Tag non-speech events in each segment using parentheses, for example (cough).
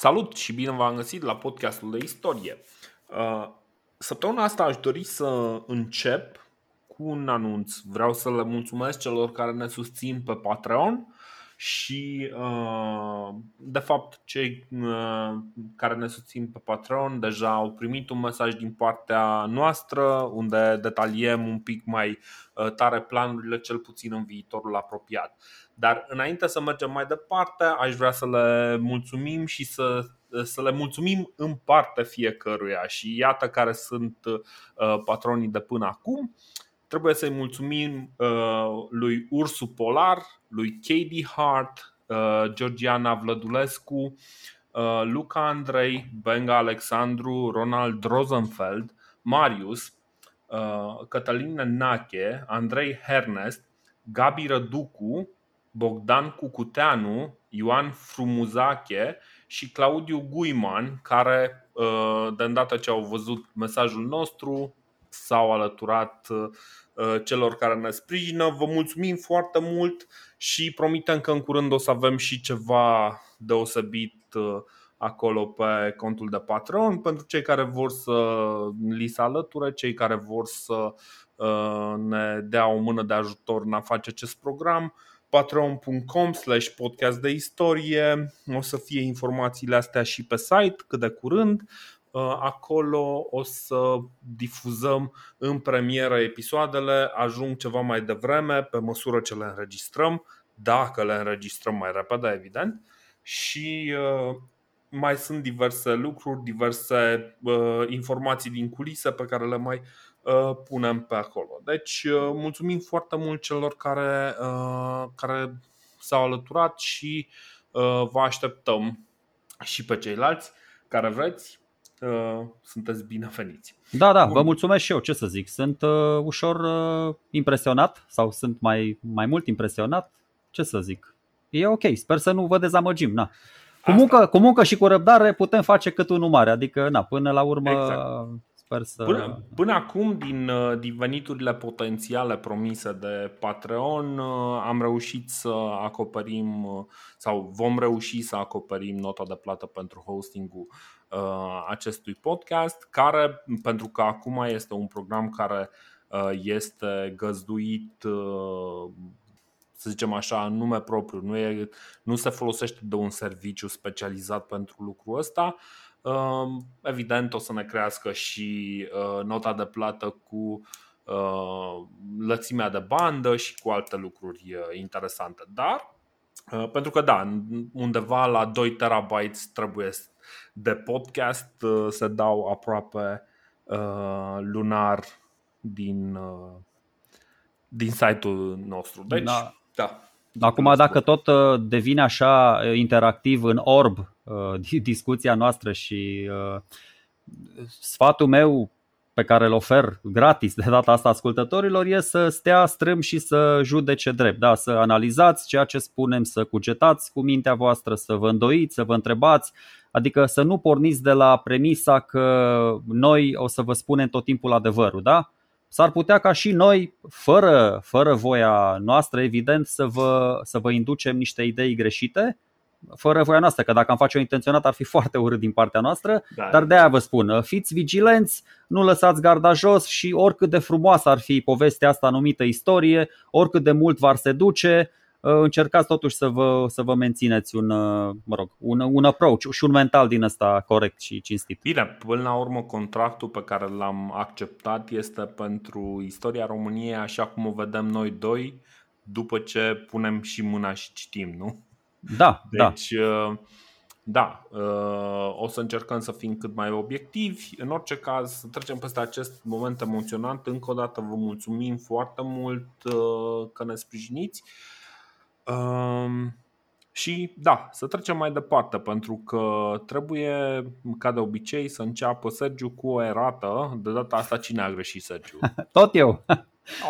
Salut și bine v-am găsit la podcastul de istorie. Uh, săptămâna asta aș dori să încep cu un anunț. Vreau să le mulțumesc celor care ne susțin pe Patreon și uh, de fapt cei uh, care ne susțin pe Patreon deja au primit un mesaj din partea noastră unde detaliem un pic mai uh, tare planurile cel puțin în viitorul apropiat. Dar înainte să mergem mai departe, aș vrea să le mulțumim și să să le mulțumim în parte fiecăruia și iată care sunt patronii de până acum. Trebuie să-i mulțumim uh, lui Ursu Polar, lui Katie Hart, uh, Georgiana Vlădulescu, uh, Luca Andrei, Benga Alexandru, Ronald Rosenfeld, Marius, uh, Cătălin Nache, Andrei Hernest, Gabi Răducu, Bogdan Cucuteanu, Ioan Frumuzache și Claudiu Guiman, care uh, de îndată ce au văzut mesajul nostru s-au alăturat uh, celor care ne sprijină. Vă mulțumim foarte mult și promitem că în curând o să avem și ceva deosebit uh, acolo pe contul de Patreon. Pentru cei care vor să li se alăture, cei care vor să uh, ne dea o mână de ajutor în a face acest program patreon.com slash podcast de istorie. O să fie informațiile astea și pe site cât de curând. Uh, acolo o să difuzăm în premieră episoadele, ajung ceva mai devreme pe măsură ce le înregistrăm, dacă le înregistrăm mai repede, evident. Și uh, mai sunt diverse lucruri, diverse uh, informații din culise pe care le mai punem pe acolo. Deci, mulțumim foarte mult celor care, care s-au alăturat și vă așteptăm și pe ceilalți care vreți uh, sunteți bineveniți. Da, da, vă mulțumesc și eu, ce să zic. Sunt uh, ușor uh, impresionat sau sunt mai, mai mult impresionat, ce să zic. E ok, sper să nu vă dezamăgim. Na. Cu, muncă, cu muncă și cu răbdare putem face cât unul mare, adică na, până la urmă exact. sper să... Până, până acum, din, uh, din veniturile potențiale promise de Patreon, uh, am reușit să acoperim uh, sau vom reuși să acoperim nota de plată pentru hostingul Uh, acestui podcast, care, pentru că acum este un program care uh, este găzduit uh, să zicem așa, în nume propriu, nu, e, nu se folosește de un serviciu specializat pentru lucrul ăsta. Evident, o să ne crească și nota de plată cu lățimea de bandă și cu alte lucruri interesante. Dar, pentru că da, undeva la 2 terabytes trebuie de podcast uh, se dau aproape uh, lunar din, uh, din site-ul nostru. Deci, da. da. Acum, dacă tot devine așa interactiv în orb (laughs) discuția noastră și sfatul meu pe care îl ofer gratis de data asta ascultătorilor e să stea strâm și să judece drept, da? să analizați ceea ce spunem, să cugetați cu mintea voastră, să vă îndoiți, să vă întrebați, adică să nu porniți de la premisa că noi o să vă spunem tot timpul adevărul, da? S-ar putea ca și noi, fără, fără voia noastră, evident, să vă, să vă inducem niște idei greșite fără voia noastră, că dacă am face-o intenționat ar fi foarte urât din partea noastră, da. dar de-aia vă spun, fiți vigilenți, nu lăsați garda jos și oricât de frumoasă ar fi povestea asta numită istorie, oricât de mult v-ar seduce, încercați totuși să vă, să vă mențineți un, mă rog, un, un approach și un mental din ăsta corect și cinstit. Bine, până la urmă contractul pe care l-am acceptat este pentru istoria României așa cum o vedem noi doi după ce punem și mâna și citim, nu? Da, da. deci, da. Da, uh, o să încercăm să fim cât mai obiectivi. În orice caz, să trecem peste acest moment emoționant. Încă o dată vă mulțumim foarte mult uh, că ne sprijiniți. Um, și da, să trecem mai departe, pentru că trebuie, ca de obicei, să înceapă Sergiu cu o erată. De data asta, cine a greșit, Sergiu? (laughs) Tot eu.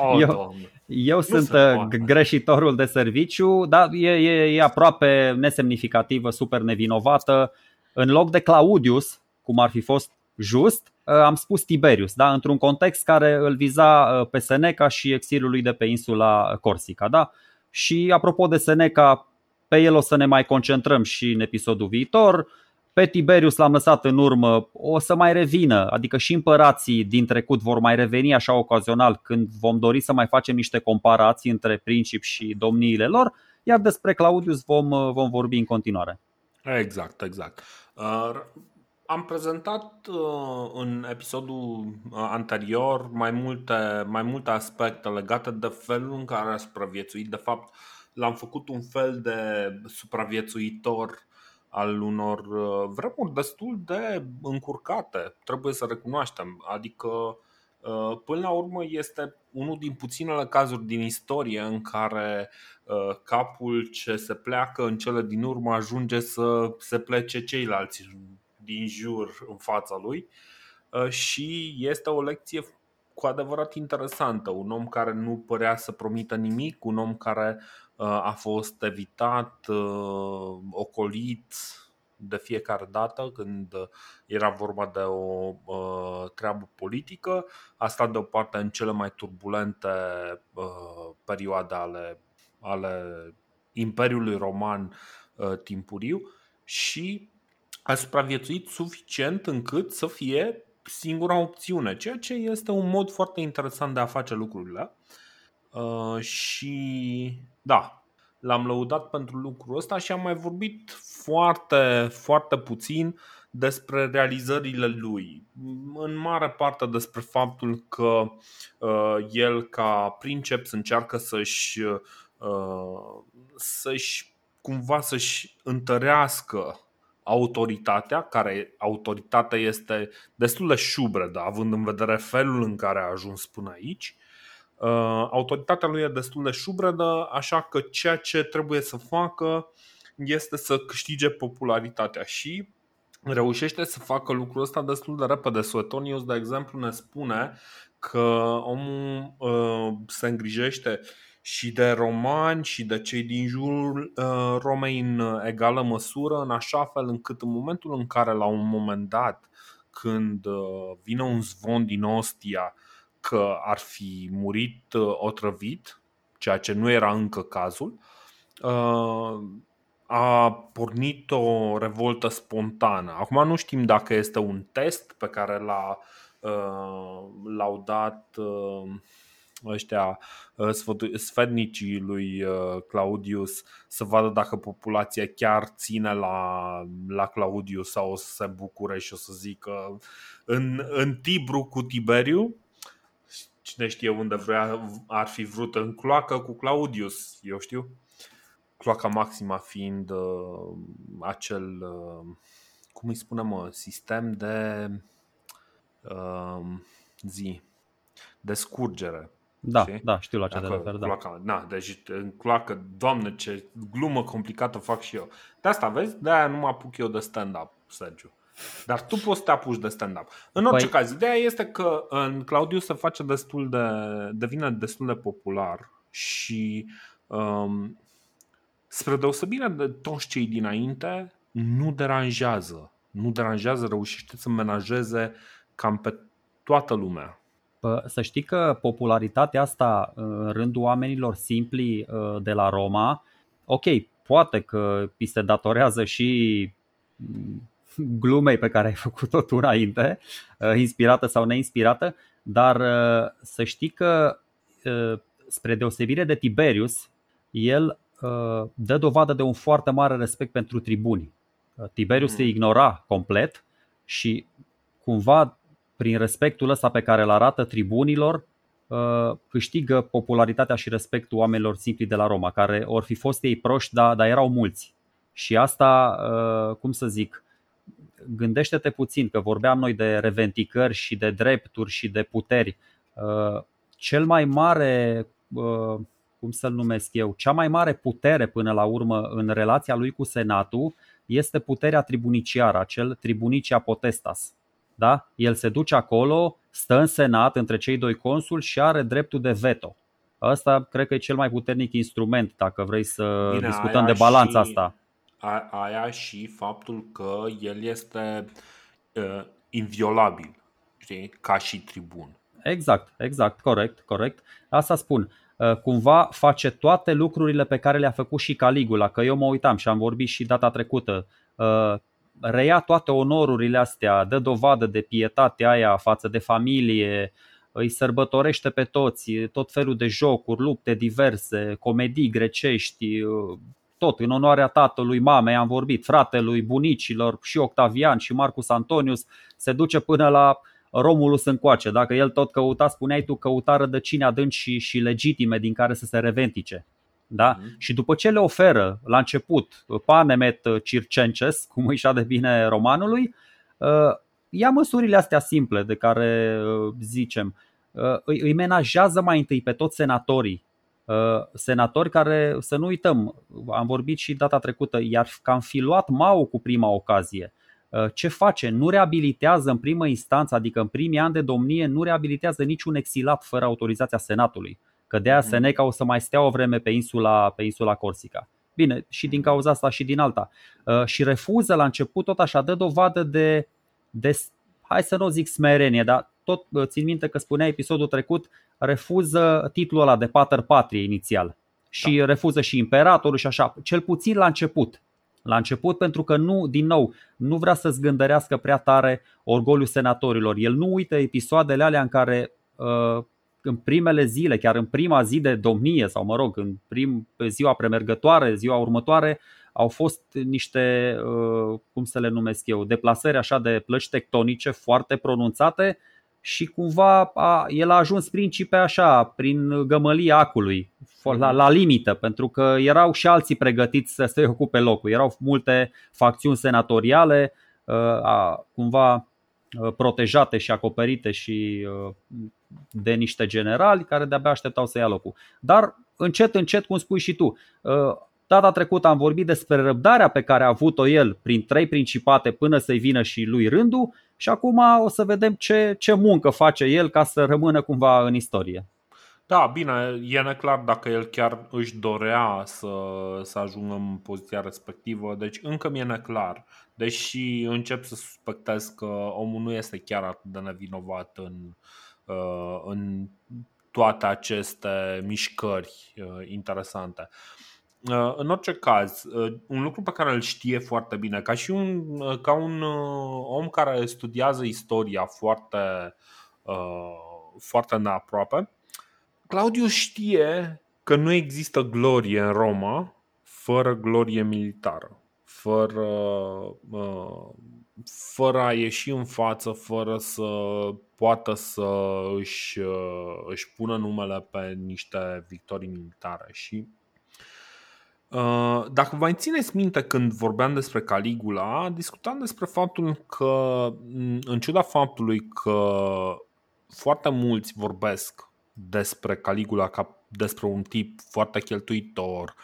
Oh, (laughs) eu, eu nu sunt uh, greșitorul de serviciu, dar e, e, e aproape nesemnificativă, super nevinovată. În loc de Claudius, cum ar fi fost just, uh, am spus Tiberius, da? într-un context care îl viza uh, pe Seneca și exilul lui de pe insula Corsica. Da? Și apropo de Seneca, pe el o să ne mai concentrăm și în episodul viitor. Pe Tiberius l-am lăsat în urmă, o să mai revină, adică și împărații din trecut vor mai reveni așa ocazional când vom dori să mai facem niște comparații între principi și domniile lor, iar despre Claudius vom, vom vorbi în continuare. Exact, exact. Uh, am prezentat uh, în episodul uh, anterior mai multe, mai multe aspecte legate de felul în care a supraviețuit. De fapt, l-am făcut un fel de supraviețuitor al unor uh, vremuri destul de încurcate, trebuie să recunoaștem. Adică, uh, până la urmă, este unul din puținele cazuri din istorie în care uh, capul ce se pleacă în cele din urmă ajunge să se plece ceilalți din jur în fața lui și este o lecție cu adevărat interesantă. Un om care nu părea să promită nimic, un om care a fost evitat, ocolit de fiecare dată când era vorba de o treabă politică. A stat deoparte în cele mai turbulente perioade ale, ale Imperiului Roman timpuriu și a supraviețuit suficient încât să fie singura opțiune, ceea ce este un mod foarte interesant de a face lucrurile. Uh, și da, l-am lăudat pentru lucrul ăsta și am mai vorbit foarte, foarte puțin despre realizările lui. În mare parte despre faptul că uh, el, ca princeps, încearcă să-și, uh, să-și cumva să-și întărească autoritatea, care autoritatea este destul de șubredă, având în vedere felul în care a ajuns până aici. Uh, autoritatea lui e destul de șubredă, așa că ceea ce trebuie să facă este să câștige popularitatea și reușește să facă lucrul ăsta destul de repede. Suetonius, de exemplu, ne spune că omul uh, se îngrijește și de romani și de cei din jurul uh, Romei în egală măsură, în așa fel încât în momentul în care la un moment dat, când uh, vine un zvon din Ostia că ar fi murit uh, otrăvit, ceea ce nu era încă cazul, a pornit o revoltă spontană. Acum nu știm dacă este un test pe care l-a, l-au dat ăștia uh, sfednicii lui uh, Claudius să vadă dacă populația chiar ține la, la Claudius sau o să se bucure și o să zică în, în Tibru cu Tiberiu cine știe unde vrea, ar fi vrut în cloacă cu Claudius, eu știu. Cloaca maxima fiind uh, acel, uh, cum îi spunem, sistem de uh, zi, de scurgere da, știi? da, știu la ce te referi. Da. Na, deci în cloacă, doamne, ce glumă complicată fac și eu. De asta, vezi, de aia nu mă apuc eu de stand-up, Sergiu. Dar tu poți să te apuci de stand-up. În orice păi... caz, ideea este că în Claudiu se face destul de, devine destul de popular și um, spre deosebire de toți cei dinainte, nu deranjează. Nu deranjează, reușește să menajeze cam pe toată lumea. Să știi că popularitatea asta în rândul oamenilor simpli uh, de la Roma, ok, poate că îi se datorează și mm, glumei pe care ai făcut-o tu înainte, uh, inspirată sau neinspirată, dar uh, să știi că spre deosebire de Tiberius, el dă dovadă de un foarte mare respect pentru tribuni. Tiberius se mm. ignora complet și cumva prin respectul ăsta pe care îl arată tribunilor, uh, câștigă popularitatea și respectul oamenilor simpli de la Roma, care ori fi fost ei proști, dar, dar erau mulți. Și asta, uh, cum să zic, gândește-te puțin că vorbeam noi de revendicări și de drepturi și de puteri. Uh, cel mai mare, cum să-l numesc eu, cea mai mare putere până la urmă în relația lui cu Senatul este puterea tribuniciară, acel tribunicia potestas da? El se duce acolo, stă în senat între cei doi consuli și are dreptul de veto. Asta cred că e cel mai puternic instrument dacă vrei să Bine, discutăm de balanța și, asta. Aia și faptul că el este uh, inviolabil, știi? ca și tribun. Exact, exact, corect, corect. Asta spun. Uh, cumva face toate lucrurile pe care le-a făcut și Caligula, că eu mă uitam și am vorbit și data trecută. Uh, reia toate onorurile astea, dă dovadă de pietate aia față de familie, îi sărbătorește pe toți, tot felul de jocuri, lupte diverse, comedii grecești, tot în onoarea tatălui, mamei, am vorbit, fratelui, bunicilor, și Octavian și Marcus Antonius, se duce până la Romulus încoace. Dacă el tot căuta, spuneai tu, căuta rădăcini adânci și, și legitime din care să se reventice. Da? Mm-hmm. Și după ce le oferă la început Panemet Circences, cum îi de bine romanului, ia măsurile astea simple de care zicem. Îi, îi menajează mai întâi pe toți senatorii senatori care, să nu uităm, am vorbit și data trecută, iar cam fi luat Mao cu prima ocazie. Ce face? Nu reabilitează în primă instanță, adică în primii ani de domnie, nu reabilitează niciun exilat fără autorizația Senatului. Că de aia mhm. Seneca o să mai stea o vreme pe insula, pe insula Corsica. Bine, și din cauza asta și din alta. Și refuză la început tot așa, dă dovadă de, de hai să nu zic smerenie, dar tot țin minte că spunea episodul trecut, refuză titlul ăla de pater patrie inițial și da. refuză și imperatorul și așa, cel puțin la început. La început pentru că nu, din nou, nu vrea să zgândărească prea tare orgoliul senatorilor. El nu uită episoadele alea în care uh, în primele zile, chiar în prima zi de domnie sau mă rog, în prim, pe ziua premergătoare, ziua următoare, au fost niște, uh, cum să le numesc eu, deplasări așa de plăci tectonice foarte pronunțate și cumva a, el a ajuns principe așa, prin gămălia acului, la, la limită, pentru că erau și alții pregătiți să se ocupe locul. Erau multe facțiuni senatoriale, uh, a, cumva uh, protejate și acoperite și de niște generali care de-abia așteptau să ia locul. Dar încet, încet, cum spui și tu, Data trecută am vorbit despre răbdarea pe care a avut-o el prin trei principate până să-i vină și lui rândul și acum o să vedem ce, ce muncă face el ca să rămână cumva în istorie. Da, bine, e neclar dacă el chiar își dorea să, să ajungă în poziția respectivă, deci încă mi-e neclar, deși încep să suspectez că omul nu este chiar atât de nevinovat în, uh, în toate aceste mișcări uh, interesante. Uh, în orice caz, uh, un lucru pe care îl știe foarte bine, ca și un, uh, ca un om care studiază istoria foarte, foarte neaproape, Claudius știe că nu există glorie în Roma fără glorie militară, fără, fără a ieși în față, fără să poată să își, își pună numele pe niște victorii militare. Și Uh, dacă vă mai țineți minte când vorbeam despre Caligula, discutam despre faptul că, în ciuda faptului că foarte mulți vorbesc despre Caligula ca despre un tip foarte cheltuitor,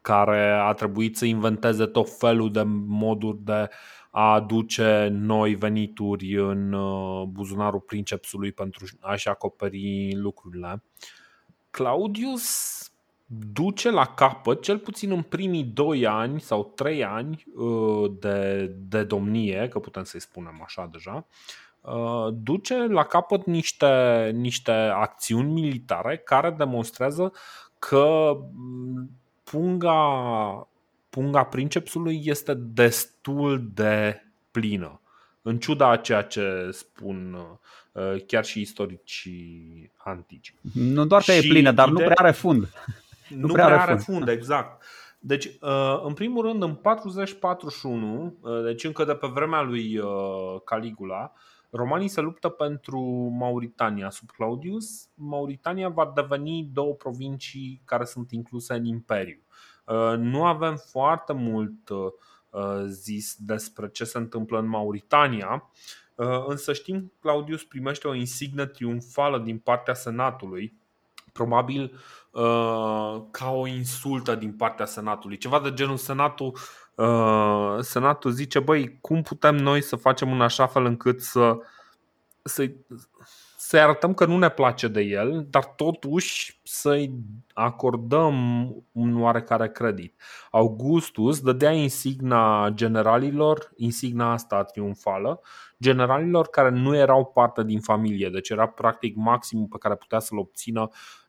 care a trebuit să inventeze tot felul de moduri de a aduce noi venituri în uh, buzunarul princepsului pentru a-și acoperi lucrurile. Claudius duce la capăt, cel puțin în primii doi ani sau trei ani uh, de, de domnie, că putem să-i spunem așa deja, uh, duce la capăt niște, niște acțiuni militare care demonstrează că mm, punga, punga princepsului este destul de plină. În ciuda a ceea ce spun uh, chiar și istoricii antici. Nu doar că și e plină, dar nu prea are fund. Nu, nu prea, prea are fund, exact. Deci, uh, în primul rând, în 40-41, uh, deci încă de pe vremea lui uh, Caligula, romanii se luptă pentru Mauritania sub Claudius. Mauritania va deveni două provincii care sunt incluse în imperiu. Nu avem foarte mult zis despre ce se întâmplă în Mauritania, însă știm că Claudius primește o insignă triumfală din partea senatului, probabil Uh, ca o insultă din partea Senatului. Ceva de genul Senatul, uh, Senatul zice, băi, cum putem noi să facem în așa fel încât să, să să arătăm că nu ne place de el, dar totuși să-i acordăm un oarecare credit. Augustus dădea insigna generalilor, insigna asta triumfală, generalilor care nu erau parte din familie, deci era practic maximul pe care putea să-l obțină uh,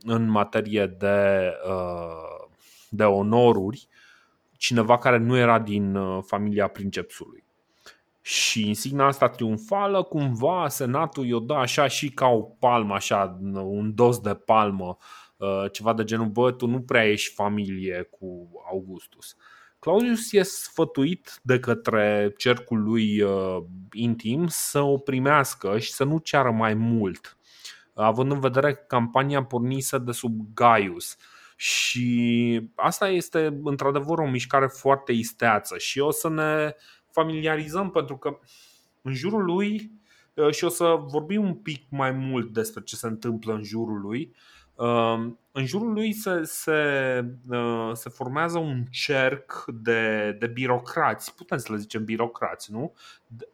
în materie de, uh, de onoruri cineva care nu era din familia princepsului. Și insigna asta triumfală, cumva senatul i-o dă așa și ca o palmă, așa, un dos de palmă, ceva de genul, bă, tu nu prea ești familie cu Augustus. Claudius e sfătuit de către cercul lui uh, intim să o primească și să nu ceară mai mult, având în vedere că campania pornise de sub Gaius. Și asta este într-adevăr o mișcare foarte isteață și o să ne familiarizăm pentru că în jurul lui uh, și o să vorbim un pic mai mult despre ce se întâmplă în jurul lui, Ehm, în jurul lui se, se, uh, se formează un cerc de, de birocrați, putem să le zicem birocrați, nu?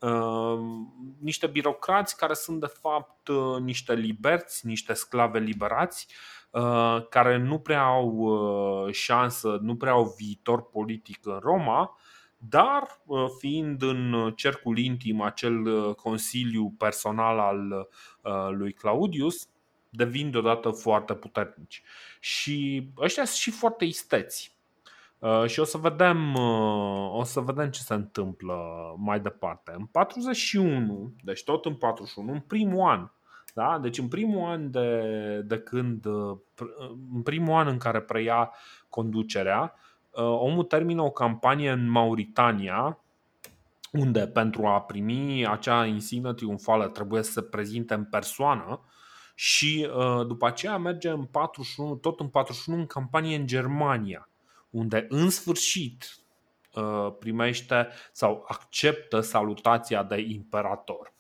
Ehm, niște birocrați care sunt de fapt uh, niște liberți, niște sclave liberați, uh, care nu prea au șansă, nu prea au viitor politic în Roma, dar fiind în cercul intim acel consiliu personal al lui Claudius, devin deodată foarte puternici. Și ăștia sunt și foarte isteți. Uh, și o să vedem uh, o să vedem ce se întâmplă mai departe. În 41, deci tot în 41, în primul an, da? Deci în primul an de, de când uh, în primul an în care preia conducerea, omul termină o campanie în Mauritania unde pentru a primi acea insignă triumfală trebuie să se prezinte în persoană și uh, după aceea merge în 41, tot în 41 în campanie în Germania, unde în sfârșit uh, primește sau acceptă salutația de imperator.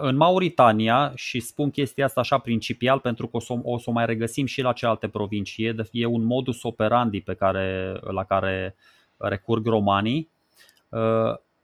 În Mauritania, și spun chestia asta așa principial pentru că o să o, să o mai regăsim și la celelalte provincii, e un modus operandi pe care, la care recurg romanii.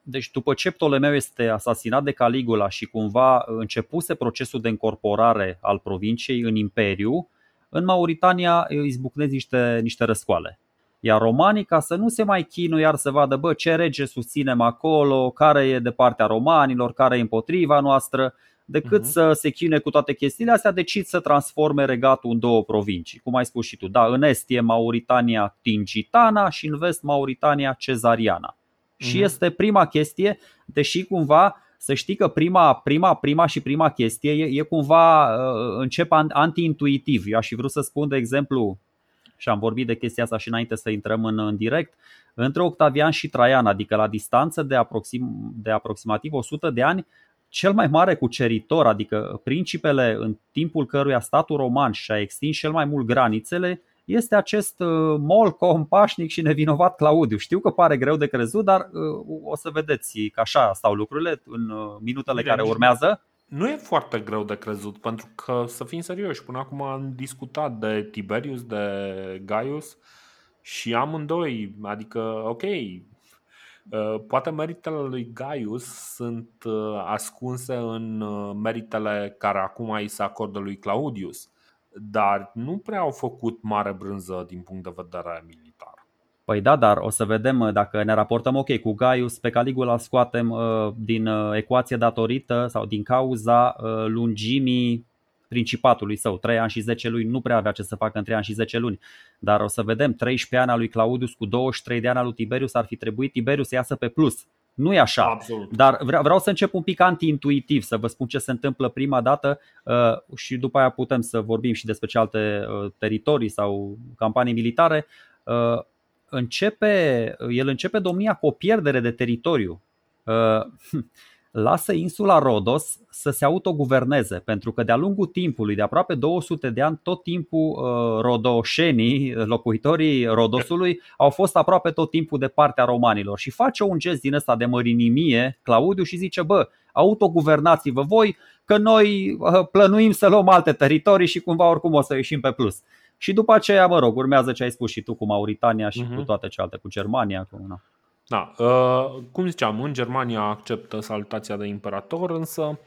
Uh, deci după ce Ptolemeu este asasinat de Caligula și cumva începuse procesul de încorporare al provinciei în imperiu, în Mauritania izbucnesc niște, niște răscoale. Iar romanii, ca să nu se mai chinu iar să vadă bă, ce rege susținem acolo, care e de partea romanilor, care e împotriva noastră, decât uh-huh. să se chine cu toate chestiile astea, decid să transforme regatul în două provincii. Cum ai spus și tu, da, în est e Mauritania Tingitana și în vest Mauritania Cezariana. Și mm-hmm. este prima chestie, deși cumva să știi că prima, prima, prima și prima chestie e, e cumva uh, încep anti-intuitiv. Eu aș fi vrut să spun, de exemplu, și am vorbit de chestia asta și înainte să intrăm în, în direct, între Octavian și Traian, adică la distanță de, aproxim, de aproximativ 100 de ani, cel mai mare cuceritor, adică principele în timpul căruia statul roman și-a extins cel mai mult granițele, este acest uh, mol compașnic și nevinovat Claudiu. Știu că pare greu de crezut, dar uh, o să vedeți că așa stau lucrurile în uh, minutele Bine, care urmează. Nu e foarte greu de crezut, pentru că, să fim serioși, până acum am discutat de Tiberius, de Gaius și amândoi, adică, ok, Poate meritele lui Gaius sunt ascunse în meritele care acum îi se acordă lui Claudius dar nu prea au făcut mare brânză din punct de vedere militar. Păi da, dar o să vedem uh, dacă ne raportăm ok cu Gaius, pe Caligula scoatem uh, din uh, ecuație datorită sau din cauza uh, lungimii principatului său, 3 ani și 10 luni, nu prea avea ce să facă în 3 ani și 10 luni, dar o să vedem 13 ani al lui Claudius cu 23 de ani al lui Tiberius ar fi trebuit Tiberius să iasă pe plus. Nu e așa, Absolut. dar vreau, vreau să încep un pic anti-intuitiv, să vă spun ce se întâmplă prima dată uh, și după aia putem să vorbim și despre celelalte uh, teritorii sau campanii militare. Uh, începe, el începe domnia cu o pierdere de teritoriu. Uh, lasă insula Rodos să se autoguverneze, pentru că de-a lungul timpului, de aproape 200 de ani, tot timpul uh, rodoșenii, locuitorii Rodosului, au fost aproape tot timpul de partea romanilor și face un gest din ăsta de mărinimie Claudiu și zice, bă, autoguvernați-vă voi, că noi uh, plănuim să luăm alte teritorii și cumva oricum o să ieșim pe plus. Și după aceea, mă rog, urmează ce ai spus și tu cu Mauritania și uh-huh. cu mhm. toate celelalte, cu Germania. Cu, na. Da, uh, cum ziceam, în Germania acceptă salutația de imperator, însă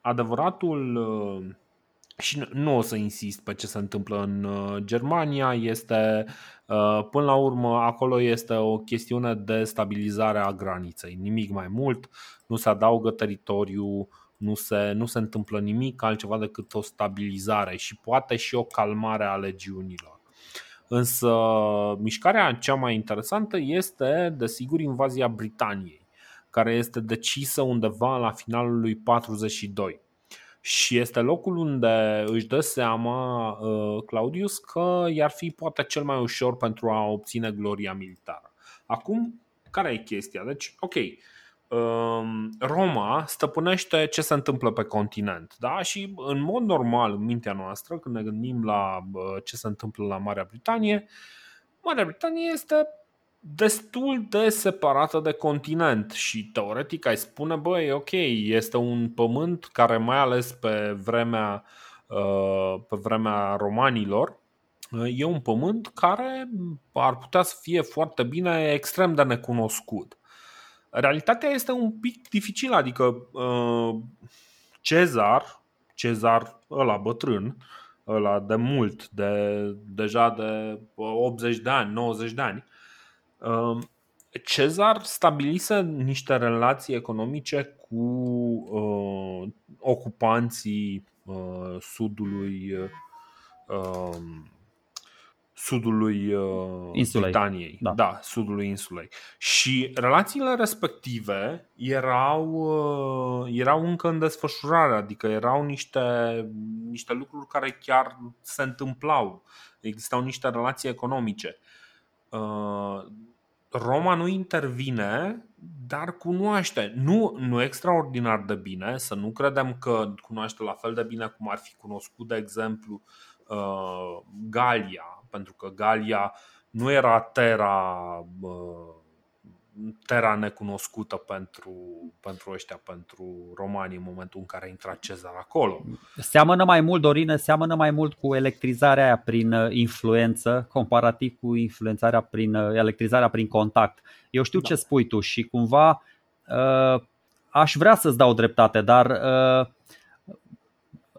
adevăratul uh, și nu o să insist pe ce se întâmplă în uh, Germania, este până la urmă acolo este o chestiune de stabilizare a graniței, nimic mai mult, nu se adaugă teritoriu, nu se, nu se întâmplă nimic altceva decât o stabilizare și poate și o calmare a legiunilor. Însă mișcarea cea mai interesantă este, desigur, invazia Britaniei, care este decisă undeva la finalul lui 42. Și este locul unde își dă seama uh, Claudius că i-ar fi poate cel mai ușor pentru a obține gloria militară. Acum, care e chestia? Deci, ok, um, Roma stăpânește ce se întâmplă pe continent. Da? Și în mod normal, în mintea noastră, când ne gândim la ce se întâmplă la Marea Britanie, Marea Britanie este destul de separată de continent și teoretic ai spune, băi, ok, este un pământ care mai ales pe vremea, uh, pe vremea romanilor, e un pământ care ar putea să fie foarte bine extrem de necunoscut. Realitatea este un pic dificilă, adică uh, Cezar, Cezar ăla bătrân, ăla de mult, de, deja de 80 de ani, 90 de ani, Ehm, Cezar stabilise niște relații economice cu uh, ocupanții uh, sudului uh, sudului uh, insulei. Britaniei, da. da, sudului insulei. Și relațiile respective erau, uh, erau încă în desfășurare, adică erau niște, niște lucruri care chiar se întâmplau. Existau niște relații economice. Uh, Roma nu intervine, dar cunoaște. Nu, nu extraordinar de bine, să nu credem că cunoaște la fel de bine cum ar fi cunoscut, de exemplu, uh, Galia, pentru că Galia nu era terra uh, terra necunoscută pentru, pentru ăștia, pentru romani în momentul în care a intrat Cezar acolo. Seamănă mai mult, Dorine, seamănă mai mult cu electrizarea aia prin uh, influență, comparativ cu influențarea prin uh, electrizarea prin contact. Eu știu da. ce spui tu și cumva uh, aș vrea să-ți dau dreptate, dar uh,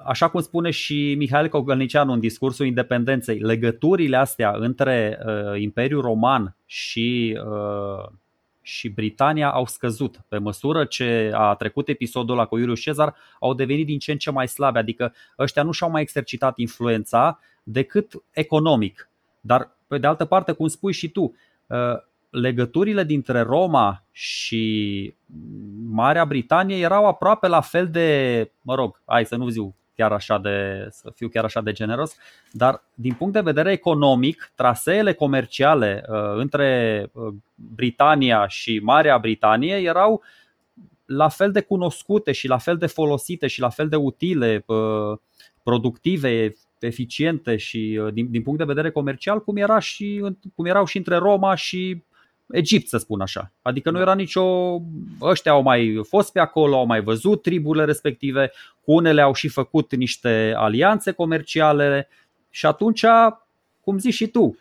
așa cum spune și Mihail Cogălnicianu în discursul independenței, legăturile astea între uh, Imperiul Roman și uh, și Britania au scăzut. Pe măsură ce a trecut episodul ăla cu Iulius Cezar, au devenit din ce în ce mai slabe, adică ăștia nu și-au mai exercitat influența decât economic. Dar, pe de altă parte, cum spui și tu, uh, legăturile dintre Roma și Marea Britanie erau aproape la fel de, mă rog, hai să nu zic chiar așa de, să fiu chiar așa de generos, dar din punct de vedere economic, traseele comerciale uh, între uh, Britania și Marea Britanie erau la fel de cunoscute și la fel de folosite și la fel de utile, uh, productive, eficiente și uh, din, din punct de vedere comercial cum, era și, cum erau și între Roma și Egipt, să spun așa. Adică nu da. era nicio... Ăștia au mai fost pe acolo, au mai văzut triburile respective, cu unele au și făcut niște alianțe comerciale și atunci, cum zici și tu,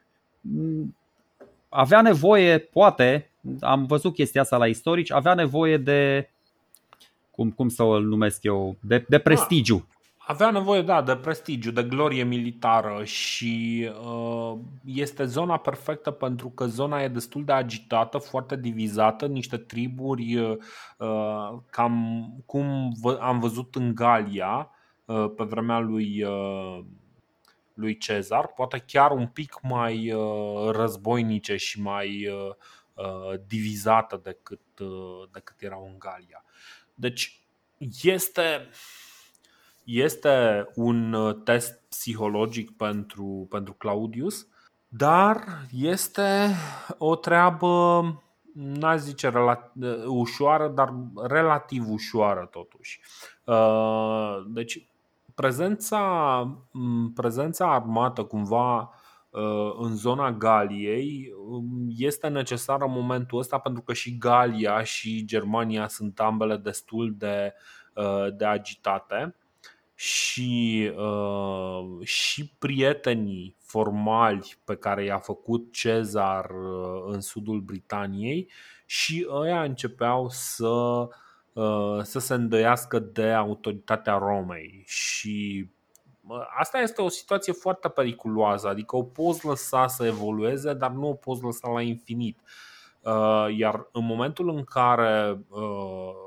avea nevoie, poate, am văzut chestia asta la istorici, avea nevoie de, cum, cum să o numesc eu, de, de prestigiu avea nevoie, da, de prestigiu, de glorie militară și uh, este zona perfectă pentru că zona e destul de agitată, foarte divizată, niște triburi uh, cam cum am văzut în Galia uh, pe vremea lui, uh, lui Cezar, poate chiar un pic mai uh, războinice și mai uh, uh, divizată decât, uh, decât erau în Galia. Deci este este un uh, test psihologic pentru, pentru Claudius, dar este o treabă, n-aș zice rela- uh, ușoară, dar relativ ușoară totuși. Uh, deci, prezența, prezența armată cumva în zona Galiei um, este necesară în momentul ăsta pentru că și Galia și Germania sunt ambele destul de, de agitate și, uh, și prietenii formali pe care i-a făcut Cezar uh, în sudul Britaniei și ăia începeau să, uh, să se îndoiască de autoritatea Romei și uh, Asta este o situație foarte periculoasă, adică o poți lăsa să evolueze, dar nu o poți lăsa la infinit. Uh, iar în momentul în care uh,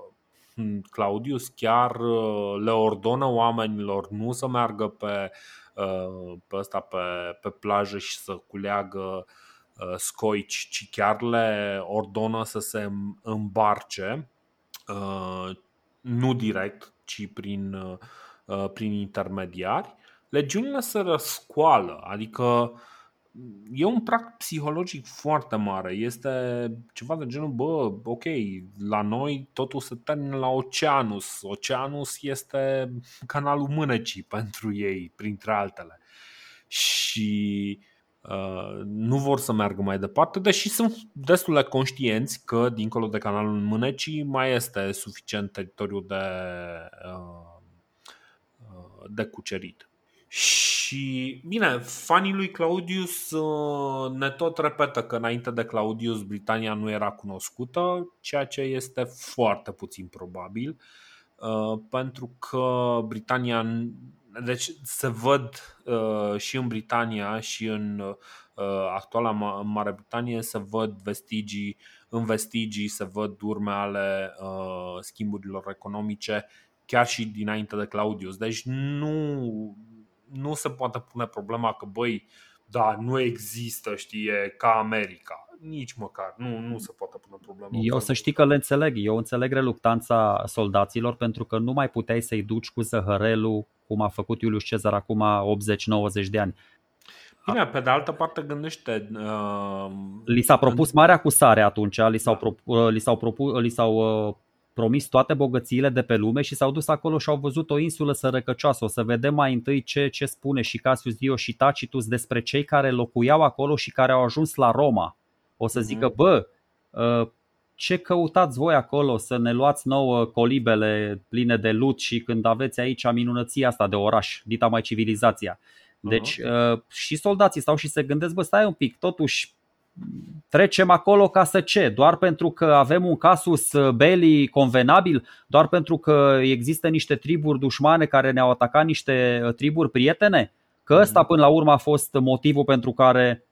Claudius chiar uh, le ordonă oamenilor nu să meargă pe, pe ăsta pe, pe plajă și să culeagă scoici, ci chiar le ordonă să se îmbarce, nu direct, ci prin, prin intermediari, legiunile se răscoală, adică e un prag psihologic foarte mare. Este ceva de genul, bă, ok, la noi totul se termină la Oceanus. Oceanus este canalul mânecii (laughs) pentru ei, printre altele. Și uh, nu vor să meargă mai departe, deși sunt destul de conștienți că dincolo de canalul mânecii mai este suficient teritoriu de, uh, uh de cucerit. Și, bine, fanii lui Claudius uh, ne tot repetă că înainte de Claudius Britania nu era cunoscută, ceea ce este foarte puțin probabil, uh, pentru că Britania, deci se văd uh, și în Britania și în actuala Mare Britanie se văd vestigii, în vestigii se văd urme ale schimburilor economice chiar și dinainte de Claudius. Deci nu nu se poate pune problema că, băi, da, nu există, știe, ca America. Nici măcar, nu, nu se poate pune problema. Eu să știi că le înțeleg. Eu înțeleg reluctanța soldaților pentru că nu mai puteai să-i duci cu zăhărelul cum a făcut Iulius Cezar acum 80-90 de ani. Bine, pe de altă parte gândește... Uh, li s-a propus marea cusare atunci, li s-au, da. propu, li s-au, propu, li s-au uh, promis toate bogățiile de pe lume și s-au dus acolo și au văzut o insulă sărăcăcioasă. O să vedem mai întâi ce, ce spune și Cassius Dio și Tacitus despre cei care locuiau acolo și care au ajuns la Roma. O să zică, mhm. bă, ă, ce căutați voi acolo să ne luați nouă colibele pline de lut și când aveți aici minunăția asta de oraș, dita mai civilizația. Deci uh-huh. și soldații stau și se gândesc, bă, stai un pic, totuși trecem acolo ca să ce? Doar pentru că avem un casus belli convenabil? Doar pentru că există niște triburi dușmane care ne-au atacat niște triburi prietene? Că ăsta până la urmă a fost motivul pentru care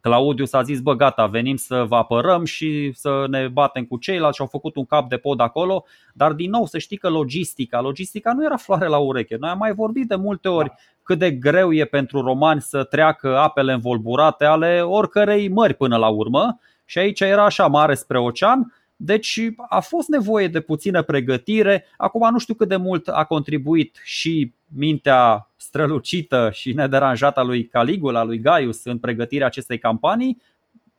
Claudius a zis, bă gata, venim să vă apărăm și să ne batem cu ceilalți și au făcut un cap de pod acolo, dar din nou să știi că logistica, logistica nu era floare la ureche. Noi am mai vorbit de multe ori da. Cât de greu e pentru romani să treacă apele învolburate ale oricărei mări până la urmă și aici era așa mare spre ocean, deci a fost nevoie de puțină pregătire. Acum nu știu cât de mult a contribuit și mintea strălucită și nederanjată a lui Caligula, lui Gaius în pregătirea acestei campanii.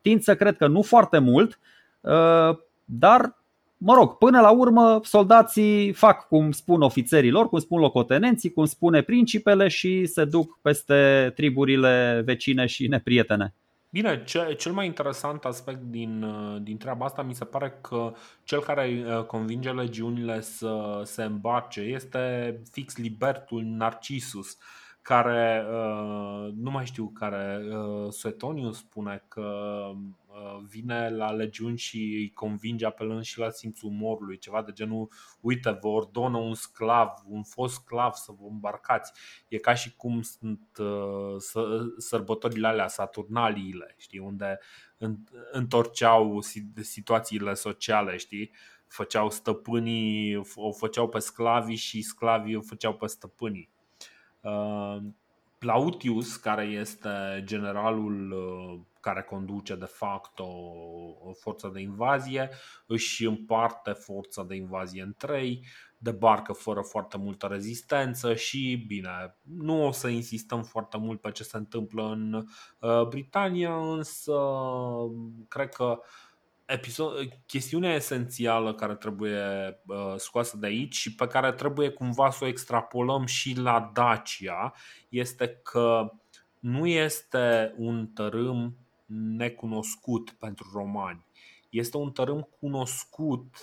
Tind să cred că nu foarte mult, uh, dar mă rog, până la urmă soldații fac cum spun ofițerii lor, cum spun locotenenții, cum spune principele și se duc peste triburile vecine și neprietene. Bine, ce, cel mai interesant aspect din, din treaba asta mi se pare că cel care uh, convinge legiunile să se îmbarce este fix libertul Narcissus care, uh, nu mai știu care, uh, Suetonius spune că uh, vine la legiuni și îi convinge apelând și la simțul umorului, ceva de genul, uite, vă ordonă un sclav, un fost sclav să vă îmbarcați. E ca și cum sunt sărbătorile alea, saturnaliile, știi, unde întorceau situațiile sociale, știi? Făceau stăpânii, o făceau pe sclavii și sclavii o făceau pe stăpânii Uh, Plautius, care este generalul uh, care conduce de fapt o forță de invazie, își împarte forța de invazie în trei, debarcă fără foarte multă rezistență și, bine, nu o să insistăm foarte mult pe ce se întâmplă în uh, Britania, însă cred că episod, chestiunea esențială care trebuie uh, scoasă de aici și pe care trebuie cumva să o extrapolăm și la Dacia este că nu este un tărâm necunoscut pentru romani. Este un tărâm cunoscut,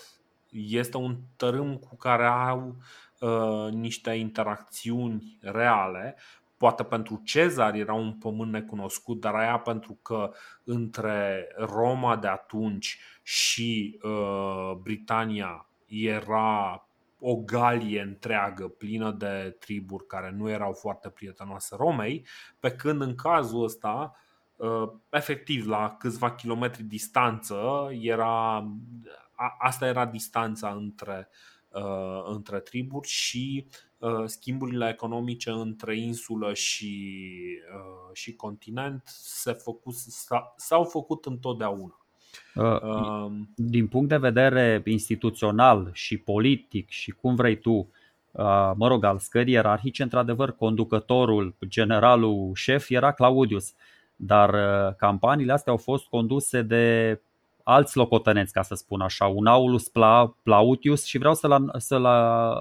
este un tărâm cu care au uh, niște interacțiuni reale, poate pentru Cezar era un pământ necunoscut, dar aia pentru că între Roma de atunci și uh, Britania era o galie întreagă plină de triburi care nu erau foarte prietenoase Romei, pe când în cazul ăsta, uh, efectiv la câțiva kilometri distanță, era, a, asta era distanța între, uh, între triburi și schimburile economice între insulă și, și continent se făcut, s-au făcut întotdeauna. Din punct de vedere instituțional și politic și cum vrei tu, mă rog, al scării ierarhice, într-adevăr, conducătorul, generalul șef era Claudius, dar campaniile astea au fost conduse de alți locotenenți, ca să spun așa, un Aulus Plautius și vreau să-l, să-l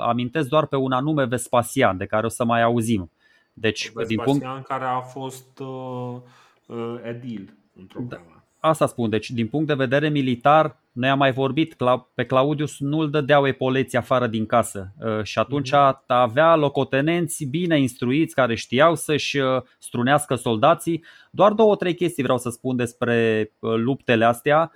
amintesc doar pe un anume Vespasian, de care o să mai auzim. Deci, Vespasian din punct... care a fost uh, uh, edil într-o da, Asta spun, deci din punct de vedere militar, noi am mai vorbit, pe Claudius nu îl dădeau epoleții afară din casă uh, și atunci mm-hmm. avea locotenenți bine instruiți care știau să-și uh, strunească soldații. Doar două, trei chestii vreau să spun despre uh, luptele astea.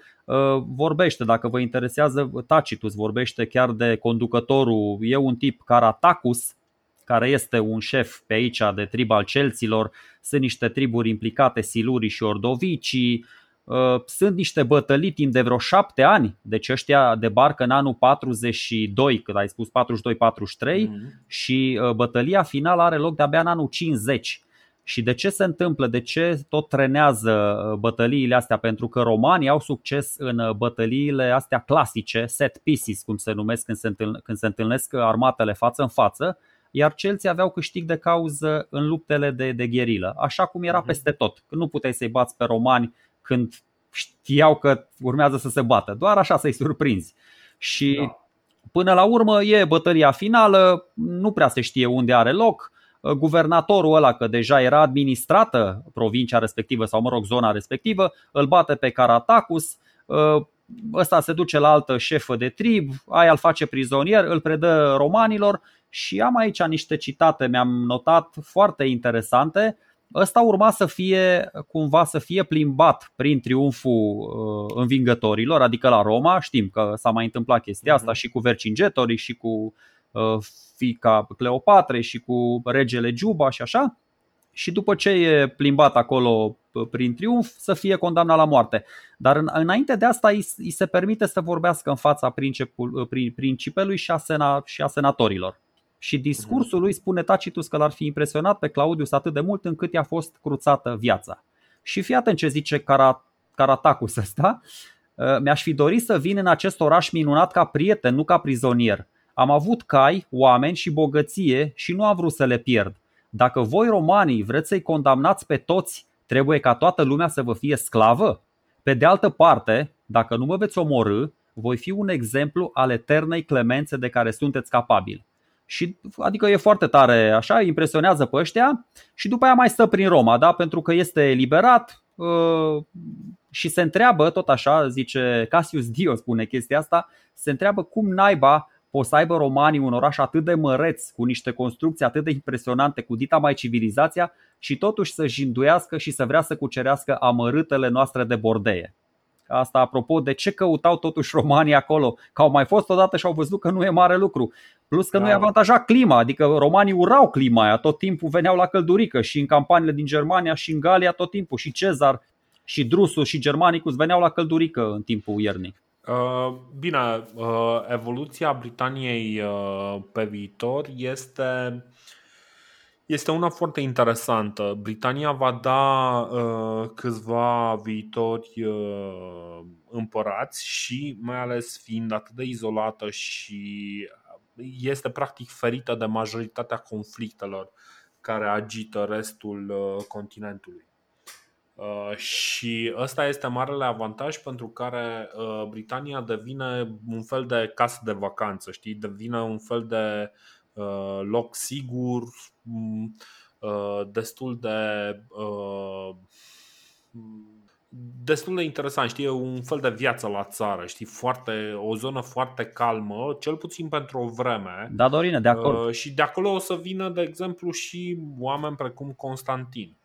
Vorbește, dacă vă interesează, Tacitus vorbește chiar de conducătorul, e un tip Caratacus, care este un șef pe aici de trib al celților, sunt niște triburi implicate, silurii și ordovicii, Uh, sunt niște bătălii timp de vreo șapte ani, deci ăștia debarcă în anul 42, când ai spus 42-43 mm-hmm. și uh, bătălia finală are loc de-abia în anul 50. Și de ce se întâmplă? De ce tot trenează uh, bătăliile astea? Pentru că romanii au succes în bătăliile astea clasice, set pieces, cum se numesc când se, întâln- când se întâlnesc armatele față în față, iar celții aveau câștig de cauză în luptele de, de gherilă, așa cum era mm-hmm. peste tot. Când nu puteai să-i bați pe romani când știau că urmează să se bată, doar așa să-i surprinzi. Și da. până la urmă e bătălia finală, nu prea se știe unde are loc. Guvernatorul ăla, că deja era administrată provincia respectivă sau, mă rog, zona respectivă, îl bate pe Caratacus, ăsta se duce la altă șefă de trib, aia îl face prizonier, îl predă romanilor și am aici niște citate, mi-am notat foarte interesante ăsta urma să fie cumva să fie plimbat prin triumful uh, învingătorilor, adică la Roma, știm că s-a mai întâmplat chestia asta mhm. și cu Vercingetorii și cu uh, fica Cleopatre și cu regele Juba și așa. Și după ce e plimbat acolo uh, prin triumf, să fie condamnat la moarte. Dar înainte de asta îi se permite să vorbească în fața principelui și a, sena, și a senatorilor. Și discursul lui spune Tacitus că l-ar fi impresionat pe Claudius atât de mult încât i-a fost cruțată viața. Și fii atent ce zice Caratacus ăsta. Ă, mi-aș fi dorit să vin în acest oraș minunat ca prieten, nu ca prizonier. Am avut cai, oameni și bogăție și nu am vrut să le pierd. Dacă voi romanii vreți să-i condamnați pe toți, trebuie ca toată lumea să vă fie sclavă? Pe de altă parte, dacă nu mă veți omorâ, voi fi un exemplu al eternei clemențe de care sunteți capabili. Și, adică e foarte tare așa, impresionează pe ăștia și după aia mai stă prin Roma, da? pentru că este eliberat uh, și se întreabă, tot așa, zice Cassius Dio spune chestia asta, se întreabă cum naiba poți să aibă romanii un oraș atât de măreț, cu niște construcții atât de impresionante, cu dita mai civilizația și totuși să jinduiască și să vrea să cucerească amărâtele noastre de bordeie. Asta apropo de ce căutau totuși romanii acolo, că au mai fost odată și au văzut că nu e mare lucru. Plus că da. nu e avantajat clima, adică romanii urau clima aia, tot timpul veneau la căldurică și în campaniile din Germania și în Galia tot timpul și Cezar și Drusus și Germanicus veneau la căldurică în timpul iernii. Uh, bine, uh, evoluția Britaniei uh, pe viitor este este una foarte interesantă. Britania va da uh, câțiva viitori uh, împărați și mai ales fiind atât de izolată și este practic ferită de majoritatea conflictelor care agită restul uh, continentului. Uh, și ăsta este marele avantaj pentru care uh, Britania devine un fel de casă de vacanță, știi? Devine un fel de loc sigur, mm, destul de destul de interesant, știi, e un fel de viață la țară, știi, foarte, o zonă foarte calmă, cel puțin pentru o vreme. Da, Dorine, de acord. Uh, și de acolo o să vină, de exemplu, și oameni precum Constantin.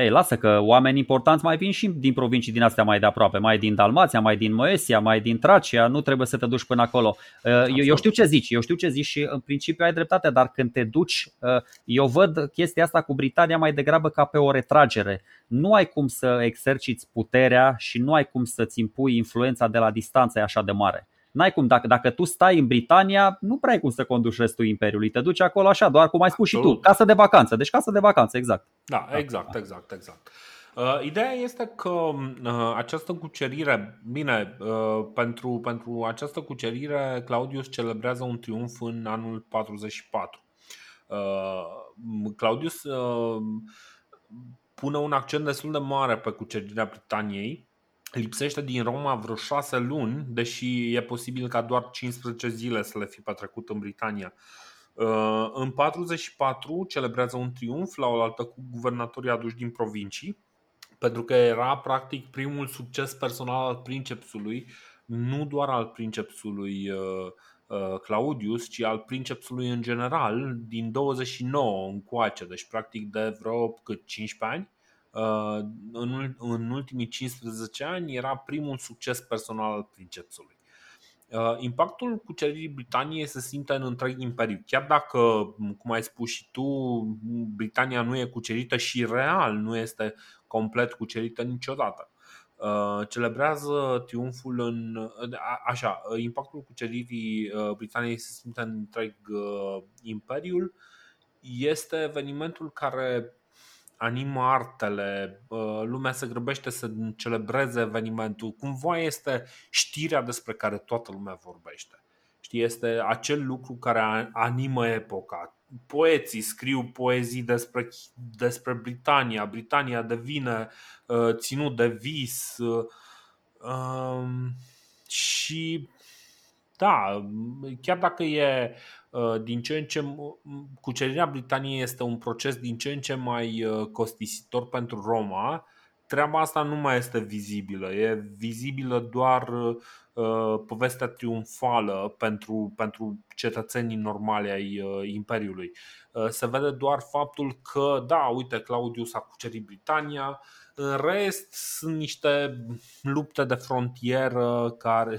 Ei, lasă că oameni importanți mai vin și din provincii din astea mai de aproape, mai din Dalmația, mai din Moesia, mai din Tracia, nu trebuie să te duci până acolo. Uh, eu, eu știu ce zici, eu știu ce zici și în principiu ai dreptate, dar când te duci, uh, eu văd chestia asta cu Britania mai degrabă ca pe o retragere. Nu ai cum să exerciți puterea și nu ai cum să-ți impui influența de la distanță așa de mare. N-ai cum, dacă, dacă tu stai în Britania, nu prea ai cum să conduci restul Imperiului. Te duci acolo așa, doar cum ai spus Absolut. și tu, casă de vacanță. Deci casă de vacanță, exact. Da, exact, exact, exact. Uh, ideea este că uh, această cucerire, bine, uh, pentru, pentru această cucerire Claudius celebrează un triumf în anul 44. Uh, Claudius uh, pune un accent destul de mare pe cucerirea Britaniei lipsește din Roma vreo șase luni, deși e posibil ca doar 15 zile să le fi petrecut în Britania. Uh, în 44 celebrează un triumf la oaltă cu guvernatorii aduși din provincii, pentru că era practic primul succes personal al princepsului, nu doar al princepsului uh, uh, Claudius, ci al princepsului în general, din 29 încoace, deci practic de vreo cât 15 ani Uh, în, în ultimii 15 ani era primul succes personal al princepsului. Uh, impactul cuceririi Britaniei se simte în întreg imperiu. Chiar dacă, cum ai spus și tu, Britania nu e cucerită și real nu este complet cucerită niciodată. Uh, celebrează triumful în. Așa, impactul cuceririi Britaniei se simte în întreg imperiul. Este evenimentul care animă artele, lumea se grăbește să celebreze evenimentul. Cumva este știrea despre care toată lumea vorbește. Știi, este acel lucru care animă epoca. Poeții scriu poezii despre, despre Britania. Britania devine uh, ținut de vis. Uh, um, și da, chiar dacă e Uh, din ce în ce cucerirea Britaniei este un proces din ce în ce mai uh, costisitor pentru Roma, treaba asta nu mai este vizibilă. E vizibilă doar uh, povestea triumfală pentru, pentru cetățenii normali ai uh, Imperiului. Uh, se vede doar faptul că, da, uite, Claudius a cucerit Britania, în rest sunt niște lupte de frontieră care,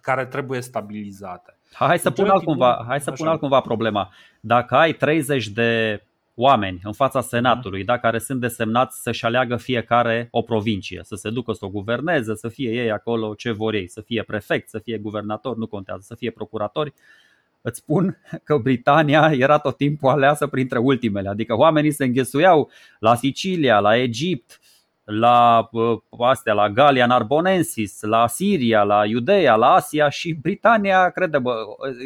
care trebuie stabilizate. Hai să pun altcumva, hai să pun altcumva problema. Dacă ai 30 de oameni în fața Senatului, da, care sunt desemnați să-și aleagă fiecare o provincie, să se ducă să o guverneze, să fie ei acolo ce vor ei, să fie prefect, să fie guvernator, nu contează, să fie procuratori, îți spun că Britania era tot timpul aleasă printre ultimele, adică oamenii se înghesuiau la Sicilia, la Egipt, la astea, la Galia Narbonensis, la Siria, la Iudeea, la Asia și Britania, crede, bă,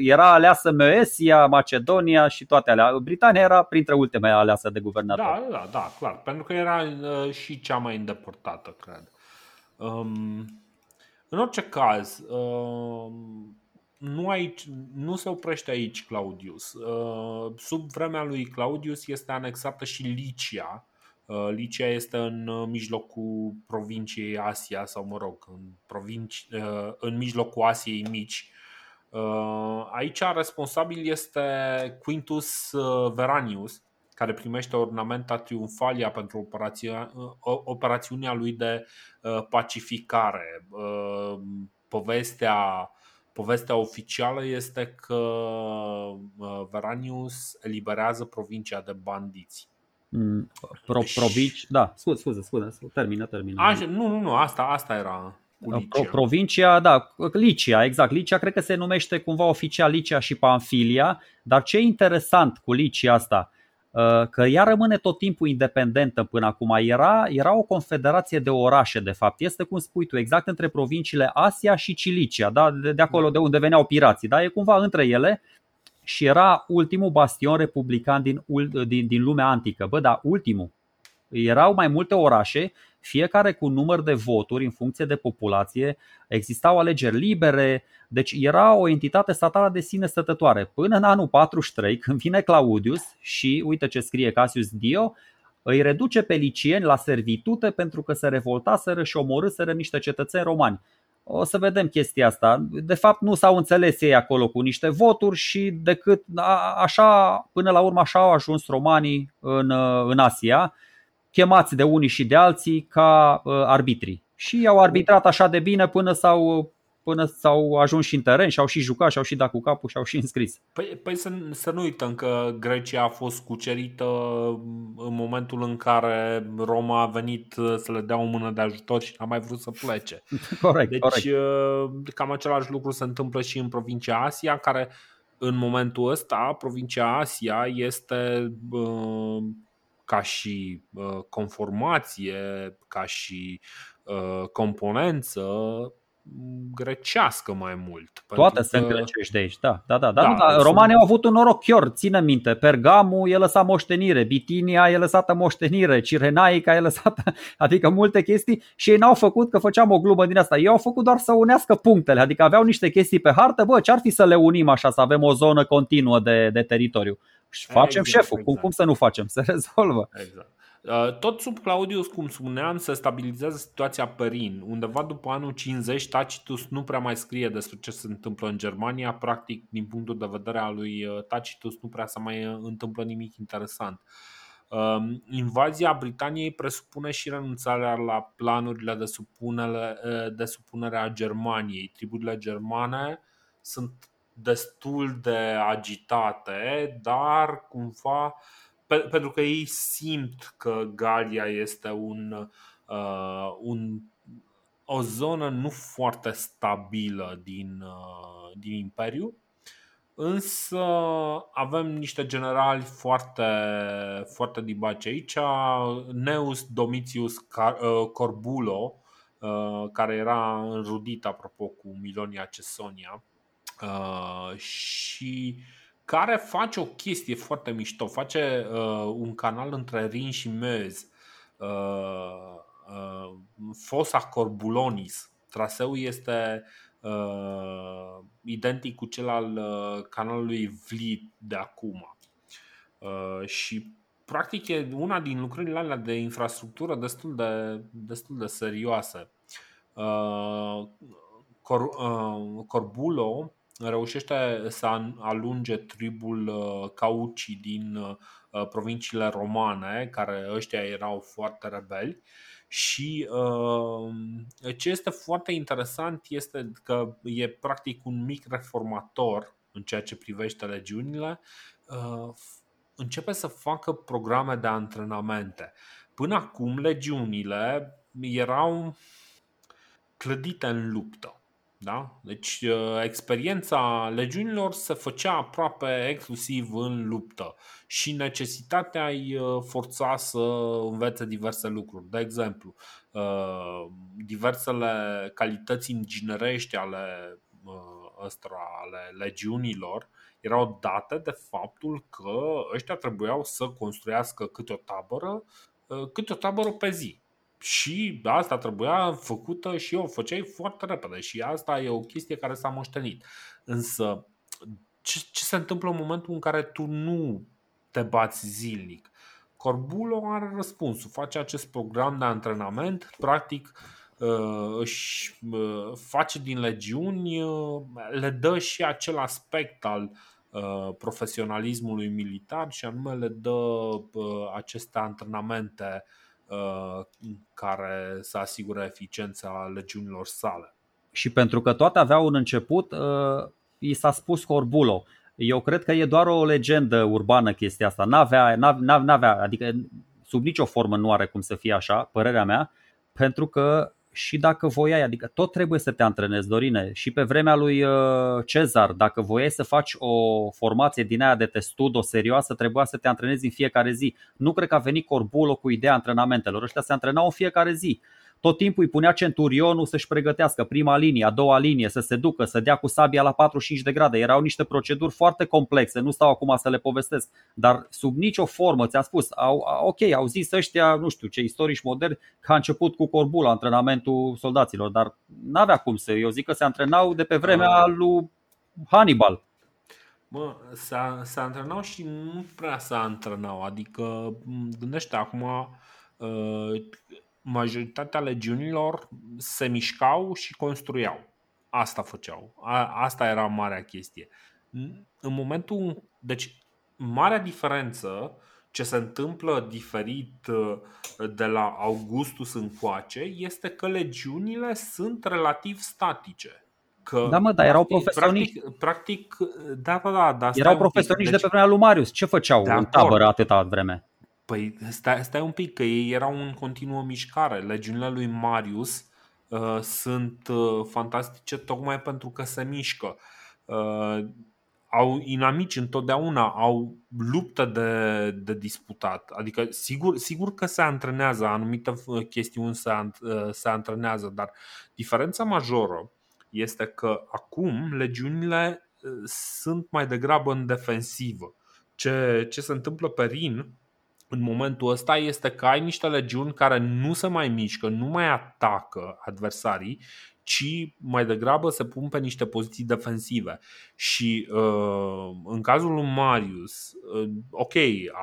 era aleasă Moesia, Macedonia și toate alea. Britania era printre ultimele aleasă de guvernator. Da, da, da, clar, pentru că era uh, și cea mai îndepărtată, cred. Um, în orice caz, um, nu, aici, nu se oprește aici Claudius. Uh, sub vremea lui Claudius este anexată și Licia, Uh, Licia este în uh, mijlocul provinciei Asia sau mă rog, în, provinci, uh, în mijlocul Asiei mici. Aici responsabil este Quintus Veranius, care primește ornamenta triumfalia pentru operația, operațiunea lui de pacificare. Povestea, povestea oficială este că Veranius eliberează provincia de bandiți. Mm, pro, provici, da, scuze, scuze, scuze, termină, termină. Așa, nu, nu, nu, asta, asta era Pro, provincia, da, Licia, exact. Licia cred că se numește cumva oficial Licia și Panfilia, dar ce e interesant cu Licia asta, uh, că ea rămâne tot timpul independentă până acum. Era, era o confederație de orașe, de fapt. Este, cum spui tu, exact între provinciile Asia și Cilicia, da? de, de acolo de unde veneau pirații. Da? E cumva între ele și era ultimul bastion republican din, din, din lumea antică. Bă, dar ultimul. Erau mai multe orașe, fiecare cu număr de voturi în funcție de populație, existau alegeri libere, deci era o entitate statală de sine stătătoare. Până în anul 43, când vine Claudius și uite ce scrie Cassius Dio, îi reduce pe licieni la servitute pentru că se revoltaseră și omorâseră niște cetățeni romani o să vedem chestia asta. De fapt nu s-au înțeles ei acolo cu niște voturi și decât așa, până la urmă așa au ajuns romanii în, în Asia, chemați de unii și de alții ca uh, arbitri. Și au arbitrat așa de bine până s-au până s-au ajuns și în teren și au și jucat și au și dat cu capul și au și înscris. Păi, păi să, să nu uităm că Grecia a fost cucerită în momentul în care Roma a venit să le dea o mână de ajutor și n-a mai vrut să plece. (laughs) corect, deci corect. cam același lucru se întâmplă și în provincia Asia, care în momentul ăsta, provincia Asia este ca și conformație, ca și componență grecească mai mult. Toate că... sunt grecești de aici, da. da, da, da, da, da. Romanii au avut un noroc chior, ține minte. Pergamul e lăsat moștenire, Bitinia e lăsată moștenire, Cirenaica e lăsată, (laughs) adică multe chestii și ei n-au făcut că făceam o glumă din asta. Ei au făcut doar să unească punctele, adică aveau niște chestii pe hartă, bă, ce-ar fi să le unim așa, să avem o zonă continuă de, de teritoriu. Și facem exact, șeful, exact. cum, cum să nu facem, (laughs) se rezolvă. Exact. Uh, tot sub Claudius, cum spuneam, se stabilizează situația pe Rin. Undeva după anul 50, Tacitus nu prea mai scrie despre ce se întâmplă în Germania. Practic, din punctul de vedere al lui uh, Tacitus, nu prea se mai uh, întâmplă nimic interesant. Um, invazia Britaniei presupune și renunțarea la planurile de supunere, de supunere a Germaniei. Triburile germane sunt destul de agitate, dar cumva pe, pentru că ei simt că Galia este un, uh, un, o zonă nu foarte stabilă din, uh, din Imperiu. Însă avem niște generali foarte, foarte dibaci aici. Neus Domitius uh, Corbulo, uh, care era înrudit, apropo, cu Milonia Cesonia. Uh, și care face o chestie foarte mișto. Face uh, un canal între Rin și Meuse, uh, uh, Fosa Corbulonis. Traseul este uh, identic cu cel al uh, canalului Vliet de acum. Uh, și practic e una din lucrările alea de infrastructură destul de, destul de serioase. Uh, Cor, uh, Corbulo reușește să alunge tribul uh, Cauci din uh, provinciile romane, care ăștia erau foarte rebeli. Și uh, ce este foarte interesant este că e practic un mic reformator în ceea ce privește legiunile. Începe să facă programe de antrenamente. Până acum, legiunile erau clădite în luptă da? Deci uh, experiența legiunilor se făcea aproape exclusiv în luptă și necesitatea îi uh, forța să învețe diverse lucruri. De exemplu, uh, diversele calități inginerești ale ăstora, ale legiunilor erau date de faptul că ăștia trebuiau să construiască câte o tabără, câte o tabără pe zi și asta trebuia făcută și o făceai foarte repede și asta e o chestie care s-a moștenit. Însă ce, ce se întâmplă în momentul în care tu nu te bați zilnic? Corbulo are răspunsul, face acest program de antrenament, practic uh, își uh, face din legiuni, uh, le dă și acel aspect al profesionalismului militar și anume le dă aceste antrenamente Uh, care să asigure eficiența legiunilor sale. Și pentru că toate aveau un început, uh, i s-a spus Corbulo. Eu cred că e doar o legendă urbană chestia asta. N-avea, n-avea, adică sub nicio formă nu are cum să fie așa, părerea mea, pentru că și dacă voiai, adică tot trebuie să te antrenezi, Dorine. Și pe vremea lui uh, Cezar, dacă voiai să faci o formație din aia de testudo serioasă, trebuia să te antrenezi în fiecare zi. Nu cred că a venit Corbulo cu ideea antrenamentelor. Ăștia se antrenau în fiecare zi tot timpul îi punea centurionul să-și pregătească prima linie, a doua linie, să se ducă, să dea cu sabia la 45 de grade. Erau niște proceduri foarte complexe, nu stau acum să le povestesc, dar sub nicio formă, ți-am spus, au, ok, au zis ăștia, nu știu ce istorici moderni, că a început cu corbula antrenamentul soldaților, dar n-avea cum să, eu zic că se antrenau de pe vremea lui Hannibal. Mă, se, se antrenau și nu prea se antrenau, adică gândește acum uh, majoritatea legiunilor se mișcau și construiau. Asta făceau. A, asta era marea chestie. În momentul. Deci, marea diferență ce se întâmplă diferit uh, de la Augustus încoace este că legiunile sunt relativ statice. Că, da, mă, dar erau profesioniști. Practic, practic da, da, da. da erau profesioniști deci, de pe vremea lui Marius. Ce făceau în tabără atâta vreme? Păi stai, stai un pic, că ei erau în continuă mișcare. Legiunile lui Marius uh, sunt uh, fantastice tocmai pentru că se mișcă. Uh, au inamici întotdeauna, au luptă de, de disputat. Adică sigur, sigur că se antrenează, anumite uh, chestiuni se, uh, se antrenează, dar diferența majoră este că acum legiunile uh, sunt mai degrabă în defensivă. Ce, ce se întâmplă pe Rin în momentul ăsta este că ai niște legiuni care nu se mai mișcă, nu mai atacă adversarii, ci mai degrabă se pun pe niște poziții defensive. Și uh, în cazul lui Marius, uh, ok,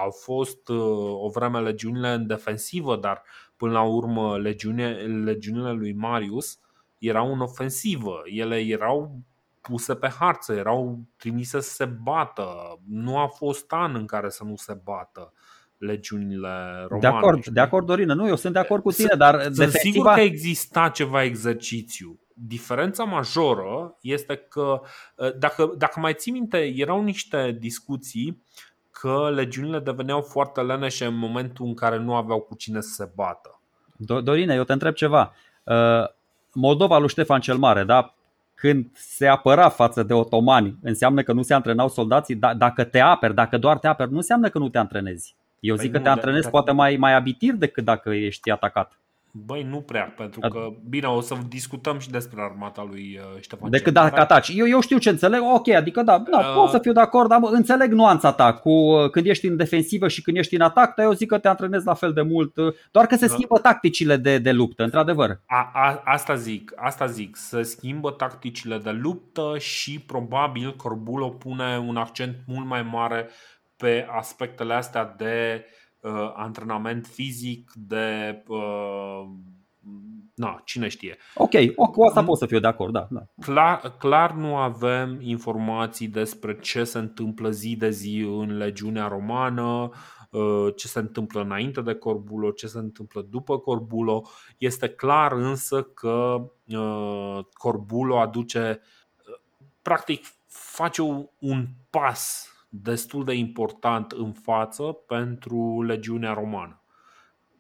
au fost uh, o vreme legiunile în defensivă, dar până la urmă legiune, legiunile lui Marius erau în ofensivă. Ele erau puse pe harță, erau trimise să se bată. Nu a fost an în care să nu se bată legiunile romane. De acord, știi? de acord, Dorină. Nu, eu sunt de acord cu tine, dar sunt defensiva... sigur că exista ceva exercițiu. Diferența majoră este că, ă, dacă, dacă mai ții minte, erau niște discuții că legiunile deveneau foarte leneșe în momentul în care nu aveau cu cine să se bată. Dorine, eu te întreb ceva. Ă, Moldova lui Ștefan cel Mare, da? când se apăra față de otomani, înseamnă că nu se antrenau soldații? D- dacă te aperi, dacă doar te aperi, nu înseamnă că nu te antrenezi. Eu zic păi că te antrenezi poate mai, mai abitir decât dacă ești atacat. Băi, nu prea, pentru că, bine, o să discutăm și despre armata lui uh, Ștefan Decât dacă ataci. Eu, eu știu ce înțeleg, ok, adică da, da uh, pot să fiu de acord, dar înțeleg nuanța ta cu uh, când ești în defensivă și când ești în atac, dar eu zic că te antrenezi la fel de mult, uh, doar că se uh, schimbă tacticile de, de luptă, într-adevăr. A, a, asta zic, asta zic, se schimbă tacticile de luptă și probabil Corbulo pune un accent mult mai mare pe aspectele astea de uh, uh, antrenament fizic, de. Uh, na, cine știe. Ok, cu asta pot să fiu de acord, da. da. Clar, clar nu avem informații despre ce se întâmplă zi de zi în legiunea romană, uh, ce se întâmplă înainte de Corbulo, ce se întâmplă după Corbulo. Este clar însă că uh, Corbulo aduce, uh, practic, face un pas destul de important în față pentru legiunea romană.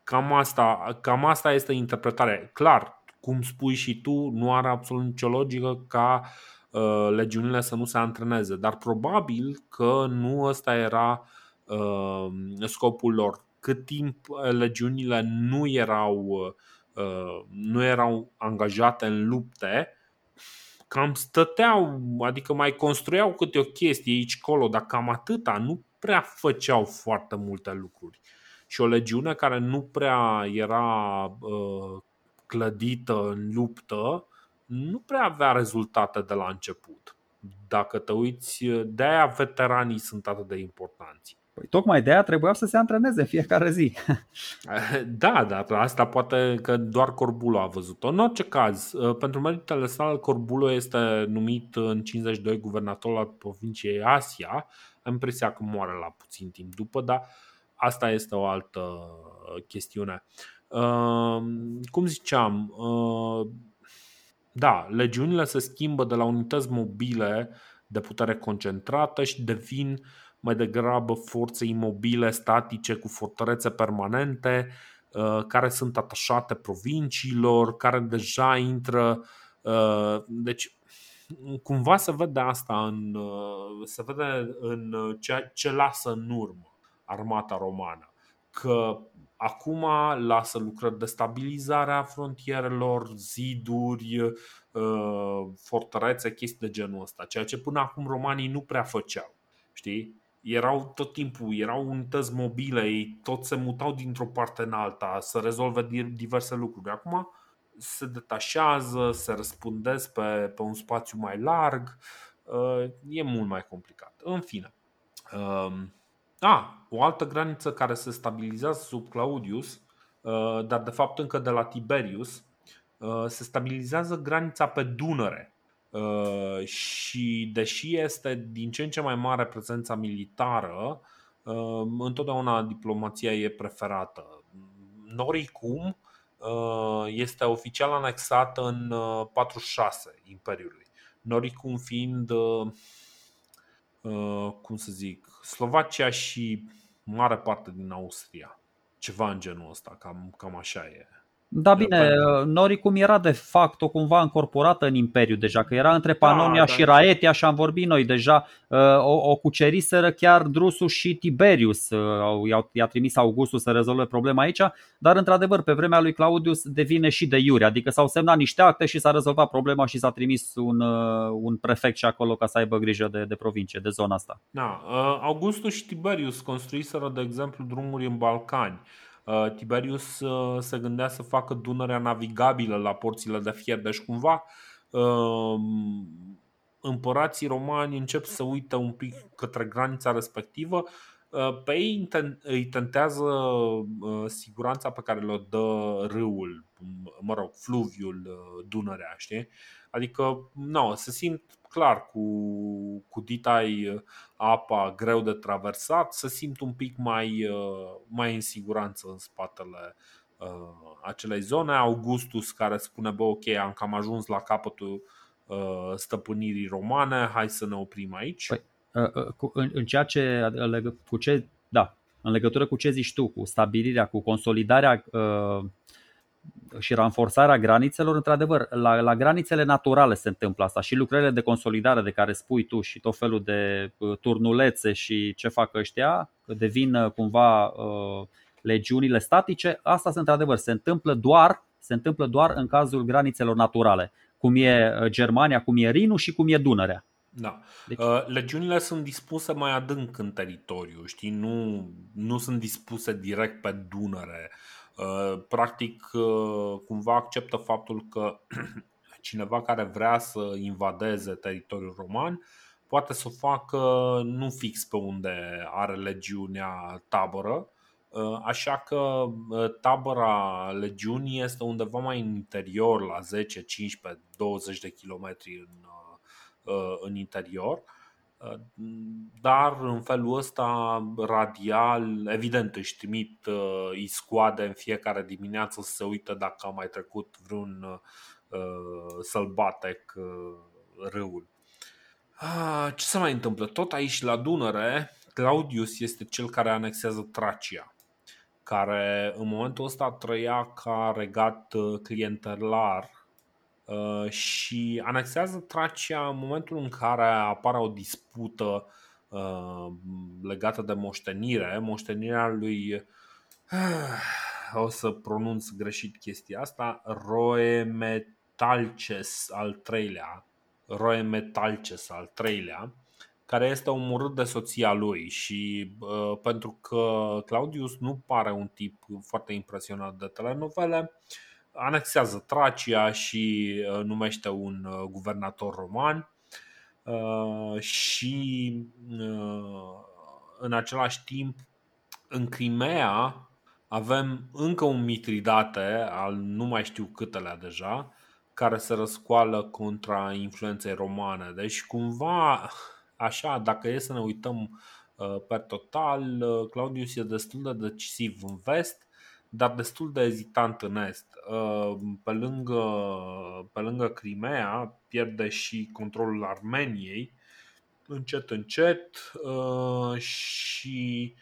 Cam asta, cam asta este interpretarea. Clar, cum spui și tu, nu are absolut nicio logică ca uh, legiunile să nu se antreneze, dar probabil că nu ăsta era uh, scopul lor. Cât timp legiunile nu erau, uh, nu erau angajate în lupte, cam stăteau, adică mai construiau câte o chestie aici colo, dar cam atâta, nu prea făceau foarte multe lucruri. Și o legiune care nu prea era uh, clădită în luptă, nu prea avea rezultate de la început. Dacă te uiți, de aia veteranii sunt atât de importanți. Păi tocmai de aia trebuia să se antreneze fiecare zi. (laughs) Da, dar asta poate că doar Corbulo a văzut-o. În orice caz, uh, pentru meritele sale, Corbulo este numit în 52 guvernator al provinciei Asia. Am impresia că moare la puțin timp după, dar asta este o altă chestiune. Uh, cum ziceam, uh, da, legiunile se schimbă de la unități mobile de putere concentrată și devin mai degrabă forțe imobile, statice, cu fortărețe permanente, uh, care sunt atașate provinciilor, care deja intră. Uh, deci, cumva se vede asta în, uh, se vede în ce, ce lasă în urmă armata romană. Că acum lasă lucrări de stabilizare a frontierelor, ziduri, fortărețe, chestii de genul ăsta, ceea ce până acum romanii nu prea făceau. Știi? Erau tot timpul, erau unități mobile, ei tot se mutau dintr-o parte în alta să rezolve diverse lucruri. Acum se detașează, se răspundesc pe, pe un spațiu mai larg, uh, e mult mai complicat. În fine. Um, a, o altă graniță care se stabilizează sub Claudius, uh, dar de fapt încă de la Tiberius, uh, se stabilizează granița pe Dunăre Uh, și deși este din ce în ce mai mare prezența militară, uh, întotdeauna diplomația e preferată. Noricum uh, este oficial anexat în 46 Imperiului. Noricum fiind, cum să zic, Slovacia și mare parte din Austria. Ceva în genul ăsta, cam, cam așa e. Da, bine, Noricum era de fapt o cumva încorporată în Imperiu deja, că era între Panonia da, și da. Raetia și am vorbit noi deja, uh, o, o cuceriseră chiar Drusus și Tiberius, uh, i-a trimis Augustus să rezolve problema aici, dar într-adevăr pe vremea lui Claudius devine și de iure, adică s-au semnat niște acte și s-a rezolvat problema și s-a trimis un, uh, un prefect și acolo ca să aibă grijă de, de provincie, de zona asta. Da, Augustus și Tiberius construiseră de exemplu drumuri în Balcani. Uh, Tiberius uh, se gândea să facă Dunărea navigabilă la porțile de fier, deci cumva uh, împărații romani încep să uite un pic către granița respectivă pe ei îi tentează siguranța pe care le dă râul, mă rog, fluviul Dunărea, știi? Adică, nu, se simt clar cu, cu ditai uh, apa greu de traversat, se simt un pic mai, uh, mai în siguranță în spatele uh, acelei zone. Augustus care spune, bă, ok, am cam ajuns la capătul stăpânirii romane, hai să ne oprim aici. Păi, în, în ceea ce, cu ce, da, în legătură cu ce zici tu, cu stabilirea, cu consolidarea uh, și ranforsarea granițelor, într-adevăr, la, la granițele naturale se întâmplă asta și lucrările de consolidare de care spui tu și tot felul de uh, turnulețe și ce fac ăștia, că devin uh, cumva uh, legiunile statice, asta se într-adevăr se întâmplă doar se întâmplă doar în cazul granițelor naturale, cum e uh, Germania, cum e Rinu și cum e Dunărea. Da. Deci... Uh, legiunile sunt dispuse mai adânc în teritoriu, știi? Nu, nu sunt dispuse direct pe Dunăre. Uh, practic, uh, cumva acceptă faptul că (clears throat) cineva care vrea să invadeze teritoriul roman poate să o facă nu fix pe unde are legiunea tabără, uh, Așa că tabăra legiunii este undeva mai în interior, la 10, 15, 20 de kilometri în, în interior dar în felul ăsta radial, evident își trimit uh, îi scoade în fiecare dimineață să se uită dacă a mai trecut vreun uh, sălbatec uh, râul. Ce se mai întâmplă? Tot aici la Dunăre, Claudius este cel care anexează Tracia, care în momentul ăsta trăia ca regat clientelar Uh, și anexează Tracia în momentul în care apare o dispută uh, legată de moștenire, moștenirea lui (sighs) o să pronunț greșit chestia asta, Roemetalces al treilea, Roemetalces al treilea, care este omorât de soția lui și uh, pentru că Claudius nu pare un tip foarte impresionat de telenovele, uh, anexează Tracia și uh, numește un uh, guvernator roman uh, și în același timp în Crimea avem încă un Mitridate al nu mai știu câtelea deja care se răscoală contra influenței romane. Deci cumva așa, dacă e să ne uităm pe total, Claudius e destul de decisiv în vest dar destul de ezitant în est. Uh, pe lângă, pe lângă Crimea, pierde și controlul Armeniei, încet, încet uh, și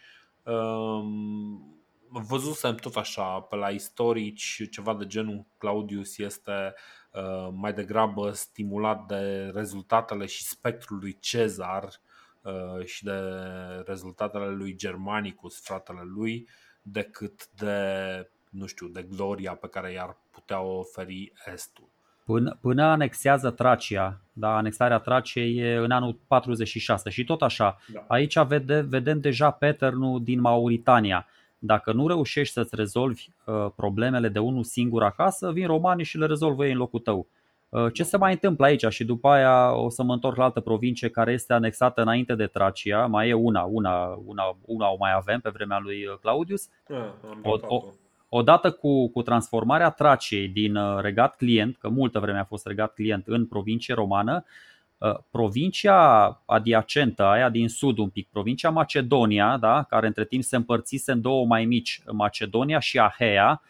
um, văzusem tot așa pe la istorici ceva de genul Claudius este uh, mai degrabă stimulat de rezultatele și spectrul lui Cezar și de rezultatele lui Germanicus, fratele lui, decât de, nu știu, de gloria pe care i-ar putea oferi Estul. Până, până anexează Tracia, da, anexarea Traciei e în anul 46 și tot așa. Da. Aici vede, vedem deja pattern din Mauritania. Dacă nu reușești să-ți rezolvi uh, problemele de unul singur acasă, vin romanii și le rezolvă ei în locul tău. Uh, ce se mai întâmplă aici? Și după aia o să mă întorc la altă provincie care este anexată înainte de Tracia, mai e una, una, una, una o mai avem pe vremea lui uh, Claudius. Da, o, o, odată cu, cu transformarea Traciei din uh, regat client, că multă vreme a fost regat client în provincie romană, provincia adiacentă, aia din sud un pic, provincia Macedonia, da, care între timp se împărțise în două mai mici, Macedonia și Ahea,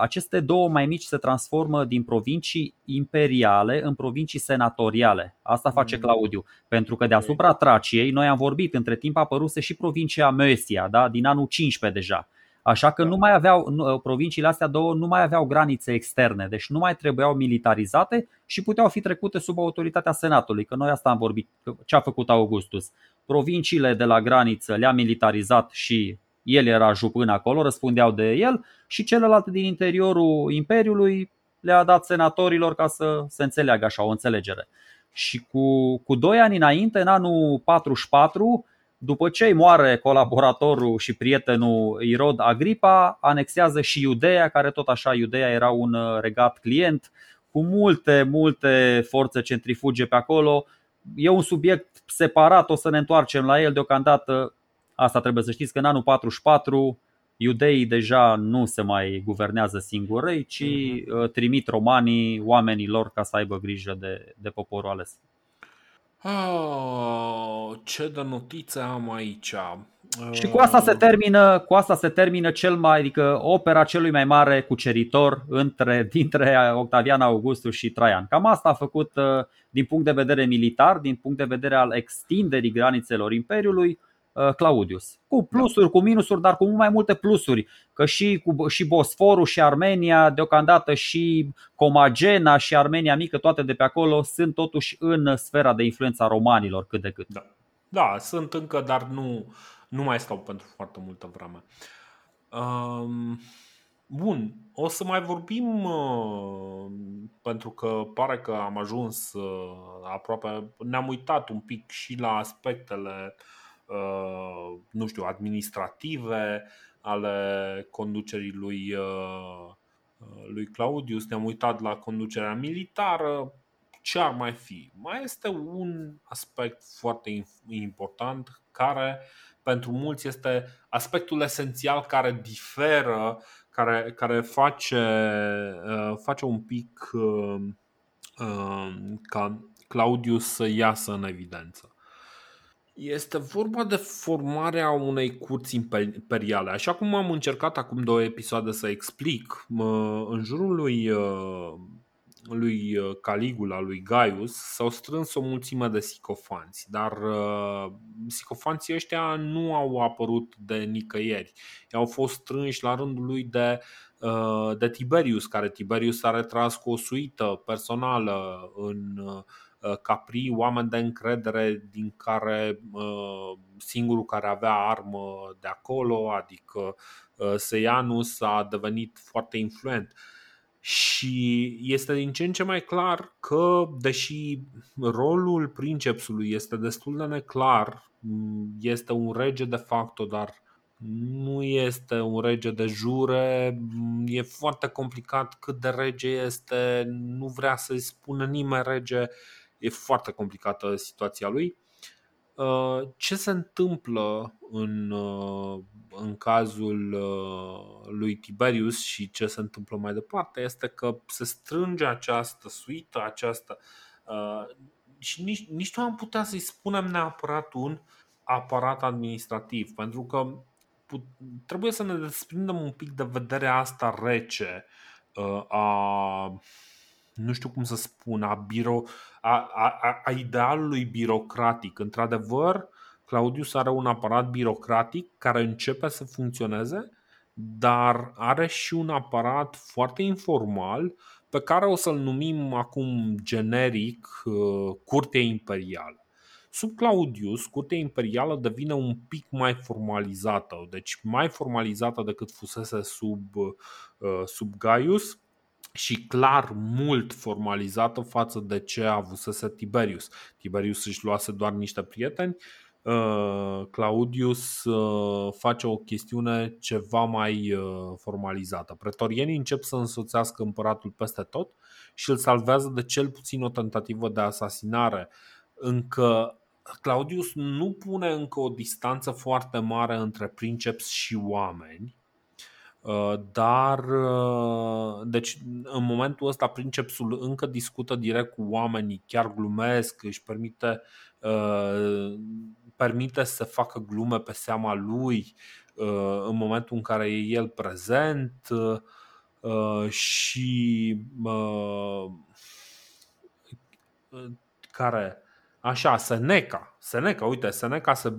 aceste două mai mici se transformă din provincii imperiale în provincii senatoriale. Asta face mm. Claudiu. Pentru că deasupra Traciei, noi am vorbit, între timp a apăruse și provincia Mösia, da? din anul 15 deja. Așa că da. nu mai aveau, provinciile astea două nu mai aveau granițe externe, deci nu mai trebuiau militarizate și puteau fi trecute sub autoritatea Senatului, că noi asta am vorbit, ce a făcut Augustus. Provinciile de la graniță le-a militarizat și el era jupân acolo, răspundeau de el și celelalte din interiorul Imperiului le-a dat senatorilor ca să se înțeleagă așa o înțelegere. Și cu, cu doi ani înainte, în anul 44, după ce îi moare colaboratorul și prietenul Irod Agripa, anexează și Iudeea, care tot așa Iudeea era un uh, regat client cu multe, multe forțe centrifuge pe acolo. E un subiect separat, o să ne întoarcem la el deocamdată. Asta trebuie să știți că în anul 44 iudeii deja nu se mai guvernează singurei, ci uh-huh. trimit romanii oamenii lor ca să aibă grijă de, de poporul ales. Oh, ce de notițe am aici. Și cu asta se termină, cu asta se termină cel mai, adică opera celui mai mare cuceritor între, (laughs) dintre Octavian Augustus și Traian. Cam asta a făcut uh, din punct de vedere militar, din punct de vedere al extinderii granițelor Imperiului, Uh, Claudius. Cu plusuri, cu minusuri, dar cu mult mai multe plusuri. Că și, cu, și Bosforul și Armenia, deocamdată și Comagena și Armenia mică, toate de pe acolo, sunt totuși în sfera de influență a romanilor cât de cât. Da, da sunt încă, dar nu, nu mai stau pentru foarte multă vreme. Um, bun, o să mai vorbim uh, pentru că pare că am ajuns uh, aproape, ne-am uitat un pic și la aspectele uh, Uh, nu știu, administrative ale conducerii lui, uh, lui Claudius, ne-am uitat la conducerea militară, ce ar mai fi? Mai este un aspect foarte important care pentru mulți este aspectul esențial care diferă, care, care face, uh, face un pic ca Claudius să iasă în evidență. Este vorba de formarea unei curți imperiale. Așa cum am încercat acum două episoade să explic, în jurul lui, uh, lui uh, Caligula, lui Gaius, s-au strâns o mulțime de sicofanți, dar uh, sicofanții ăștia nu au apărut de nicăieri. Au fost strânși la rândul lui de, de Tiberius, care Tiberius a retras cu o suită personală în Uh, capri, oameni de încredere din care uh, singurul care avea armă de acolo, adică uh, Seianus, a devenit foarte influent. Și este din ce în ce mai clar că, deși rolul princepsului este destul de neclar, este un rege de facto, dar nu este un rege de jure, e foarte complicat cât de rege este, nu vrea să-i spună nimeni rege E foarte complicată situația lui. Uh, ce se întâmplă în, uh, în cazul uh, lui Tiberius și ce se întâmplă mai departe este că se strânge această suită, această și nici, nici nu am putea să-i spunem neapărat un aparat administrativ, pentru că put, trebuie să ne desprindem un pic de vederea asta rece a nu știu cum să spun, a, biro, a, a, a idealului birocratic. Într-adevăr, Claudius are un aparat birocratic care începe să funcționeze, dar are și un aparat foarte informal pe care o să-l numim acum generic uh, Curtea Imperială. Sub Claudius, Curtea Imperială devine un pic mai formalizată, deci mai formalizată decât fusese sub, uh, sub Gaius și clar mult formalizată față de ce a avusese Tiberius. Tiberius își luase doar niște prieteni, uh, Claudius uh, face o chestiune ceva mai uh, formalizată. Pretorienii încep să însoțească împăratul peste tot și îl salvează de cel puțin o tentativă de asasinare. Încă Claudius nu pune încă o distanță foarte mare între princeps și oameni, Uh, dar, uh, deci, în momentul ăsta, Princepsul încă discută direct cu oamenii, chiar glumesc, își permite, uh, permite să facă glume pe seama lui în momentul în care e el prezent. și care Așa, Seneca. Seneca, uite, Seneca se,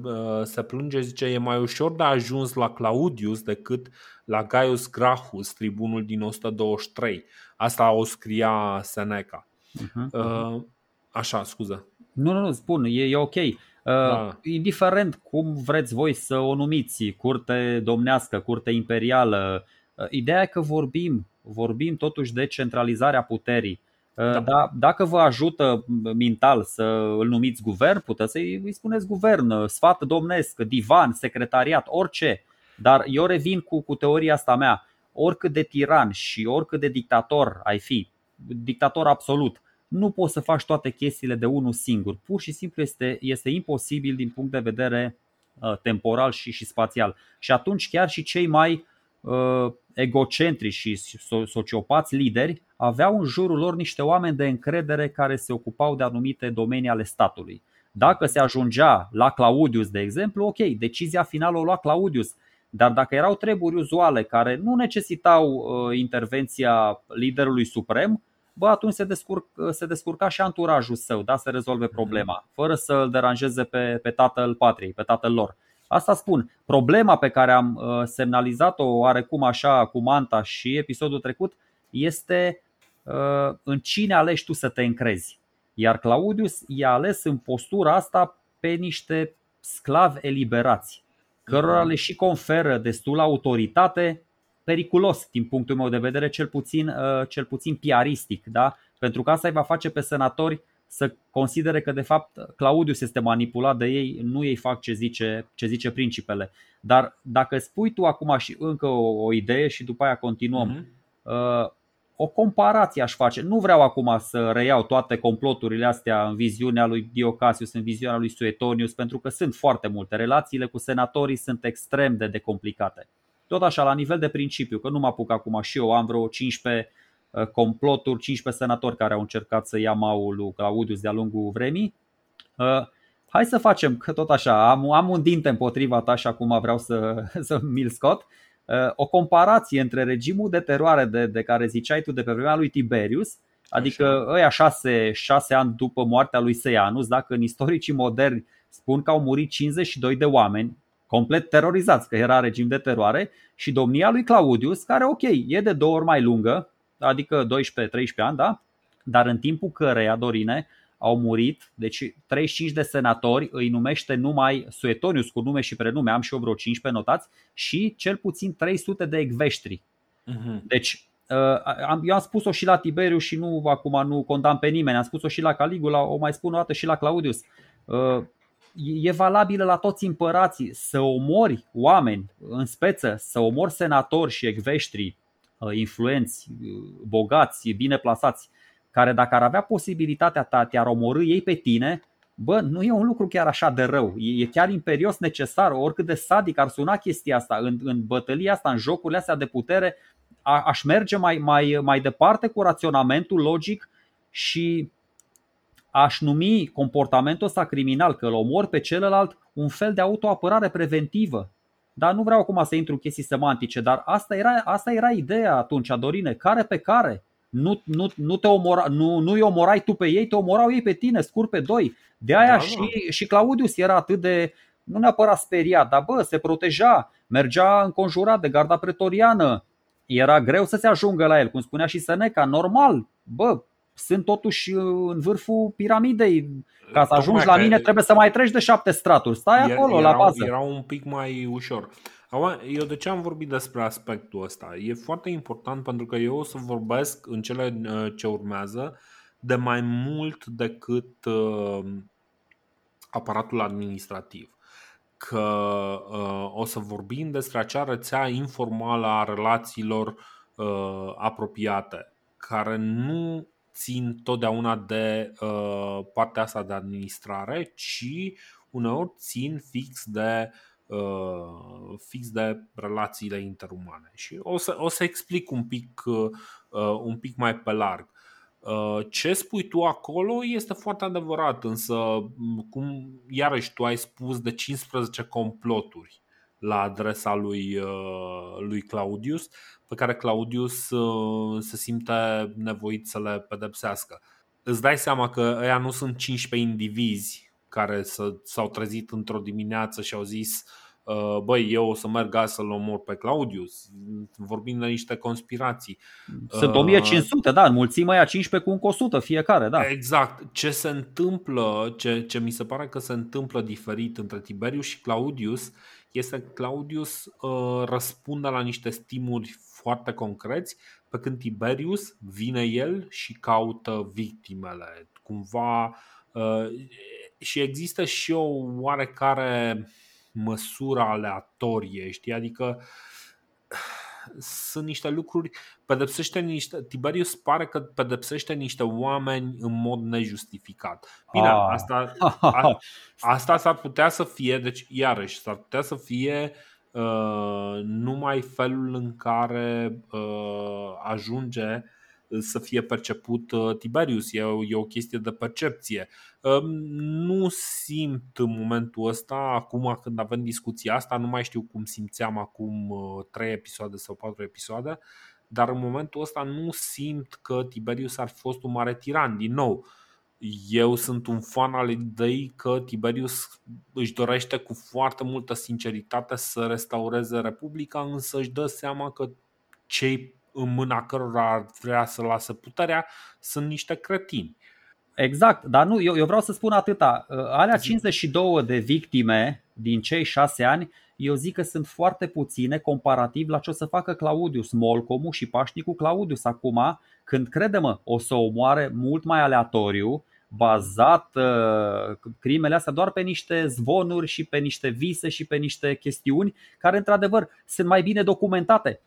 se plânge, zice, e mai ușor de ajuns la Claudius decât la Gaius Gracchus, tribunul din 123. Asta o scria Seneca. Uh-huh, uh-huh. Așa, scuză. Nu, nu, nu, spun, e, e ok. Uh, da. Indiferent cum vreți voi să o numiți, curte domnească, curte imperială, uh, ideea e că vorbim, vorbim totuși de centralizarea puterii. Uh, da. Da, dacă vă ajută mental să îl numiți guvern, puteți să-i îi spuneți guvern, sfat domnesc, divan, secretariat, orice. Dar eu revin cu, cu teoria asta mea. Oricât de tiran și oricât de dictator ai fi, dictator absolut, nu poți să faci toate chestiile de unul singur. Pur și simplu este, este imposibil din punct de vedere uh, temporal și, și spațial. Și atunci chiar și cei mai uh, egocentrici și sociopați lideri aveau în jurul lor niște oameni de încredere care se ocupau de anumite domenii ale statului. Dacă se ajungea la Claudius, de exemplu, ok, decizia finală o lua Claudius, dar dacă erau treburi uzuale care nu necesitau uh, intervenția liderului suprem, bă, atunci se, descurc, se descurca și anturajul său, da, să rezolve mhm. problema, fără să îl deranjeze pe, pe tatăl patriei, pe tatăl lor. Asta spun. Problema pe care am uh, semnalizat-o oarecum așa cu Manta și episodul trecut este uh, în cine alegi tu să te încrezi. Iar Claudius i-a ales în postura asta pe niște sclavi eliberați, cărora le și conferă destul autoritate, periculos din punctul meu de vedere, cel puțin, uh, cel puțin piaristic, da? pentru că asta îi va face pe senatori să considere că de fapt Claudius este manipulat de ei, nu ei fac ce zice, ce zice principele. Dar dacă spui tu acum și încă o, o idee și după aia continuăm, uh-huh. o comparație aș face. Nu vreau acum să reiau toate comploturile astea în viziunea lui Diocasius, în viziunea lui Suetonius, pentru că sunt foarte multe. Relațiile cu senatorii sunt extrem de, de complicate. Tot așa, la nivel de principiu, că nu mă apuc acum și eu, am vreo 15 Uh, comploturi, 15 senatori care au încercat să ia maul lui Claudius de-a lungul vremii. Uh, hai să facem, că tot așa, am, am un dinte împotriva ta și acum vreau să, (laughs) să mi-l scot. Uh, o comparație între regimul de teroare de, de care ziceai tu de pe vremea lui Tiberius, adică Așa. ăia șase, șase ani după moartea lui Seianus, dacă în istoricii moderni spun că au murit 52 de oameni, complet terorizați, că era regim de teroare, și domnia lui Claudius, care, ok, e de două ori mai lungă, adică 12-13 ani, da? dar în timpul căreia, Dorine, au murit, deci 35 de senatori îi numește numai Suetonius cu nume și prenume, am și eu vreo 15 notați, și cel puțin 300 de ecveștri. Uh-huh. Deci uh, eu am spus-o și la Tiberiu și nu acum nu condamn pe nimeni, am spus-o și la Caligula, o mai spun o dată și la Claudius. Uh, e valabilă la toți împărații să omori oameni în speță, să omori senatori și ecveștri Uh, influenți, uh, bogați, bine plasați, care dacă ar avea posibilitatea ta, te-ar omorâ ei pe tine, bă, nu e un lucru chiar așa de rău. E chiar imperios necesar, oricât de sadic ar suna chestia asta, în, în bătălia asta, în jocurile astea de putere, a, aș merge mai, mai, mai departe cu raționamentul logic și aș numi comportamentul ăsta criminal, că îl omor pe celălalt, un fel de autoapărare preventivă. Dar nu vreau acum să intru în chestii semantice, dar asta era, asta era ideea atunci, Dorine, care pe care. Nu, nu, nu, te omora, nu, nu îi omorai tu pe ei, te omorau ei pe tine, scur pe doi. De aia da, și, da. și Claudius era atât de, nu neapărat speriat, dar bă, se proteja, mergea înconjurat de garda pretoriană. Era greu să se ajungă la el, cum spunea și Seneca, normal, bă, sunt totuși în vârful piramidei. Ca să ajungi la mine trebuie să mai treci de șapte straturi. Stai acolo, era, la bază. Era un pic mai ușor. Eu de ce am vorbit despre aspectul ăsta? E foarte important pentru că eu o să vorbesc în cele uh, ce urmează de mai mult decât uh, aparatul administrativ. Că uh, o să vorbim despre acea rețea informală a relațiilor apropiate, care nu țin totdeauna de uh, partea asta de administrare, ci uneori țin fix de uh, fix de relațiile interumane. Și o să, o să explic un pic, uh, un pic mai pe larg. Uh, ce spui tu acolo este foarte adevărat, însă cum iarăși tu ai spus de 15 comploturi la adresa lui, uh, lui Claudius, pe care Claudius uh, se simte nevoit să le pedepsească. Îți dai seama că ăia nu sunt 15 indivizi care s-au trezit într-o dimineață și au zis Uh, băi, eu o să merg să-l omor pe Claudius, vorbim de niște conspirații. Sunt 1500, uh, da, înmulțim aia 15 cu un 100 fiecare, da. Exact. Ce se întâmplă, ce, ce mi se pare că se întâmplă diferit între Tiberius și Claudius este că Claudius uh, răspunde la niște stimuli foarte concreți, pe când Tiberius vine el și caută victimele. Cumva uh, și există și o oarecare măsură aleatorie, știi? Adică sunt niște lucruri, pedepsește niște, Tiberius pare că pedepsește niște oameni în mod nejustificat. Bine, ah. asta, a, (laughs) asta s-ar putea să fie, deci iarăși, s-ar putea să fie uh, numai felul în care uh, ajunge să fie perceput uh, Tiberius. E o, e o chestie de percepție. Um, nu simt în momentul ăsta, acum când avem discuția asta, nu mai știu cum simțeam acum 3 uh, episoade sau 4 episoade, dar în momentul ăsta nu simt că Tiberius ar fi fost un mare tiran. Din nou, eu sunt un fan al ideii că Tiberius își dorește cu foarte multă sinceritate să restaureze Republica, însă își dă seama că cei în mâna cărora ar vrea să lasă puterea sunt niște cretini. Exact, dar nu, eu, eu vreau să spun atâta. Uh, alea 52 de victime din cei șase ani, eu zic că sunt foarte puține comparativ la ce o să facă Claudius Molcomu și pașnicul Claudius acum, când, crede-mă, o să omoare mult mai aleatoriu, bazat uh, crimele astea doar pe niște zvonuri și pe niște vise și pe niște chestiuni care într-adevăr sunt mai bine documentate.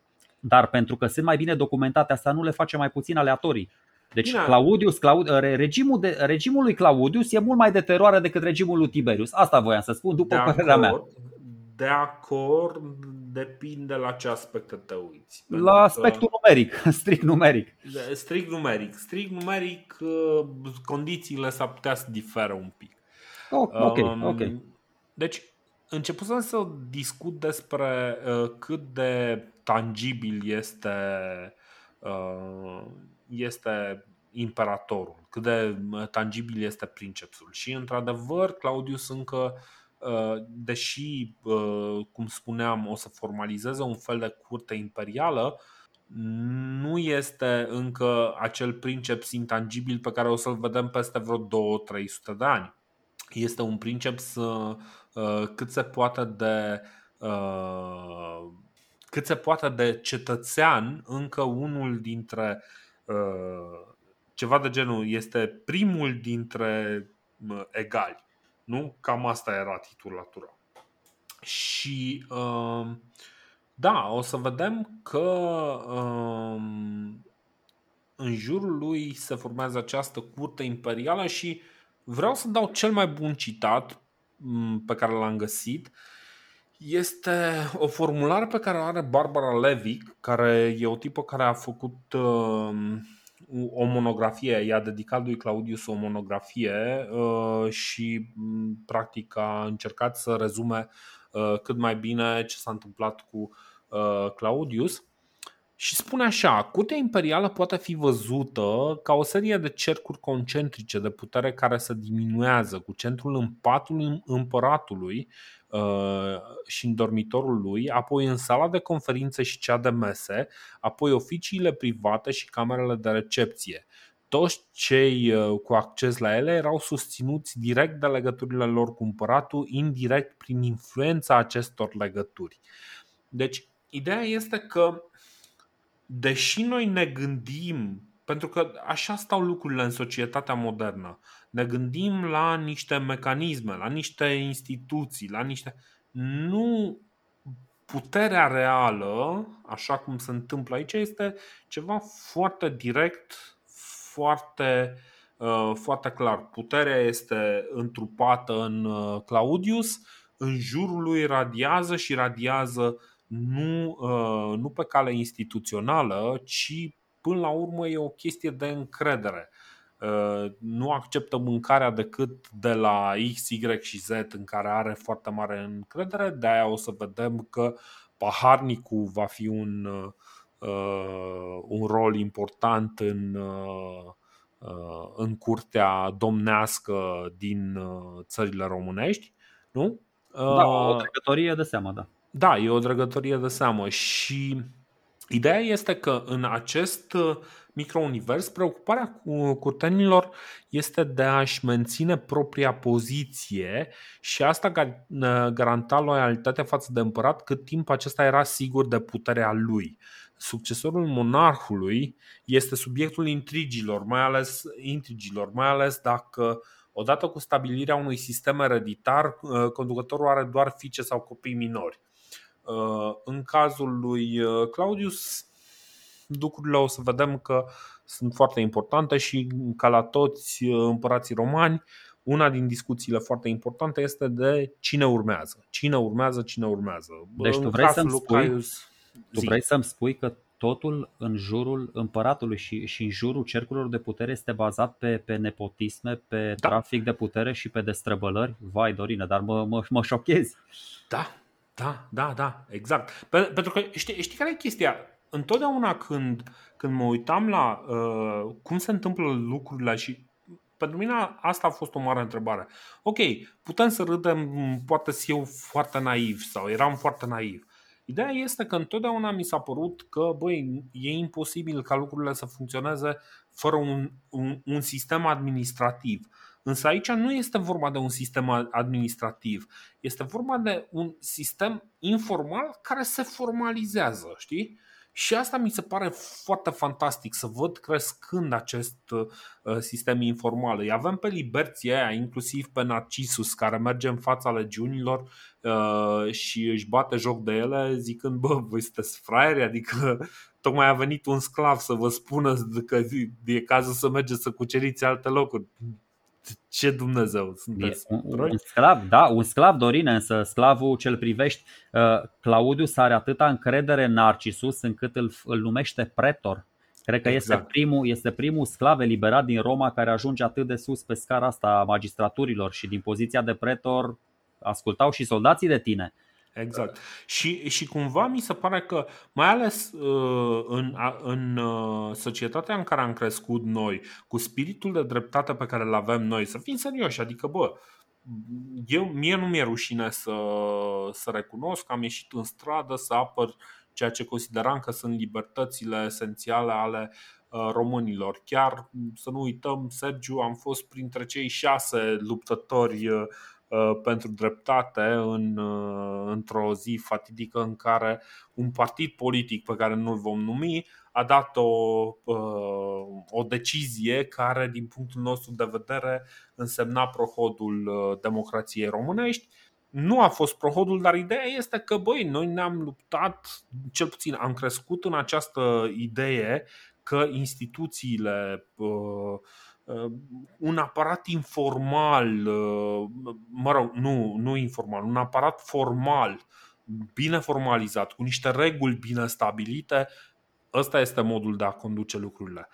Dar pentru că sunt mai bine documentate, asta nu le face mai puțin aleatorii. Deci Bine. Claudius, Claud, regimul, de, regimul lui Claudius e mult mai de teroare decât regimul lui Tiberius. Asta voiam să spun după de părerea acord, mea. De acord, depinde la ce aspect te uiți. La aspectul că... numeric, (laughs) strict numeric. Strict numeric. Strict numeric, uh, condițiile s-ar putea să diferă un pic. Oh, ok, um, ok. Deci, începusem să discut despre uh, cât de tangibil este, uh, este imperatorul, cât de uh, tangibil este princepsul. Și, într-adevăr, Claudius încă, uh, deși, uh, cum spuneam, o să formalizeze un fel de curte imperială, nu este încă acel princeps intangibil pe care o să-l vedem peste vreo 2-300 de ani. Este un princeps uh, cât se poate de uh, cât se poate de cetățean, încă unul dintre uh, ceva de genul, este primul dintre uh, egali. Nu? Cam asta era titulatura. Și uh, da, o să vedem că uh, în jurul lui se formează această curte imperială și vreau să dau cel mai bun citat pe care l-am găsit este o formulare pe care o are Barbara Levick, care e o tipă care a făcut uh, o monografie, i-a dedicat lui Claudius o monografie uh, și practic a încercat să rezume uh, cât mai bine ce s-a întâmplat cu uh, Claudius. Și spune așa, curtea imperială poate fi văzută ca o serie de cercuri concentrice de putere care se diminuează cu centrul în patul împăratului uh, și în dormitorul lui, apoi în sala de conferințe și cea de mese, apoi oficiile private și camerele de recepție. Toți cei uh, cu acces la ele erau susținuți direct de legăturile lor cu împăratul, indirect prin influența acestor legături. Deci, ideea este că deși noi ne gândim, pentru că așa stau lucrurile în societatea modernă, ne gândim la niște mecanisme, la niște instituții, la niște. Nu puterea reală, așa cum se întâmplă aici, este ceva foarte direct, foarte, uh, foarte clar. Puterea este întrupată în uh, Claudius, în jurul lui radiază și radiază nu, uh, nu pe cale instituțională, ci până la urmă e o chestie de încredere. nu acceptă mâncarea decât de la X, Y și Z în care are foarte mare încredere, de aia o să vedem că paharnicul va fi un, un rol important în, în curtea domnească din țările românești, nu? Da, o drăgătorie de seamă, da. Da, e o drăgătorie de seamă și ideea este că în acest uh, microunivers preocuparea cu curtenilor este de a-și menține propria poziție și asta uh, garanta loialitatea față de împărat cât timp acesta era sigur de puterea lui. Succesorul monarhului este subiectul intrigilor, mai ales intrigilor, mai ales dacă odată cu stabilirea unui sistem ereditar, uh, conducătorul are doar fiice sau copii minori. Uh, în cazul lui uh, Claudius, lucrurile o să vedem că sunt foarte importante și ca la toți uh, împărații romani, una din discuțiile foarte importante este de cine urmează. Cine urmează, cine urmează. Deci tu vrei, să-mi spui, tu vrei să-mi spui că totul în jurul împăratului și, și în jurul cercurilor de putere este bazat pe, pe nepotisme, pe da. trafic de putere și pe destrăbălări? Vai, Dorine, dar mă, mă, mă șochezi. Da, da, da, da, exact. Pentru că știi, știi care e chestia? Întotdeauna când, când mă uitam la uh, cum se întâmplă lucrurile și pentru mine asta a fost o mare întrebare. Ok, putem să râdem, poate să eu foarte naiv sau eram foarte naiv. Ideea este că întotdeauna mi s-a părut că, băi, e imposibil ca lucrurile să funcționeze fără un, un, un sistem administrativ. Însă aici nu este vorba de un sistem administrativ, este vorba de un sistem informal care se formalizează, știi? Și asta mi se pare foarte fantastic să văd crescând acest uh, sistem informal. Îi avem pe liberții aia, inclusiv pe Narcisus, care merge în fața legiunilor uh, și își bate joc de ele, zicând, bă, voi sunteți fraieri, adică tocmai a venit un sclav să vă spună că e cazul să mergeți să cuceriți alte locuri ce Dumnezeu sunteți? Un, un sclav, da, un sclav Dorine, însă sclavul cel privești, uh, Claudius are atâta încredere în Narcisus încât îl, îl numește pretor. Cred că exact. este, primul, este primul sclav eliberat din Roma care ajunge atât de sus pe scara asta a magistraturilor și din poziția de pretor ascultau și soldații de tine. Exact. Și, și cumva mi se pare că, mai ales uh, în, în uh, societatea în care am crescut noi, cu spiritul de dreptate pe care îl avem noi, să fim serioși, adică, bă, eu, mie nu mi-e rușine să, să recunosc că am ieșit în stradă să apăr ceea ce consideram că sunt libertățile esențiale ale uh, românilor. Chiar să nu uităm, Sergiu, am fost printre cei șase luptători Uh, pentru dreptate în, uh, într-o zi fatidică în care un partid politic pe care nu-l vom numi a dat o, uh, o decizie care, din punctul nostru de vedere, însemna prohodul democrației românești. Nu a fost prohodul, dar ideea este că, băi, noi ne-am luptat, cel puțin am crescut în această idee că instituțiile uh, Uh, un aparat informal, uh, mă rog, nu, nu informal, un aparat formal, bine formalizat, cu niște reguli bine stabilite, ăsta este modul de a conduce lucrurile.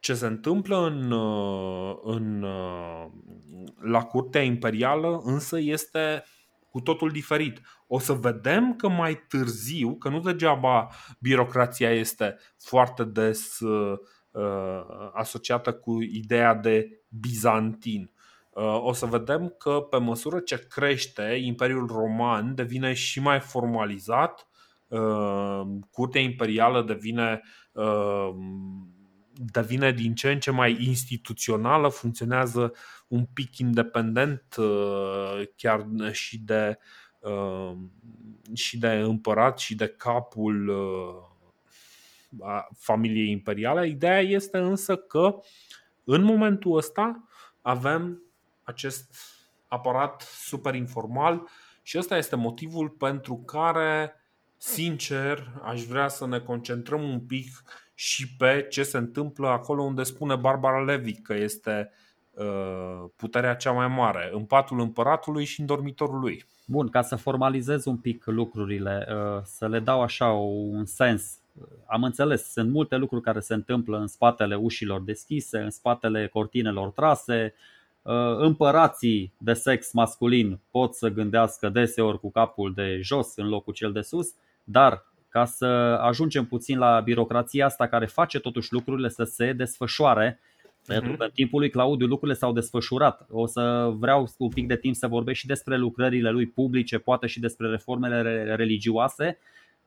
Ce se întâmplă în, uh, în, la Curtea Imperială însă este cu totul diferit. O să vedem că mai târziu, că nu degeaba birocrația este foarte des uh, Uh, asociată cu ideea de bizantin. Uh, o să vedem că pe măsură ce crește, Imperiul Roman devine și mai formalizat, uh, curtea imperială devine devine din ce în ce mai instituțională, funcționează un pic independent chiar și de și de împărat și de capul a familiei imperiale. Ideea este însă că în momentul ăsta avem acest aparat super informal și ăsta este motivul pentru care, sincer, aș vrea să ne concentrăm un pic și pe ce se întâmplă acolo unde spune Barbara Levi că este uh, puterea cea mai mare, în patul împăratului și în dormitorul lui. Bun, ca să formalizez un pic lucrurile, uh, să le dau așa un sens am înțeles, sunt multe lucruri care se întâmplă în spatele ușilor deschise, în spatele cortinelor trase. Împărații de sex masculin pot să gândească deseori cu capul de jos în locul cel de sus, dar ca să ajungem puțin la birocrația asta care face totuși lucrurile să se desfășoare pentru că în timpul lui Claudiu lucrurile s-au desfășurat. O să vreau un pic de timp să vorbesc și despre lucrările lui publice, poate și despre reformele religioase,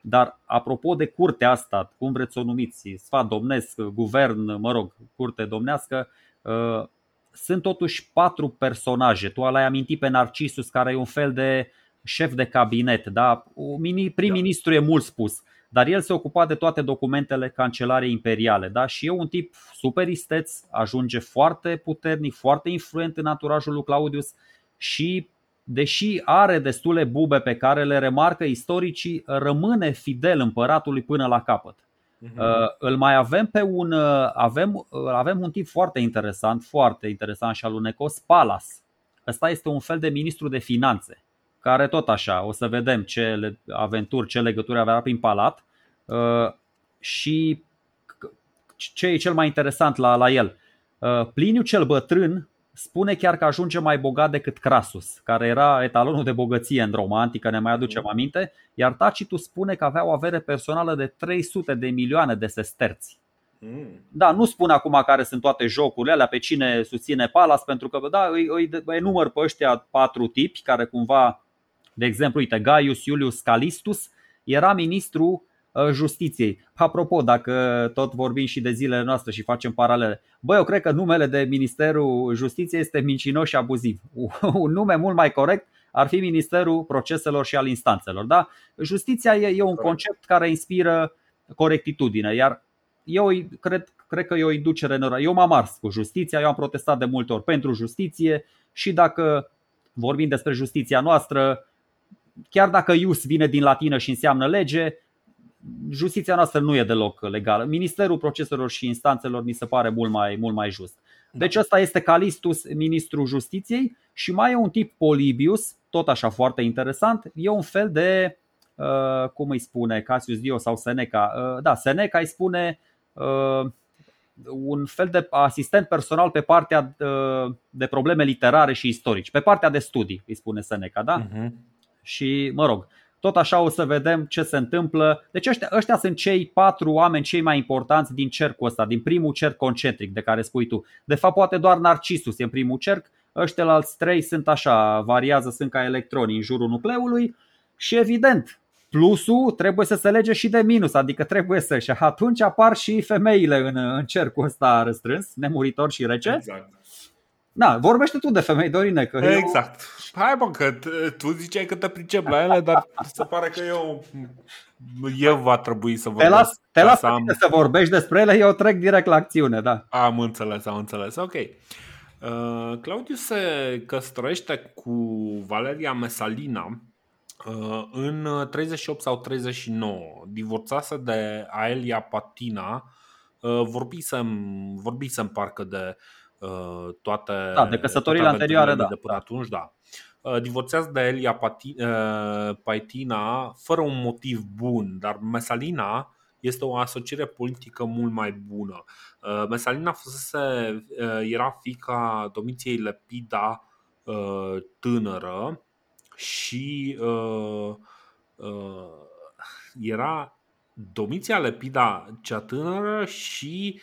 dar apropo de curtea asta, cum vreți să o numiți, sfat domnesc, guvern, mă rog, curte domnească, uh, sunt totuși patru personaje. Tu l-ai amintit pe Narcisus, care e un fel de șef de cabinet, da? prim-ministru e mult spus, dar el se ocupa de toate documentele cancelariei imperiale. Da? Și e un tip super isteț, ajunge foarte puternic, foarte influent în anturajul lui Claudius și deși are destule bube pe care le remarcă istoricii, rămâne fidel împăratului până la capăt. Uh-huh. Îl mai avem pe un uh, avem, uh, avem un tip foarte interesant, foarte interesant și alunecos, Palas. Ăsta este un fel de ministru de finanțe care tot așa, o să vedem ce aventuri, ce legături avea prin palat uh, și ce e cel mai interesant la, la el. Uh, Pliniu cel bătrân spune chiar că ajunge mai bogat decât Crasus, care era etalonul de bogăție în Roma antică, ne mai aducem mm. aminte, iar Tacitus spune că avea o avere personală de 300 de milioane de sesterți. Mm. Da, nu spun acum care sunt toate jocurile alea, pe cine susține Palas, pentru că da, îi, îi, îi număr pe ăștia patru tipi care cumva de exemplu, uite, Gaius Iulius Calistus era ministru uh, justiției. Apropo, dacă tot vorbim și de zilele noastre și facem paralele, băi, eu cred că numele de Ministerul Justiției este mincinos și abuziv. (laughs) Un nume mult mai corect ar fi Ministerul Proceselor și al Instanțelor. Da? Justiția e, e un concept care inspiră corectitudine, iar eu cred, cred că e o inducere în Eu m-am ars cu justiția, eu am protestat de multe ori pentru justiție și dacă vorbim despre justiția noastră, chiar dacă ius vine din latină și înseamnă lege, justiția noastră nu e deloc legală. Ministerul proceselor și instanțelor mi se pare mult mai, mult mai just. Deci ăsta este Calistus, ministrul justiției și mai e un tip Polibius, tot așa foarte interesant, e un fel de, uh, cum îi spune, Cassius Dio sau Seneca. Uh, da, Seneca îi spune uh, un fel de asistent personal pe partea uh, de probleme literare și istorici, pe partea de studii, îi spune Seneca, da? Uh-huh și mă rog, tot așa o să vedem ce se întâmplă. Deci ăștia, ăștia sunt cei patru oameni cei mai importanți din cercul ăsta, din primul cerc concentric de care spui tu. De fapt, poate doar Narcisus e în primul cerc, ăștia alți trei sunt așa, variază, sunt ca electroni în jurul nucleului și evident, plusul trebuie să se lege și de minus, adică trebuie să și atunci apar și femeile în, în cercul ăsta răstrâns, nemuritor și rece. Exact. Da, vorbește tu de femei, Dorine. Că exact. Eu hai bă, că tu ziceai că te pricep la ele, dar se pare că eu eu va trebui să vorbesc. Te las, te las să, am... să vorbești despre ele, eu trec direct la acțiune, da. Am înțeles, am înțeles, ok. Uh, Claudiu se căsătorește cu Valeria Mesalina uh, în 38 sau 39. Divorțase de Aelia Patina. Uh, vorbisem, vorbisem parcă de uh, toate da, de căsătorile anterioare, da. De până atunci, da. Uh, divorțează de Elia uh, Paitina fără un motiv bun, dar Mesalina este o asociere politică mult mai bună. Uh, Mesalina fusese, era fica Domitiei Lepida tânără și era Domiția Lepida cea tânără și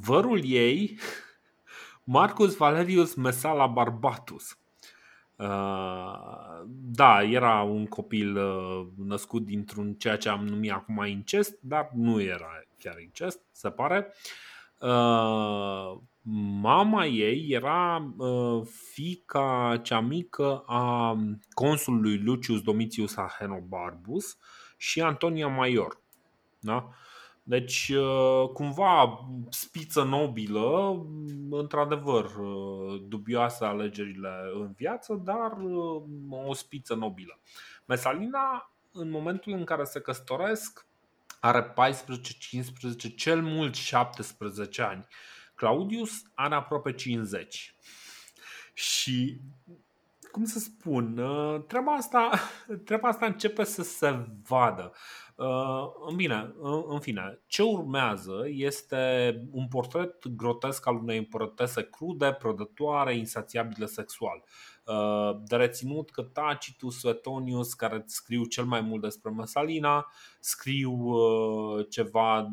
vărul ei (laughs) Marcus Valerius Mesala Barbatus. Uh, da, era un copil uh, născut dintr-un ceea ce am numit acum incest, dar nu era chiar incest, se pare. Uh, mama ei era fica cea mică a consulului Lucius Domitius Ahenobarbus și Antonia Maior. Da? Deci, uh, cumva, spiță nobilă, într-adevăr, uh, dubioase alegerile în viață, dar uh, o spiță nobilă. Mesalina, în momentul în care se căsătoresc, are 14, 15, cel mult 17 ani. Claudius are aproape 50. Și cum să spun, treaba asta, (laughs) treaba asta începe să se vadă. Bine, în fine, ce urmează este un portret grotesc al unei împărătese crude, prădătoare, insațiabile sexual. De reținut că Tacitus, Suetonius, care scriu cel mai mult despre Mesalina, scriu ceva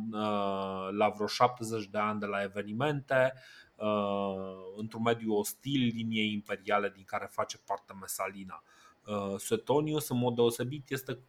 la vreo 70 de ani de la evenimente, într-un mediu ostil liniei imperiale din care face parte Mesalina. Suetonius, în mod deosebit, este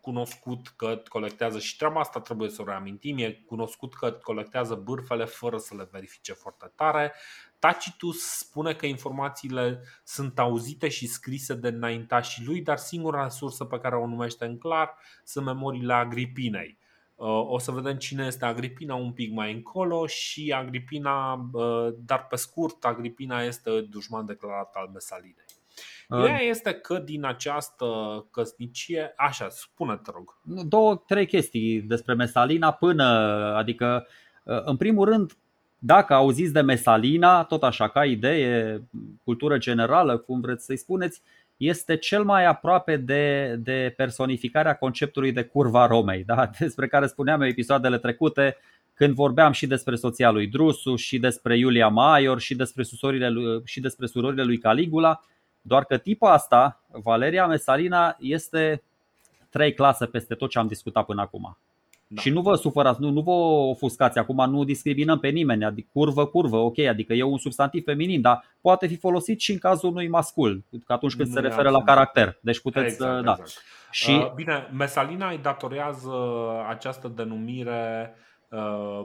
cunoscut că colectează și treaba asta trebuie să o reamintim, e cunoscut că colectează bârfele fără să le verifice foarte tare. Tacitus spune că informațiile sunt auzite și scrise de înaintașii lui, dar singura sursă pe care o numește în clar sunt memoriile Agripinei. Uh, o să vedem cine este Agripina un pic mai încolo și Agripina, uh, dar pe scurt, Agripina este dușman declarat al Mesalinei. Ideea este că din această căsnicie, așa, spune-te rog. Două, trei chestii despre Mesalina până, adică în primul rând, dacă auziți de Mesalina, tot așa ca idee, cultură generală, cum vreți să-i spuneți, este cel mai aproape de, de personificarea conceptului de curva Romei, da? (laughs) despre care spuneam în episoadele trecute, când vorbeam și despre soția lui Drusu, și despre Iulia Maior, și despre, susorile lui, și despre surorile lui Caligula. Doar că tipa asta, Valeria Mesalina, este trei clase peste tot ce am discutat până acum. Da. Și nu vă supărați, nu, nu vă ofuscați acum, nu discriminăm pe nimeni, adică curvă, curvă, ok, adică e un substantiv feminin, dar poate fi folosit și în cazul unui mascul, atunci când nu se referă la caracter. Deci puteți, exact, da. Exact. Și... Uh, bine, Mesalina îi datorează această denumire uh,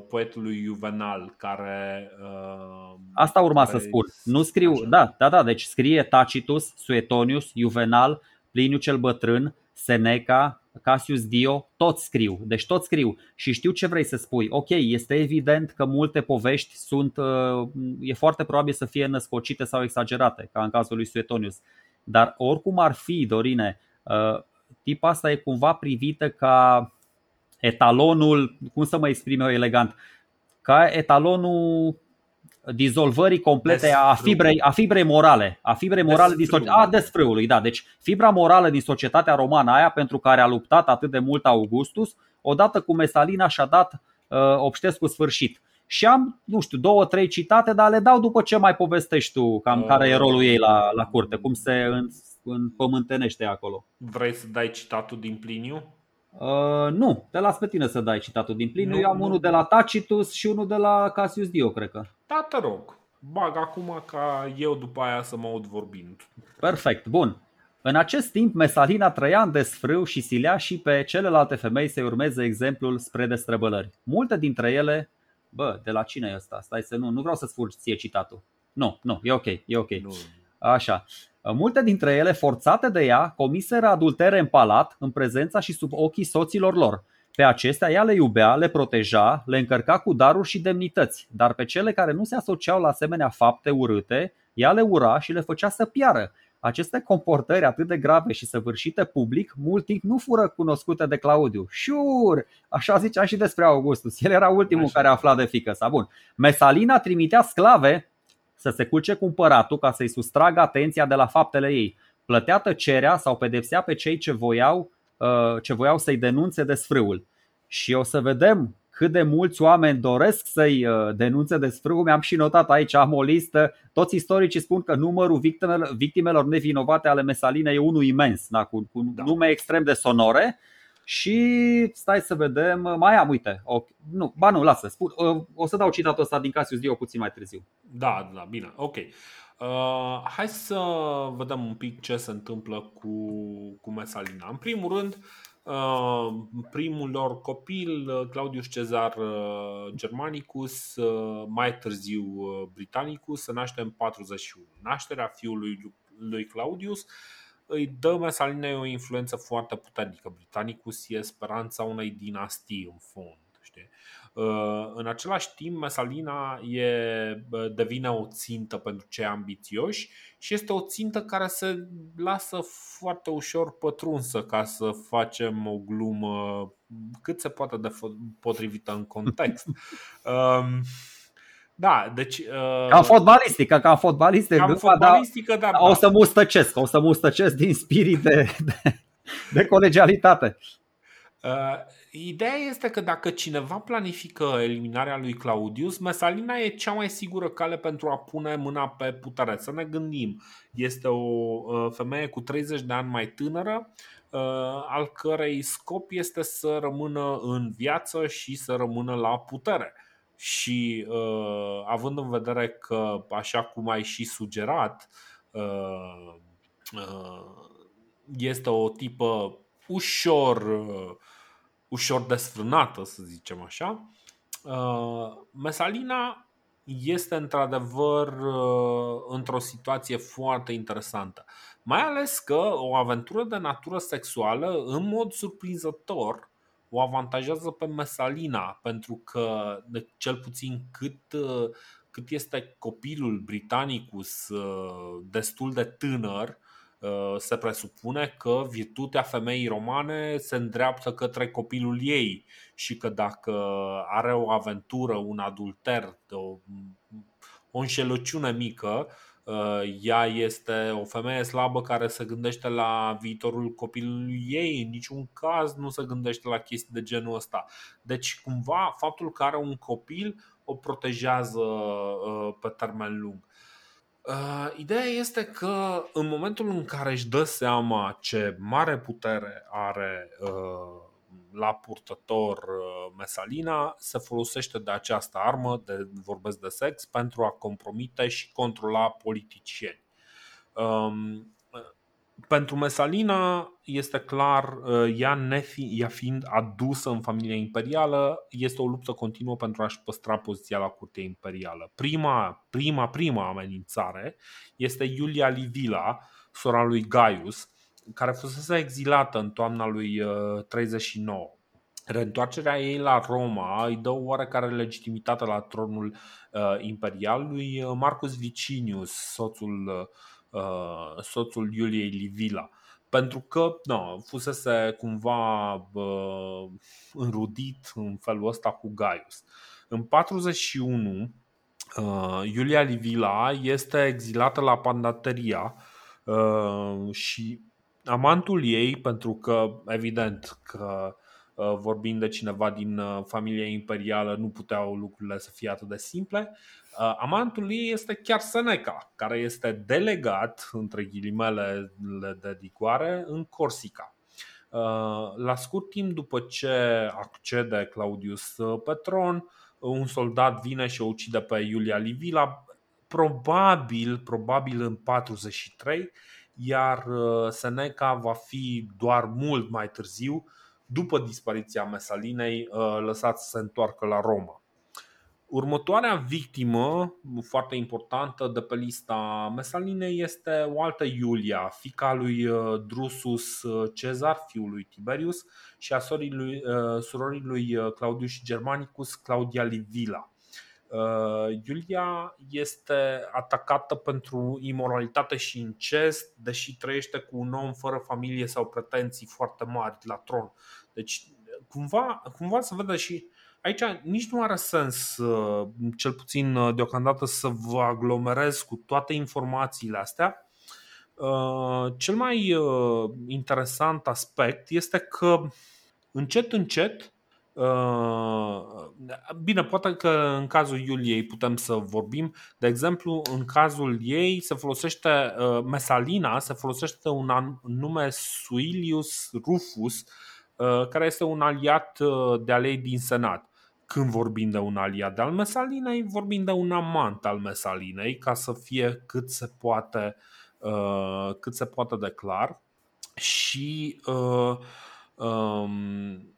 poetului Juvenal, care. Uh, Asta urma care să spun. Nu scriu, așa. da, da, da, deci scrie Tacitus, Suetonius, Juvenal, Pliniu cel Bătrân, Seneca, Cassius Dio, toți scriu, deci toți scriu și știu ce vrei să spui. Ok, este evident că multe povești sunt, uh, e foarte probabil să fie născocite sau exagerate, ca în cazul lui Suetonius. Dar oricum ar fi, Dorine, uh, tipa asta e cumva privită ca etalonul, cum să mă exprim eu elegant, ca etalonul dizolvării complete a fibrei, a fibrei morale, a fibrei morale din societatea, a desfrâului, da. Deci fibra morală din societatea romană aia pentru care a luptat atât de mult Augustus, odată cu Mesalina și-a dat uh, obștescu sfârșit. Și am, nu știu, două, trei citate, dar le dau după ce mai povestești tu cam uh, care e rolul ei la, la curte, cum se în, în pământenește acolo. Vrei să dai citatul din Pliniu? Uh, nu, te las pe tine să dai citatul din plin. Nu, Eu am nu. unul de la Tacitus și unul de la Cassius Dio, cred că. Da, te rog. Bag acum ca eu după aia să mă aud vorbind. Perfect, bun. În acest timp, Mesalina trăia în desfrâu și silea și pe celelalte femei să urmeze exemplul spre destrăbălări. Multe dintre ele, bă, de la cine e ăsta? Stai să nu, nu vreau să-ți furci ție citatul. Nu, nu, e ok, e ok. Nu. Așa. Multe dintre ele, forțate de ea, comiseră adultere în palat, în prezența și sub ochii soților lor. Pe acestea ea le iubea, le proteja, le încărca cu daruri și demnități, dar pe cele care nu se asociau la asemenea fapte urâte, ea le ura și le făcea să piară. Aceste comportări atât de grave și săvârșite public, mult timp nu fură cunoscute de Claudiu. Șur! Așa zicea și despre Augustus. El era ultimul Așa. care afla de fică sa. Bun. Mesalina trimitea sclave să se culce cumpăratul ca să-i sustragă atenția de la faptele ei. Plătea tăcerea sau pedepsea pe cei ce voiau, uh, ce voiau să-i denunțe desfrâul. Și o să vedem cât de mulți oameni doresc să-i uh, denunțe desfrâul. Mi-am și notat aici, am o listă. Toți istoricii spun că numărul victimelor, victimelor nevinovate ale mesalinei e unul imens, da, cu, cu da. nume extrem de sonore. Și stai să vedem, mai am, uite, o, nu, ba nu, lasă, spun, o să dau citatul ăsta din Cassius Dio puțin mai târziu. Da, da, bine, ok. Uh, hai să vedem un pic ce se întâmplă cu, cu Mesalina. În primul rând, uh, primul lor copil, Claudius Cezar uh, Germanicus, uh, mai târziu uh, Britannicus, se naște în 41. Nașterea fiului lui Claudius îi dă Mesalinei o influență foarte puternică. Britannicus e speranța unei dinastii în fond. Știi? Uh, în același timp, Mesalina e, devine o țintă pentru cei ambițioși și este o țintă care se lasă foarte ușor pătrunsă ca să facem o glumă cât se poate de potrivită în context. (laughs) Um, da, deci... Uh... Ca fotbalistică, ca fotbalistică. Ca fotbalistică, da, da. O să mustăcesc, o să mustăcesc din spirit de, de, de colegialitate. Ideea este că dacă cineva planifică eliminarea lui Claudius, Mesalina e cea mai sigură cale pentru a pune mâna pe putere. Să ne gândim, este o femeie cu 30 de ani mai tânără, al cărei scop este să rămână în viață și să rămână la putere. Și uh, având în vedere că, așa cum ai și sugerat, uh, uh, este o tipă ușor, uh, ușor desfrânată, să zicem așa, uh, Mesalina este într-adevăr uh, într-o situație foarte interesantă. Mai ales că o aventură de natură sexuală, în mod surprinzător, o avantajează pe Mesalina, pentru că, de cel puțin cât, cât este copilul Britannicus destul de tânăr, se presupune că virtutea femeii romane se îndreaptă către copilul ei și că dacă are o aventură, un adulter, o, o înșelăciune mică, ea este o femeie slabă care se gândește la viitorul copilului ei, în niciun caz nu se gândește la chestii de genul ăsta. Deci, cumva, faptul că are un copil o protejează pe termen lung. Uh, ideea este că în momentul în care își dă seama ce mare putere are uh, la purtător uh, Mesalina, se folosește de această armă, de, vorbesc de sex, pentru a compromite și controla politicieni. Um, pentru Mesalina este clar, uh, ea, nefi, ea fiind adusă în familia imperială, este o luptă continuă pentru a-și păstra poziția la curtea imperială. Prima, prima, prima amenințare este Iulia Livila, sora lui Gaius, care fusese exilată în toamna lui 39. Uh, Reîntoarcerea ei la Roma îi dă oarecare legitimitate la tronul uh, imperial lui Marcus Vicinius, soțul uh, Uh, soțul Iuliei Livila. Pentru că no, fusese cumva uh, înrudit în felul ăsta cu Gaius. În 41, uh, Iulia Livila este exilată la Pandateria uh, și amantul ei, pentru că evident că uh, vorbind de cineva din uh, familia imperială, nu puteau lucrurile să fie atât de simple. Uh, amantul ei este chiar Seneca, care este delegat, între ghilimele de dicoare, în Corsica. Uh, la scurt timp după ce accede Claudius pe tron, un soldat vine și o ucide pe Iulia Livila, probabil, probabil în 43, iar uh, Seneca va fi doar mult mai târziu, după dispariția Mesalinei, lăsat să se întoarcă la Roma. Următoarea victimă, foarte importantă de pe lista Mesalinei, este o altă Iulia, fica lui uh, Drusus uh, Cezar, fiul lui Tiberius, și a sorii lui, uh, surorii lui Claudius Germanicus, Claudia Livila. Iulia este atacată pentru imoralitate și incest, deși trăiește cu un om fără familie sau pretenții foarte mari la tron. Deci, cumva, cumva se vede și Aici nici nu are sens, uh, cel puțin uh, deocamdată, să vă aglomerez cu toate informațiile astea. Uh, cel mai interesant aspect este că încet, încet, Bine, poate că în cazul Iuliei putem să vorbim. De exemplu, în cazul ei se folosește Mesalina, se folosește un nume Suilius Rufus, care este un aliat de alei din Senat când vorbim de un aliat al Mesalinei, vorbim de un amant al Mesalinei, ca să fie cât se poate, uh, cât se poate de clar. Și uh, um,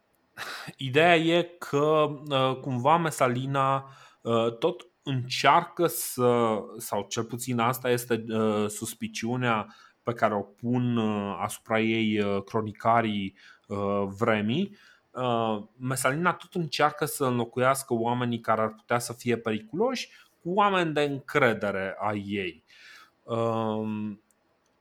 ideea e că uh, cumva Mesalina uh, tot încearcă să, sau cel puțin asta este uh, suspiciunea pe care o pun uh, asupra ei uh, cronicarii uh, vremii, Uh, Mesalina tot încearcă să înlocuiască oamenii care ar putea să fie periculoși cu oameni de încredere a ei. Um,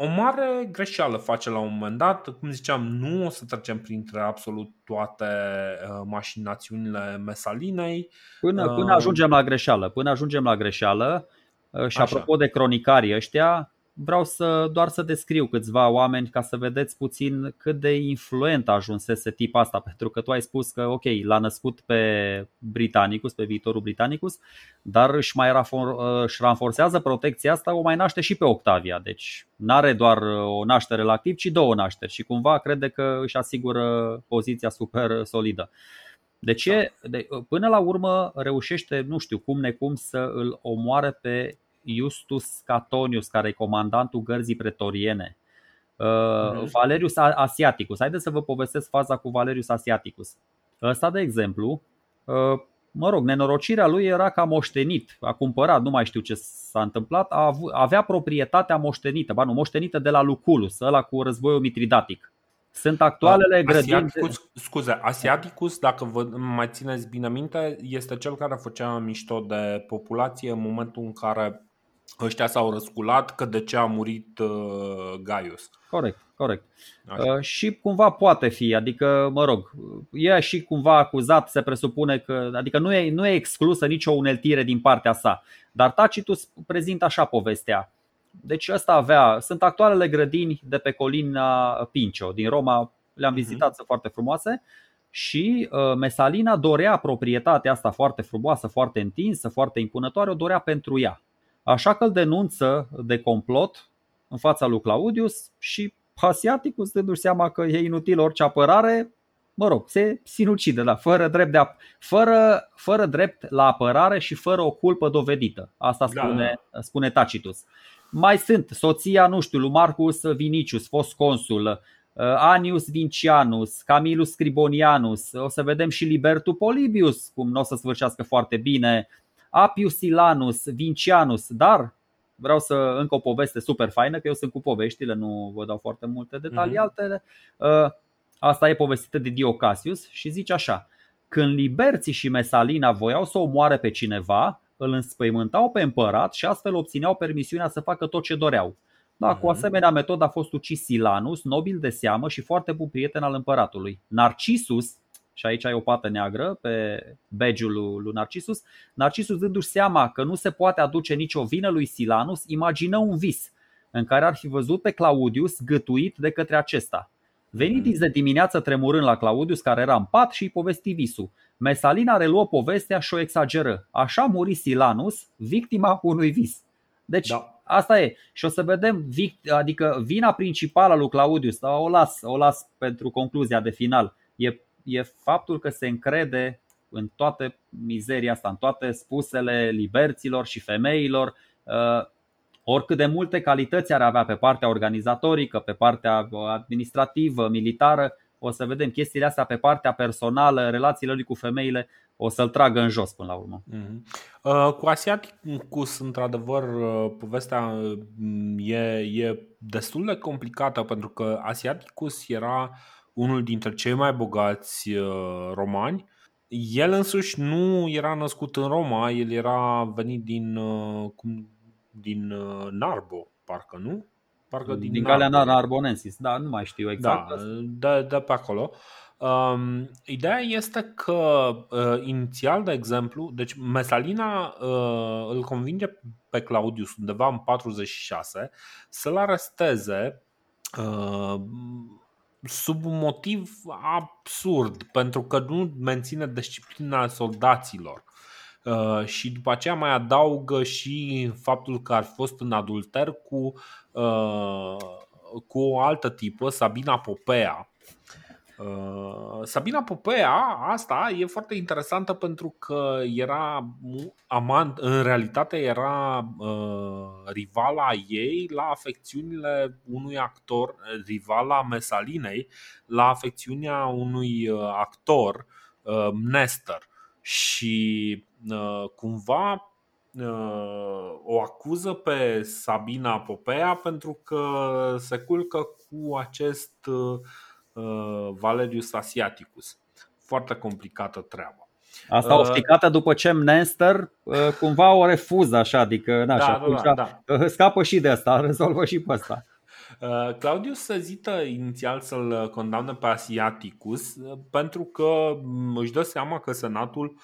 o mare greșeală face la un moment dat, cum ziceam, nu o să trecem printre absolut toate uh, mașinațiunile Mesalinei. Până, uh, până ajungem la greșeală, până ajungem la greșeală și Așa. apropo de cronicarii ăștia, vreau să doar să descriu câțiva oameni ca să vedeți puțin cât de influent ajunsese tip asta, (laughs) pentru că tu ai spus că ok, l-a născut pe Britannicus, pe viitorul Britannicus, dar își mai rafor, își ranforcează protecția asta, o mai naște și pe Octavia, deci nu are doar o naștere la activ, ci două nașteri și cumva crede că își asigură poziția super solidă. De ce? De, până la urmă reușește, nu știu cum necum, să îl omoare pe Justus Catonius, care e comandantul gărzii pretoriene. Uh, mhm. Valerius Asiaticus. Haideți să vă povestesc faza cu Valerius Asiaticus. Ăsta, de exemplu, uh, mă rog, nenorocirea lui era că a moștenit, a cumpărat, nu mai știu ce s-a întâmplat, a avea proprietatea moștenită, ba nu, moștenită de la Luculus, ăla cu războiul mitridatic. Sunt actualele grădini. Asiaticus, scuze, Asiaticus, dacă vă mai țineți bine minte, este cel care făcea mișto de populație în momentul în care ăștia s-au răsculat că de ce a murit uh, Gaius. Corect, corect. Uh, și cumva poate fi, adică, mă rog, e și cumva acuzat, se presupune că, adică nu e, nu e exclusă nicio uneltire din partea sa. Dar Tacitus prezintă așa povestea. Deci ăsta avea, sunt actualele grădini de pe colina Pincio din Roma, le-am mhm. vizitat, uh-huh. sunt foarte frumoase. Și uh, Mesalina dorea proprietatea asta foarte frumoasă, foarte întinsă, foarte impunătoare, o dorea pentru ea. Așa că îl denunță de complot în fața lui Claudius și Hasiaticus, dându-și seama că e inutil orice apărare, mă rog, se sinucide, da, fără, drept de ap- fără, fără drept la apărare și fără o culpă dovedită. Asta da, spune, da. spune Tacitus. Mai sunt soția, nu știu, lui Marcus Vinicius, fost consul, uh, Anius Vincianus, Camilus Scribonianus, o să vedem și Libertu Polibius, cum nu o să sfârșească foarte bine, Apius Silanus, Vincianus, dar vreau să încă o poveste super faină, că eu sunt cu poveștile, nu vă dau foarte multe detalii mm-hmm. altele. Uh, asta e povestită de Diocasius și zice așa Când liberții și Mesalina voiau să omoare pe cineva, îl înspăimântau pe împărat și astfel obțineau permisiunea să facă tot ce doreau. Da, cu mhm. asemenea metodă a fost ucis Silanus, nobil de seamă și foarte bun prieten al împăratului. Narcisus, și aici ai o pată neagră pe badge-ul lui Narcisus, Narcisus dându-și seama că nu se poate aduce nicio vină lui Silanus, imagină un vis în care ar fi văzut pe Claudius gătuit de către acesta. Venit mhm. de dimineață tremurând la Claudius care era în pat și îi povesti visul. Mesalina reluă povestea și o exageră. Așa muri Silanus, victima unui vis. Deci da. asta e. Și o să vedem, adică vina principală a lui Claudius, dar o las, o las pentru concluzia de final, e e faptul că se încrede în toată mizeria asta, în toate spusele liberților și femeilor, uh, oricât de multe calități ar avea pe partea organizatorică, pe partea administrativă, militară, o să vedem chestiile astea pe partea personală, relațiile lui cu femeile, o să-l tragă în jos până la urmă. Mm-hmm. Cu Asiaticus, într-adevăr, uh, povestea e, e destul de complicată pentru că Asiaticus era uh, unul dintre cei mai bogați uh, romani. El însuși nu era născut în Roma, el era venit din, uh, cum, din uh, Narbo, parcă nu? Parcă din, din Galea Narbonensis, da, nu mai știu exact. Da, de, de pe acolo. Um, ideea este că uh, inițial, de exemplu, deci Mesalina uh, îl convinge pe Claudius undeva în 46 să-l aresteze uh, sub un motiv absurd, pentru că nu menține disciplina soldaților. Uh, și după aceea mai adaugă și faptul că ar fost în adulter cu, uh, cu o altă tipă, Sabina Popea, Uh, Sabina Popea, asta e foarte interesantă pentru că era amant, în realitate era uh, rivala ei la afecțiunile unui actor, rivala Mesalinei la afecțiunea unui uh, actor, uh, Nestor. Și uh, cumva uh, o acuză pe Sabina Popea pentru că se culcă cu acest uh, Uh, Valerius Asiaticus. Foarte complicată treaba. Asta uh, ofticată după ce Mnester uh, cumva o refuză așa, adică na, da, și atunci da, da. scapă și de asta, (laughs) rezolvă și pe asta. Claudius ezită inițial să-l condamne pe Asiaticus pentru că mm, își dă seama că Senatul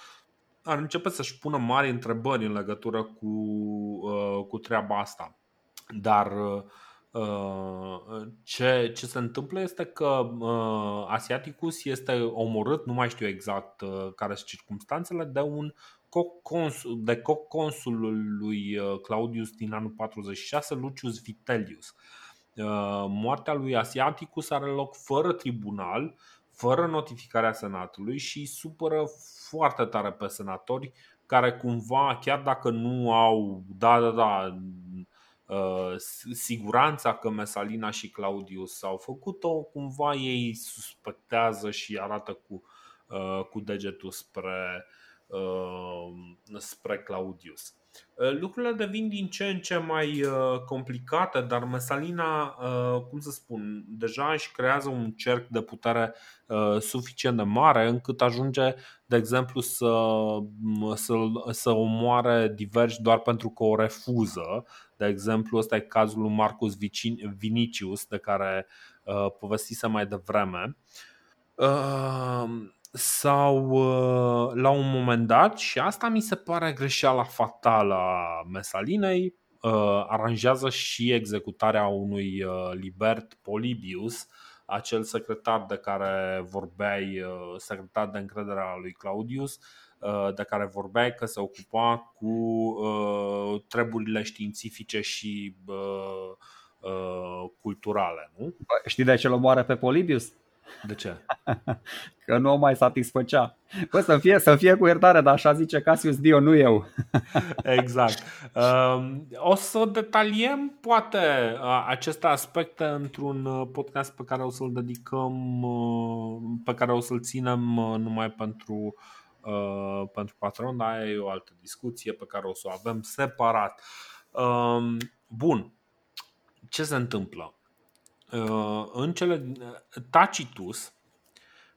ar începe să-și pună mari întrebări în legătură cu, cu treaba asta. Dar ce, ce se întâmplă este că Asiaticus este omorât, nu mai știu exact care sunt circumstanțele, de un de co-consulul lui Claudius din anul 46, Lucius Vitellius. Moartea lui Asiaticus are loc fără tribunal, fără notificarea Senatului și supără foarte tare pe senatori care cumva, chiar dacă nu au, da, da, da, uh, siguranța că Mesalina și Claudius au făcut-o, cumva ei suspectează și arată cu, uh, cu degetul spre, uh, spre Claudius. Uh, lucrurile devin din ce în ce mai uh, complicate, dar Mesalina, uh, cum să spun, deja își creează un cerc de putere suficient de mare încât ajunge, de exemplu, să, să, să omoare diversi doar pentru că o refuză. De exemplu, ăsta e cazul lui Marcus Vinicius, de care povestisem mai devreme sau uh, la un moment dat, și asta mi se pare greșeala fatală a Mesalinei, uh, aranjează și executarea unui uh, Libert Polybius, acel secretar de care vorbeai, secretar de încredere al lui Claudius, de care vorbeai că se ocupa cu treburile științifice și culturale, nu? Știi de ce îl omoară pe Polybius? De ce? (laughs) Că nu o mai satisfăcea. Păi să fie, să fie cu iertare, dar așa zice Cassius Dio, nu eu. (laughs) exact. Um, o să detaliem poate aceste aspecte într-un uh, podcast pe care o să-l dedicăm, uh, pe care o să-l ținem uh, numai pentru pentru patron, dar e o altă discuție pe care o să o avem separat. Um, bun. Ce se întâmplă? Uh, în cele Tacitus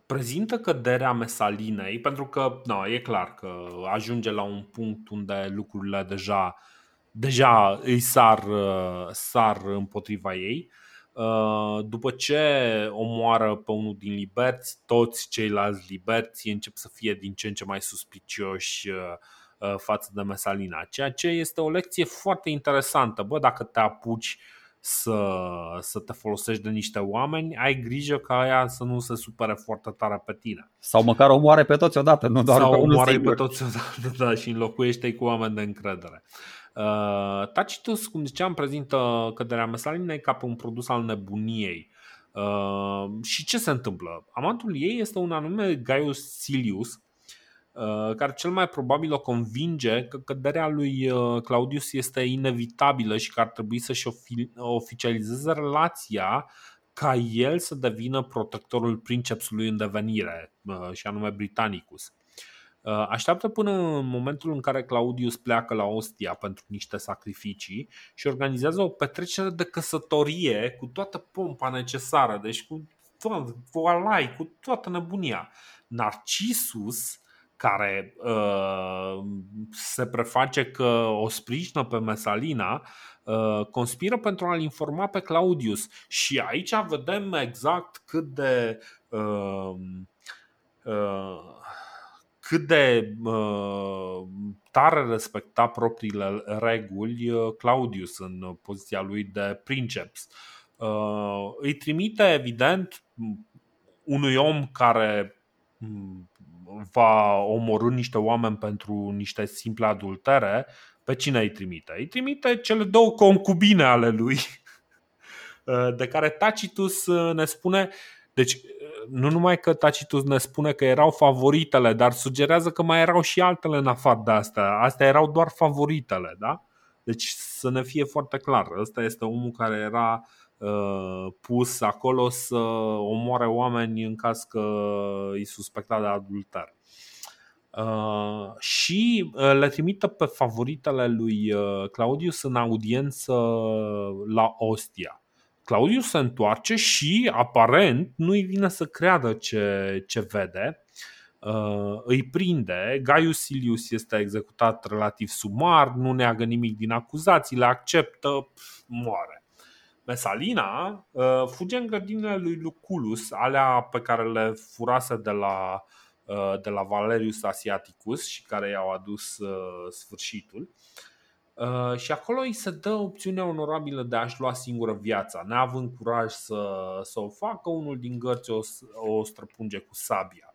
prezintă căderea Mesalinei pentru că no, e clar că ajunge la un punct unde lucrurile deja deja îi sar, uh, sar împotriva ei. Uh, după ce omoară pe unul din liberți, toți ceilalți liberți încep să fie din ce în ce mai suspicioși față de Mesalina, ceea ce este o lecție foarte interesantă. Bă, dacă te apuci uh, să, să te folosești de niște oameni, ai grijă ca aia să nu se supere foarte tare pe tine. Sau măcar omoare pe toți odată, nu doar Sau pe unul omoare singur. pe toți odată da, și înlocuiește cu oameni de încredere. Uh, Tacitus, cum ziceam, prezintă căderea Mesalinei ca pe un produs al nebuniei. Uh, și ce se întâmplă? Amantul ei este un anume Gaius Silius, Uh, care cel mai probabil o convinge că căderea lui uh, Claudius este inevitabilă și că ar trebui să-și oficializeze relația ca el să devină protectorul princepsului în devenire, uh, și anume Britannicus. Așteaptă până în momentul în care Claudius pleacă la Ostia pentru niște sacrificii și organizează o petrecere de căsătorie cu toată pompa necesară, deci cu, cu alai, cu toată nebunia. Narcisus care uh, se preface că o sprijină pe Mesalina, uh, conspiră pentru a-l informa pe Claudius. Și aici vedem exact cât de. Uh, uh, cât de uh, tare respecta propriile reguli uh, Claudius în poziția lui de princeps. Uh, îi trimite, evident, unui om care va omorâ niște oameni pentru niște simple adultere, pe cine îi trimite? Îi trimite cele două concubine ale lui, (laughs) de care Tacitus ne spune. Deci, nu numai că Tacitus ne spune că erau favoritele, dar sugerează că mai erau și altele în afară de astea. Astea erau doar favoritele, da? Deci să ne fie foarte clar, ăsta este omul care era Uh, pus acolo să omoare oameni în caz că îi suspecta de adulter. Uh, și uh, le trimită pe favoritele lui Claudius în audiență la Ostia. Claudius se întoarce și aparent nu-i vine să creadă ce, ce vede. Uh, îi prinde, Gaius Silius este executat relativ sumar, nu neagă nimic din acuzații, le acceptă, pf, moare. Mesalina uh, fuge în grădinile lui Luculus, alea pe care le furase de la, uh, de la Valerius Asiaticus și care i-au adus uh, sfârșitul. Uh, și acolo îi se dă opțiunea onorabilă de a-și lua singură viața. Neavând curaj să, să o facă, unul din gărți o, o străpunge cu sabia.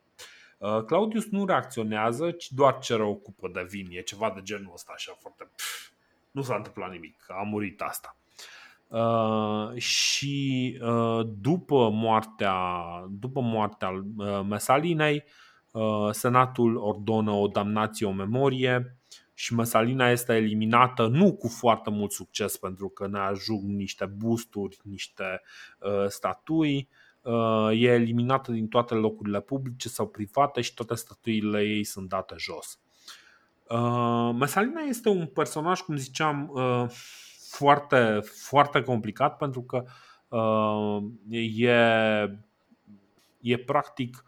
Uh, Claudius nu reacționează, ci doar cere o cupă de vin. E ceva de genul ăsta, așa foarte... Pff, nu s-a întâmplat nimic, a murit asta. Uh, și uh, după moartea, după moartea uh, Mesalinei, uh, Senatul ordonă o damnație o memorie și Mesalina este eliminată nu cu foarte mult succes pentru că ne ajung niște boosturi, niște uh, statui, uh, e eliminată din toate locurile publice sau private și toate statuile ei sunt date jos. Uh, Mesalina este un personaj, cum ziceam, uh, foarte, foarte complicat pentru că uh, e, e practic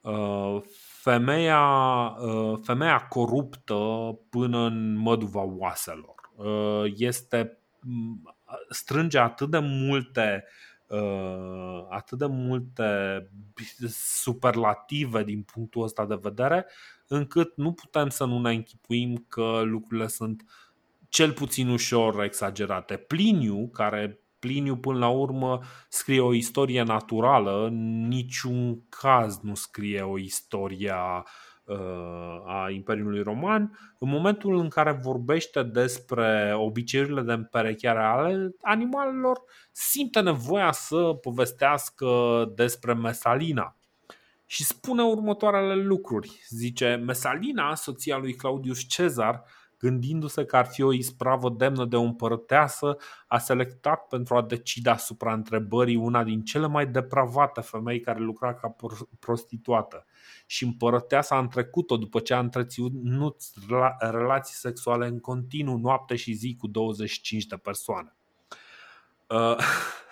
uh, femeia, uh, femeia coruptă până în măduva oaselor. Uh, este strânge atât de multe uh, atât de multe superlative din punctul ăsta de vedere, încât nu putem să nu ne închipuim că lucrurile sunt cel puțin ușor exagerate. Pliniu, care Pliniu până la urmă scrie o istorie naturală, în niciun caz nu scrie o istorie uh, a Imperiului Roman, în momentul în care vorbește despre obiceiurile de împerecheare ale animalelor, simte nevoia să povestească despre Mesalina. Și spune următoarele lucruri. Zice, Mesalina, soția lui Claudius Cezar, gândindu-se că ar fi o ispravă demnă de o împărăteasă, a selectat pentru a decide asupra întrebării una din cele mai depravate femei care lucra ca prostituată. Și împărăteasa a întrecut-o după ce a întreținut relații sexuale în continuu, noapte și zi, cu 25 de persoane. Uh,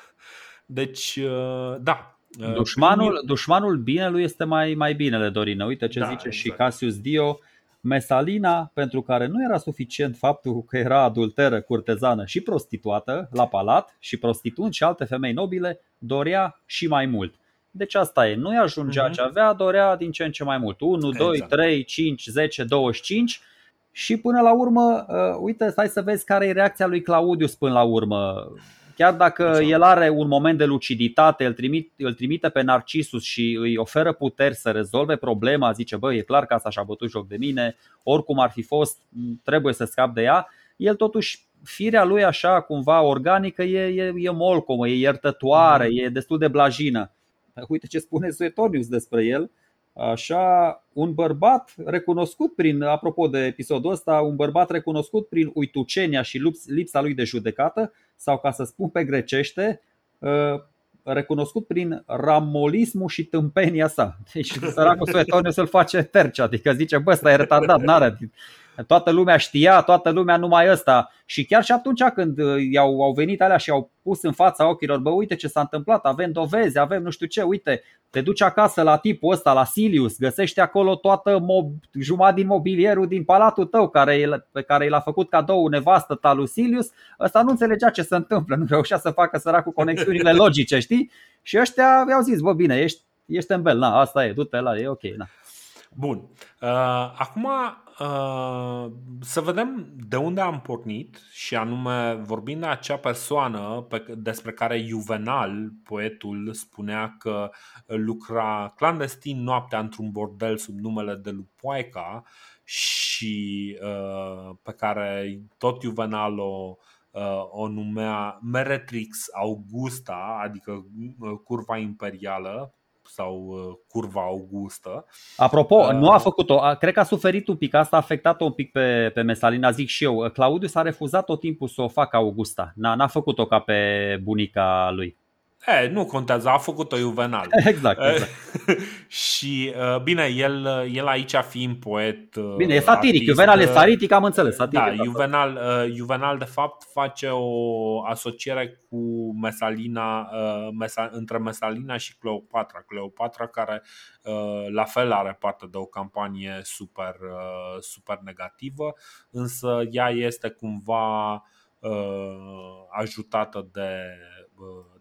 (laughs) deci, uh, da, uh, Dușmanul, dușmanul binelui este mai, mai binele, Dorină. Uite ce da, zice exact. și Cassius Dio. Mesalina, pentru care nu era suficient faptul că era adulteră, curtezană și prostituată la palat și prostituând și alte femei nobile, dorea și mai mult. Deci asta e, nu-i ajungea uh-huh. ce avea, dorea din ce în ce mai mult. 1, exact. 2, 3, 5, 10, 25 și până la urmă, uh, uite, stai să vezi care e reacția lui Claudius până la urmă. Chiar dacă exact. el are un moment de luciditate, îl, trimit, îl trimite pe Narcisus și îi oferă puteri să rezolve problema, zice, bă, e clar că asta și-a bătut joc de mine, oricum ar fi fost, trebuie să scap de ea, el totuși firea lui așa cumva organică e, e, e molcomă, e iertătoare, mm. e destul de blajină. Uite ce spune Suetonius despre el. Așa, un bărbat recunoscut prin, apropo de episodul ăsta, un bărbat recunoscut prin uitucenia și lipsa lui de judecată, sau ca să spun pe grecește, ă, recunoscut prin ramolismul și tâmpenia sa. Deci săracul Suetoniu să-l face terci, adică zice, bă, ăsta e retardat, n-are Toată lumea știa, toată lumea numai ăsta. Și chiar și atunci când uh, i-au, au venit alea și au pus în fața ochilor, bă, uite ce s-a întâmplat, avem dovezi, avem nu știu ce, uite, te duci acasă la tipul ăsta, la Silius, găsești acolo toată mob, jumătate din mobilierul din palatul tău care, pe care l-a făcut cadou nevastă ta lui Silius, ăsta nu înțelegea ce se întâmplă, nu reușea să facă săracul conexiunile logice, știi? Și ăștia i-au zis, bă, bine, ești, ești în bel, na, asta e, du-te la, e ok, na. Bun. Uh, acum uh, să vedem de unde am pornit și anume vorbind de acea persoană pe, despre care Juvenal, poetul, spunea că lucra clandestin noaptea într-un bordel sub numele de Lupoica și uh, pe care tot Juvenal o, uh, o numea Meretrix Augusta, adică uh, curva imperială, sau uh, curva augustă. Apropo, uh, nu a făcut-o, cred că a suferit un pic, asta a afectat-o un pic pe, pe Mesalina, zic și eu. Claudius a refuzat tot timpul să o facă Augusta, n-a, n-a făcut-o ca pe bunica lui. E, nu contează, a făcut-o Juvenal. (laughs) Exact, exact. (laughs) și bine, el, el aici fiind poet. Bine, e satiric, artist, Juvenal e satiric, am înțeles. Satiric, da, Juvenal, Juvenal de fapt face o asociere cu Mesalina, între Mesalina și Cleopatra. Cleopatra care la fel are parte de o campanie super, super negativă, însă ea este cumva ajutată de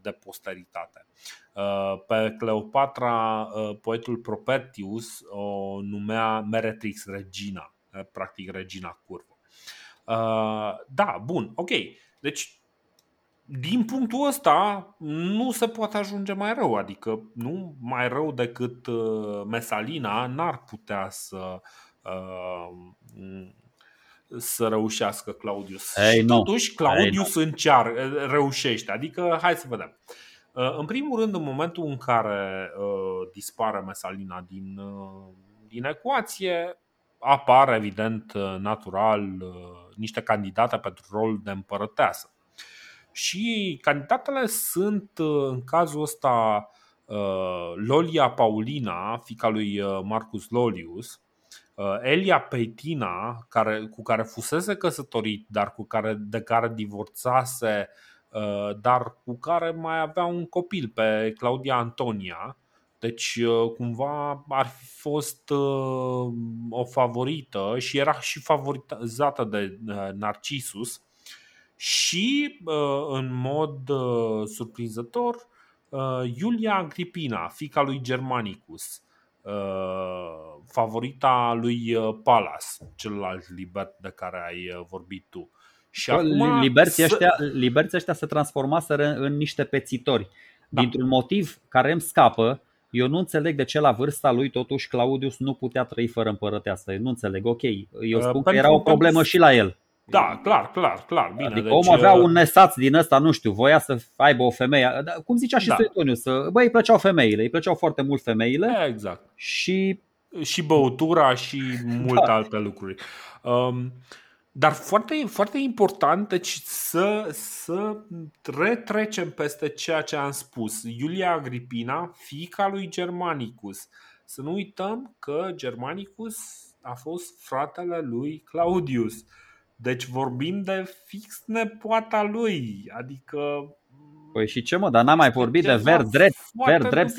de posteritate. Uh, pe Cleopatra, uh, poetul Propertius o numea Meretrix Regina, uh, practic regina curvă. Da, bun, ok. Deci, din punctul ăsta, nu se poate ajunge mai rău. Adică, nu mai rău decât Mesalina n-ar putea să să reușească Claudius. Ei, și nu. totuși Claudius Ei, încear, reușește. Adică, hai să vedem. În primul rând, în momentul în care uh, dispare Mesalina din, uh, din ecuație, apar, evident, natural, uh, niște candidate pentru rol de împărăteasă. Și candidatele sunt, uh, în cazul ăsta, uh, Lolia Paulina, fica lui uh, Marcus Lolius, Uh, Elia Peitina, care, cu care fusese căsătorit, dar cu care, de care divorțase, uh, dar cu care mai avea un copil pe Claudia Antonia. Deci, uh, cumva ar fi fost o favorită și era și favorizată de Narcisus. Și, în mod surprinzător, Iulia Agripina, fica lui Germanicus Uh, favorita lui uh, Palas, celălalt liber de care ai uh, vorbit tu. Și acum liberții, ăștia, liberții ăștia se transformaseră în niște pețitori. Da. Dintr-un motiv care îmi scapă, eu nu înțeleg de ce la vârsta lui totuși Claudius nu putea trăi fără împărăteasă. Nu înțeleg, ok. Eu spun uh, că era o problemă pentru... și la el. Da, clar, clar, clar. Bine, adică deci, omul avea un nesaț din ăsta, nu știu, voia să aibă o femeie. Cum zicea și da. Suetoniu, să, băi, îi plăceau femeile, îi plăceau foarte mult femeile. Exact. Și și băutura și multe da. alte lucruri. Um, dar foarte, foarte important deci să, să retrecem peste ceea ce am spus. Iulia Agripina, fica lui Germanicus. Să nu uităm că Germanicus a fost fratele lui Claudius. Deci vorbim de fix nepoata lui. Adică. Păi și ce mă, dar n-am mai vorbit de ver drept, ver drept.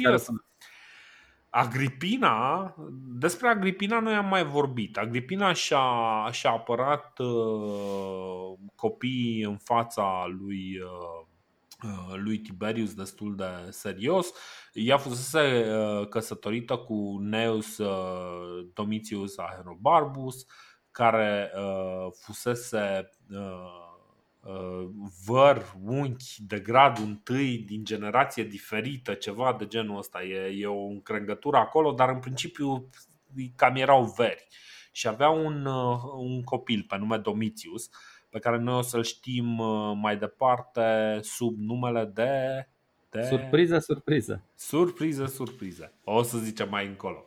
Agripina, despre Agripina noi am mai vorbit. Agripina și-a, și-a apărat uh, copiii în fața lui, uh, uh, lui Tiberius destul de serios. Ea fusese uh, căsătorită cu Neus uh, Domitius Ahenobarbus, care uh, fusese uh, Uh, văr, unchi de gradul întâi din generație diferită, ceva de genul ăsta. E, e o încrengătură acolo, dar în principiu cam erau veri. Și avea un, uh, un copil pe nume Domitius, pe care noi o să-l știm uh, mai departe sub numele de... de... Surpriză, surpriză. Surpriză, surpriză. O să zicem mai încolo.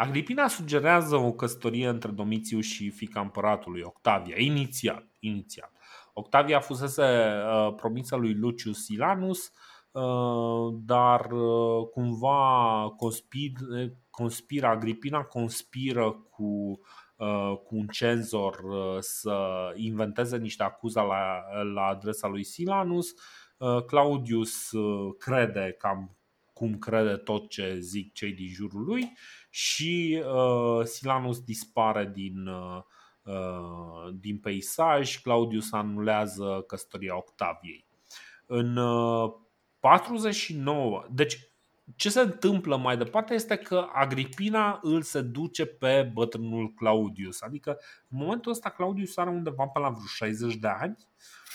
Agripina sugerează o căsătorie între Domitius și fica împăratului Octavia, inițial. inițial. Octavia fusese uh, promisă lui Lucius Silanus, uh, dar uh, cumva conspir, conspiră, Agripina conspiră cu, cu un cenzor să inventeze niște acuza la, la adresa lui Silanus. Claudius crede cam cum crede tot ce zic cei din jurul lui și Silanus dispare din uh, Uh, din peisaj, Claudius anulează căsătoria Octaviei. În 49, uh, deci ce se întâmplă mai departe este că Agripina îl se duce pe bătrânul Claudius. Adică în momentul ăsta Claudius are undeva pe la vreo 60 de ani,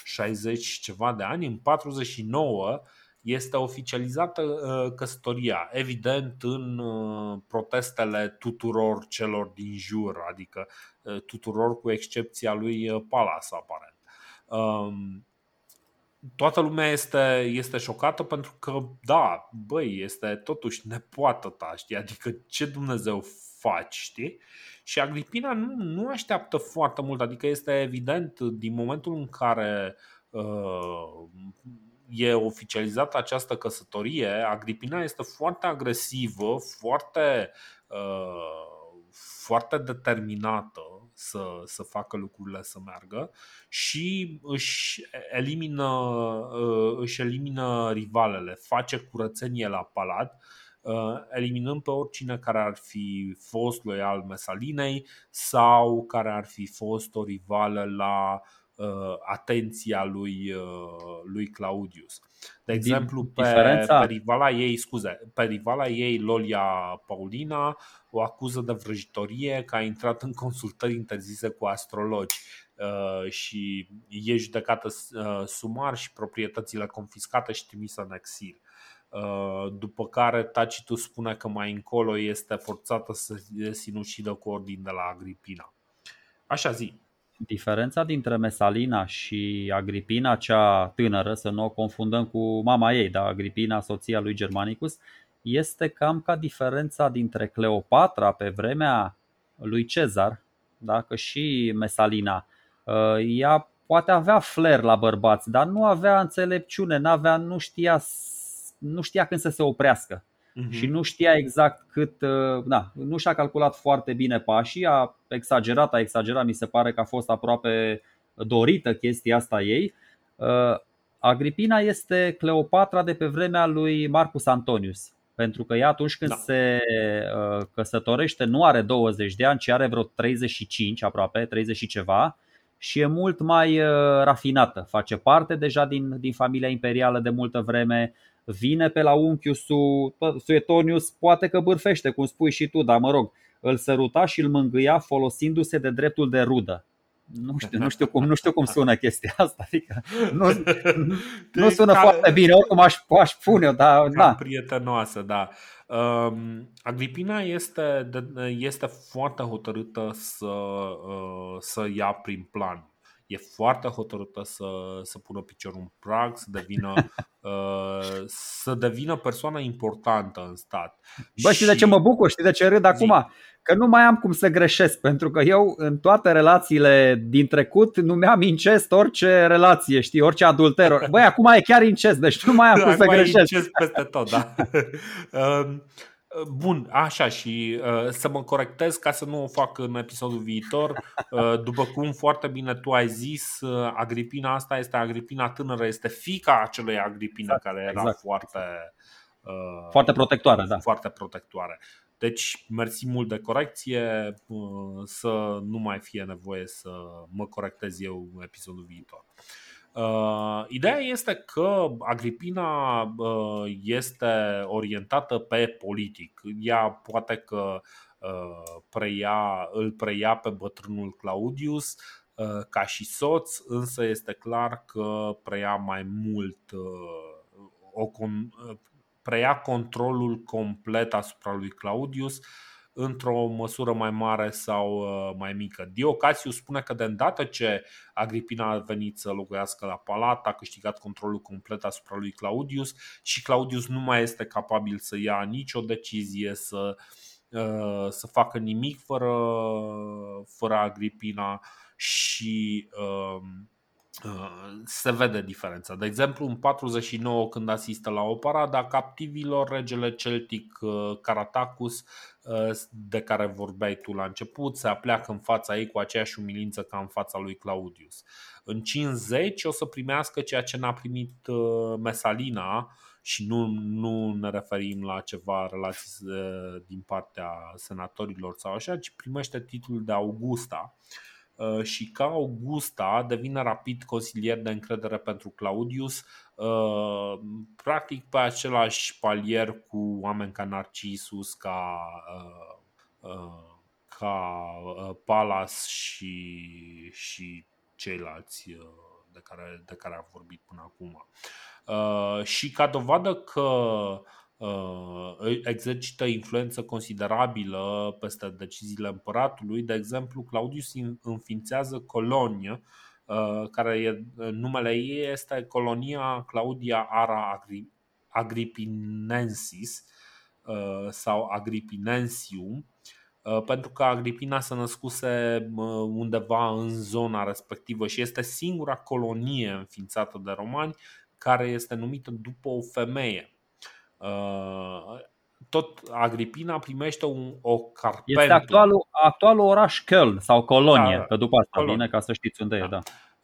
60 ceva de ani, în 49 este oficializată uh, căsătoria, evident în uh, protestele tuturor celor din jur, adică uh, tuturor cu excepția lui Palas aparent. Um, toată lumea este, este șocată pentru că, da, băi, este totuși nepoată ta, știi? Adică ce Dumnezeu faci, știi? Și Agripina nu, nu așteaptă foarte mult, adică este evident din momentul în care uh, e oficializată această căsătorie, Agripina este foarte agresivă, foarte, uh, foarte determinată să, să facă lucrurile să meargă și își elimină, uh, își elimină rivalele, face curățenie la palat, uh, eliminând pe oricine care ar fi fost loial Mesalinei sau care ar fi fost o rivală la atenția lui, lui Claudius. De exemplu, pe, Diferența... pe rivala ei, scuze, pe rivala ei, Lolia Paulina, o acuză de vrăjitorie că a intrat în consultări interzise cu astrologi uh, și e judecată uh, sumar și proprietățile confiscate și trimisă în exil. Uh, după care Tacitus spune că mai încolo este forțată să se sinucidă cu ordin de la Agripina. Așa zi. Diferența dintre Mesalina și Agripina, cea tânără, să nu o confundăm cu mama ei, dar Agripina, soția lui Germanicus, este cam ca diferența dintre Cleopatra pe vremea lui Cezar, da? că și Mesalina, uh, ea poate avea flair la bărbați, dar nu avea înțelepciune, n-avea, nu, știa, nu știa când să se oprească. Uh-huh. Și nu știa exact cât, uh, da, nu și-a calculat foarte bine pașii, a exagerat, a exagerat, mi se pare că a fost aproape dorită chestia asta ei. Uh, Agripina este Cleopatra de pe vremea lui Marcus Antonius. Pentru că ea atunci când da. se uh, căsătorește nu are 20 de ani, ci are vreo 35 aproape, 30 și ceva și e mult mai uh, rafinată. Face parte deja din, din familia imperială de multă vreme, vine pe la unchiul Su, Suetonius, poate că bârfește, cum spui și tu, dar mă rog, îl săruta și îl mângâia folosindu-se de dreptul de rudă. Nu știu, nu știu cum, nu știu cum sună chestia asta. Adică nu, (laughs) nu sună ca, foarte bine, oricum aș, aș pune dar da. prietenoasă, da. Um, Agripina este, este foarte hotărâtă să, uh, să ia prin plan. E foarte hotărâtă să, să pună piciorul în prag, să devină, (laughs) uh, să devină persoană importantă în stat. Bă, și... știi de ce mă bucur? Știi de ce râd acum? că nu mai am cum să greșesc, pentru că eu în toate relațiile din trecut numeam incest orice relație, știi, orice adulter. Băi, acum e chiar incest, deci nu mai am (laughs) cum să greșesc. incest peste tot, da. (laughs) Um, bun, așa și uh, să mă corectez ca să nu o fac în episodul viitor. Uh, după cum foarte bine tu ai zis, uh, Agripina asta este Agripina tânără, este fica acelei Agripina exact, care era exact. foarte uh, foarte protectoare, da. Foarte protectoare. Deci, mersi mult de corecție, uh, să nu mai fie nevoie să mă corectez eu în episodul viitor. Uh, ideea este că Agripina uh, este orientată pe politic. Ea poate că preia, îl preia pe bătrânul Claudius ca și soț, însă este clar că preia mai mult o, preia controlul complet asupra lui Claudius într-o măsură mai mare sau uh, mai mică. Diocasiu spune că de îndată ce Agripina a venit să locuiască la palat, a câștigat controlul complet asupra lui Claudius și Claudius nu mai este capabil să ia nicio decizie, să, uh, să facă nimic fără, fără Agripina și uh, se vede diferența. De exemplu, în 49, când asistă la o paradă a captivilor, regele celtic Caratacus, uh, de care vorbeai tu la început, se apleacă în fața ei cu aceeași umilință ca în fața lui Claudius. În 50 o să primească ceea ce n-a primit uh, Mesalina, și nu, nu ne referim la ceva relații uh, din partea senatorilor sau așa, ci primește titlul de Augusta Uh, și ca Augusta devine rapid consilier de încredere pentru Claudius, uh, practic pe același palier cu oameni ca Narcisus, ca, uh, ca Palas și, și ceilalți de care, de care am vorbit până acum. Și ca dovadă că Uh, exercită influență considerabilă peste deciziile împăratului. De exemplu, Claudius înființează Colonia, uh, care e, numele ei este Colonia Claudia Ara Agripinensis uh, sau Agripinensium, pentru că Agripina se născuse undeva în zona respectivă și este singura colonie înființată de romani care este numită după o femeie Uh, tot Agripina primește un, o carpentu. Este actualul, actualul oraș Köln sau Colonie, da, că după asta Colonie. vine ca să știți unde da. e. Da.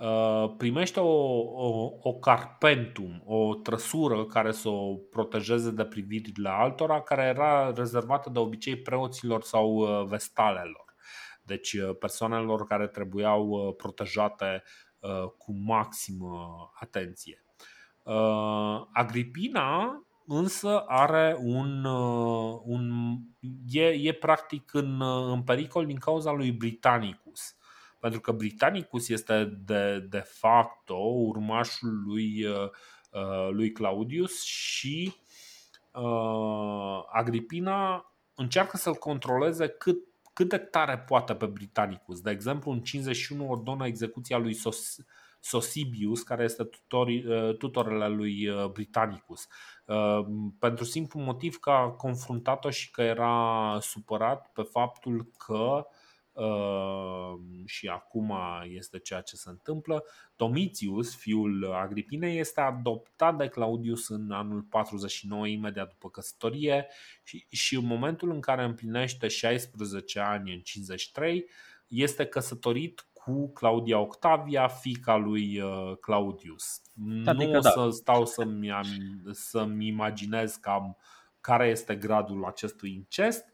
Uh, primește o, o, o carpentum, o trăsură care să o protejeze de privirile altora, care era rezervată de obicei preoților sau uh, vestalelor. Deci persoanelor care trebuiau protejate cu maximă atenție. Agripina însă are un, un e, e practic în, în pericol din cauza lui Britannicus. Pentru că Britannicus este de, de facto urmașul lui, lui Claudius și uh, Agripina încearcă să-l controleze cât, cât de tare poate pe Britannicus. De exemplu, în 51 ordonă execuția lui Sos, Sosibius, care este tutori, uh, tutorele lui uh, Britannicus. Uh, pentru simplu motiv că a confruntat-o și că era supărat pe faptul că Ehm, și acum este ceea ce se întâmplă. Domitius, fiul Agripinei, este adoptat de Claudius în anul 49, imediat după căsătorie și, și în momentul în care împlinește 16 ani în 53, este căsătorit cu Claudia Octavia, fica lui uh, Claudius. Adică, nu o da. să stau să-mi, să-mi imaginez cam care este gradul acestui incest,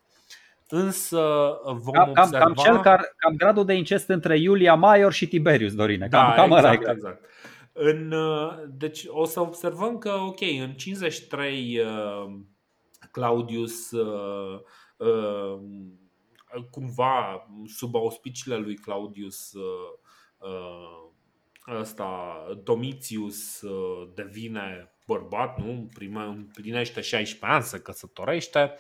Însă vom cam, observa... Cam, cel care, cam gradul de incest între Iulia Maior și Tiberius, Dorine. Cam, da, cam exact, exact. În, deci o să observăm că, ok, în 53 uh, Claudius uh, uh, cumva sub auspiciile lui Claudius ăsta Domitius devine bărbat, nu? împlinește 16 ani, se căsătorește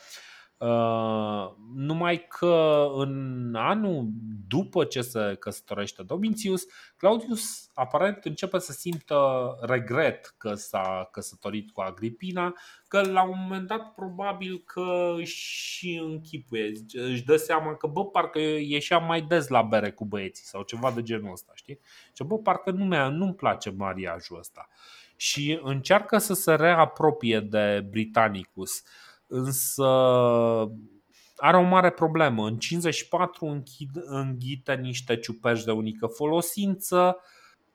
Uh, numai că în anul după ce se căsătorește Domitius, Claudius aparent începe să simtă regret că s-a căsătorit cu Agripina, că la un moment dat probabil că și închipuie, își dă seama că bă, parcă ieșea mai des la bere cu băieții sau ceva de genul ăsta, știi? Ce bă, parcă nu mi nu-mi place mariajul ăsta. Și încearcă să se reapropie de Britannicus. Uh, însă are o mare problemă. În 54 închid, înghite niște ciuperci de unică folosință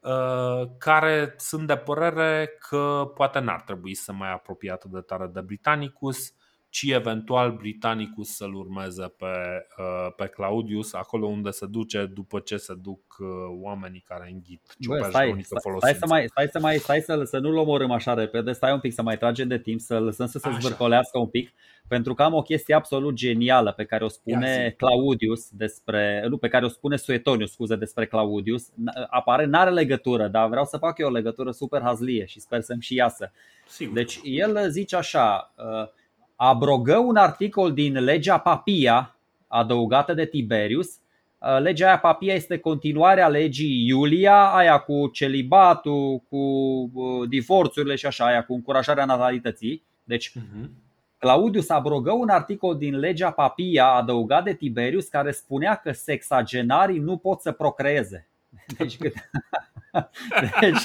uh, care sunt de părere că poate n-ar trebui să mai apropie atât de tare de Britannicus ci eventual britanicul să-l urmeze pe, uh, pe Claudius, acolo unde se duce după ce se duc uh, oamenii care înghit Bă, stai, stai, stai, să mai, stai să mai stai să, să nu-l omorâm așa repede, stai un pic să mai tragem de timp, să lăsăm să se zvârcolească un pic, pentru că am o chestie absolut genială pe care o spune Claudius despre, nu, pe care o spune Suetonius, scuze, despre Claudius. Apare, n-are legătură, dar vreau să fac eu o legătură super hazlie și sper să-mi și iasă. Sigur. Deci el zice așa, uh, abrogă un articol din legea Papia adăugată de Tiberius. Uh, legea aia Papia este continuarea legii Iulia, aia cu celibatul, cu uh, divorțurile și așa, aia cu încurajarea natalității. Deci uh-huh. Claudius abrogă un articol din legea Papia adăugat de Tiberius care spunea că sexagenarii nu pot să procreeze. (laughs) Deci, (laughs) (laughs) deci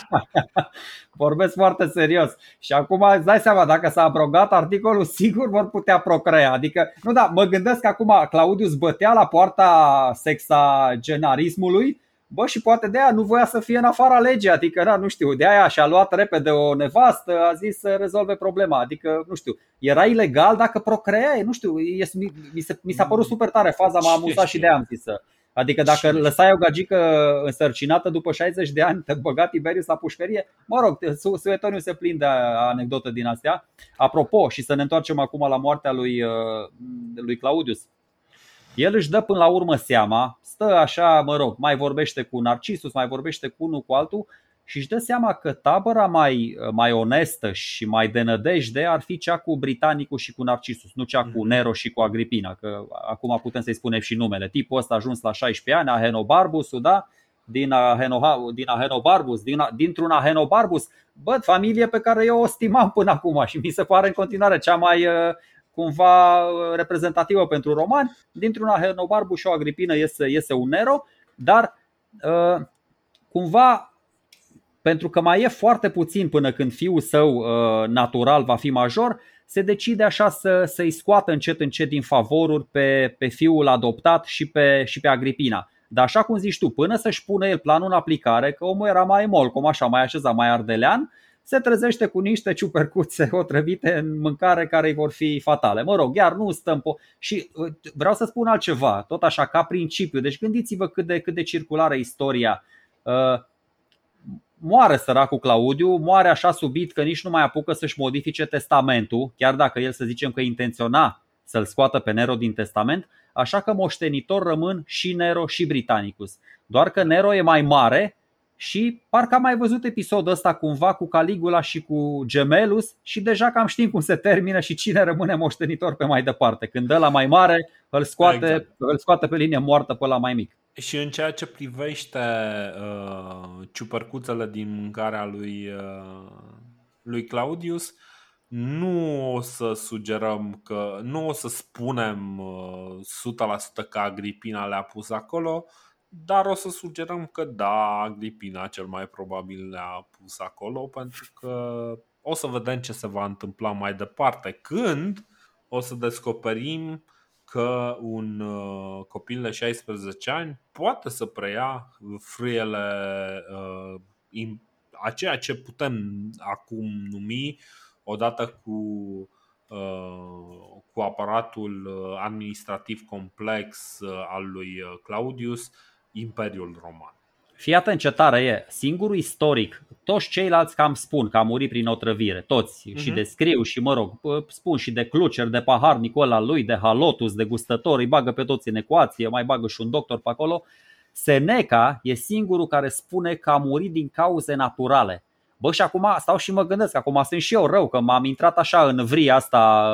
(laughs) vorbesc foarte serios. Și acum îți dai seama, dacă s-a abrogat articolul, (laughs) sigur vor putea procrea. Adică, nu da, mă gândesc că acum Claudius bătea la poarta sexagenarismului Bă, și poate de aia nu voia să fie în afara legii, adică, da, nu știu, de aia și-a luat repede o nevastă, a zis să rezolve problema, adică, nu știu, era ilegal dacă procreai, nu știu, mi, mi, s-a părut super tare faza, m-a amuzat și de aia am zis să, Adică dacă lăsai o gagică însărcinată după 60 de ani, te băga Tiberius la pușcărie, mă rog, Suetoniu se plin de anecdotă din astea. Apropo, și să ne întoarcem acum la moartea lui, uh, lui Claudius. El își dă până la urmă seama, stă așa, mă rog, mai vorbește cu Narcisus, mai vorbește cu unul cu altul și își dă seama că tabăra mai, mai onestă și mai de nădejde ar fi cea cu Britanicul și cu Narcisus, nu cea cu mhm. Nero și cu Agripina, că acum putem să-i spunem și numele. Tipul ăsta a ajuns la 16 ani, Ahenobarbusul, da? din, Ahenoha, din Ahenobarbus, din, dintr-un Ahenobarbus, bă, familie pe care eu o stimam până acum și mi se pare în continuare cea mai uh, cumva reprezentativă pentru romani. Dintr-un Ahenobarbus și o Agripină iese, iese un Nero, dar uh, cumva pentru că mai e foarte puțin până când fiul său uh, natural va fi major, se decide așa să, să-i scoată încet încet din favoruri pe, pe fiul adoptat și pe, și pe Agripina. Dar așa cum zici tu, până să-și pună el planul în aplicare, că omul era mai mol, cum așa, mai așezat, mai ardelean, se trezește cu niște ciupercuțe (laughs) otrăvite în mâncare care îi vor fi fatale. Mă rog, iar nu stăm po- Și uh, vreau să spun altceva, tot așa ca principiu. Deci gândiți-vă cât de, cât de circulară istoria. Uh, moare săracul Claudiu, moare așa subit că nici nu mai apucă să-și modifice testamentul, chiar dacă el să zicem că intenționa să-l scoată pe Nero din testament, așa că moștenitor rămân și Nero și Britannicus. Doar că Nero e mai mare și parcă am mai văzut episodul ăsta cumva cu Caligula și cu Gemelus și deja cam știm cum se termină și cine rămâne moștenitor pe mai departe. Când ăla mai mare îl scoate, exact. îl scoate pe linie moartă pe la mai mic. Și în ceea ce privește uh, ciupercuțele din mâncarea lui, uh, lui Claudius, nu o să sugerăm că, nu o să spunem uh, 100% că Agripina le-a pus acolo, dar o să sugerăm că da, Agripina cel mai probabil le-a pus acolo pentru că o să vedem ce se va întâmpla mai departe când o să descoperim că un uh, copil de 16 ani poate să preia frâiele uh, a ceea ce putem acum numi odată cu, uh, cu aparatul administrativ complex al lui Claudius, Imperiul Roman. Fii atent ce tare e. Singurul istoric, toți ceilalți cam spun că a murit prin otrăvire, toți, uh-huh. și mhm. descriu și mă rog, spun și de Clucer, de paharnicul ăla lui, de Halotus, de gustător, îi bagă pe toți în ecuație, mai bagă și un doctor pe acolo. Seneca e singurul care spune că a murit din cauze naturale. Bă, și acum stau și mă gândesc, acum sunt și eu rău că m-am intrat așa în vria asta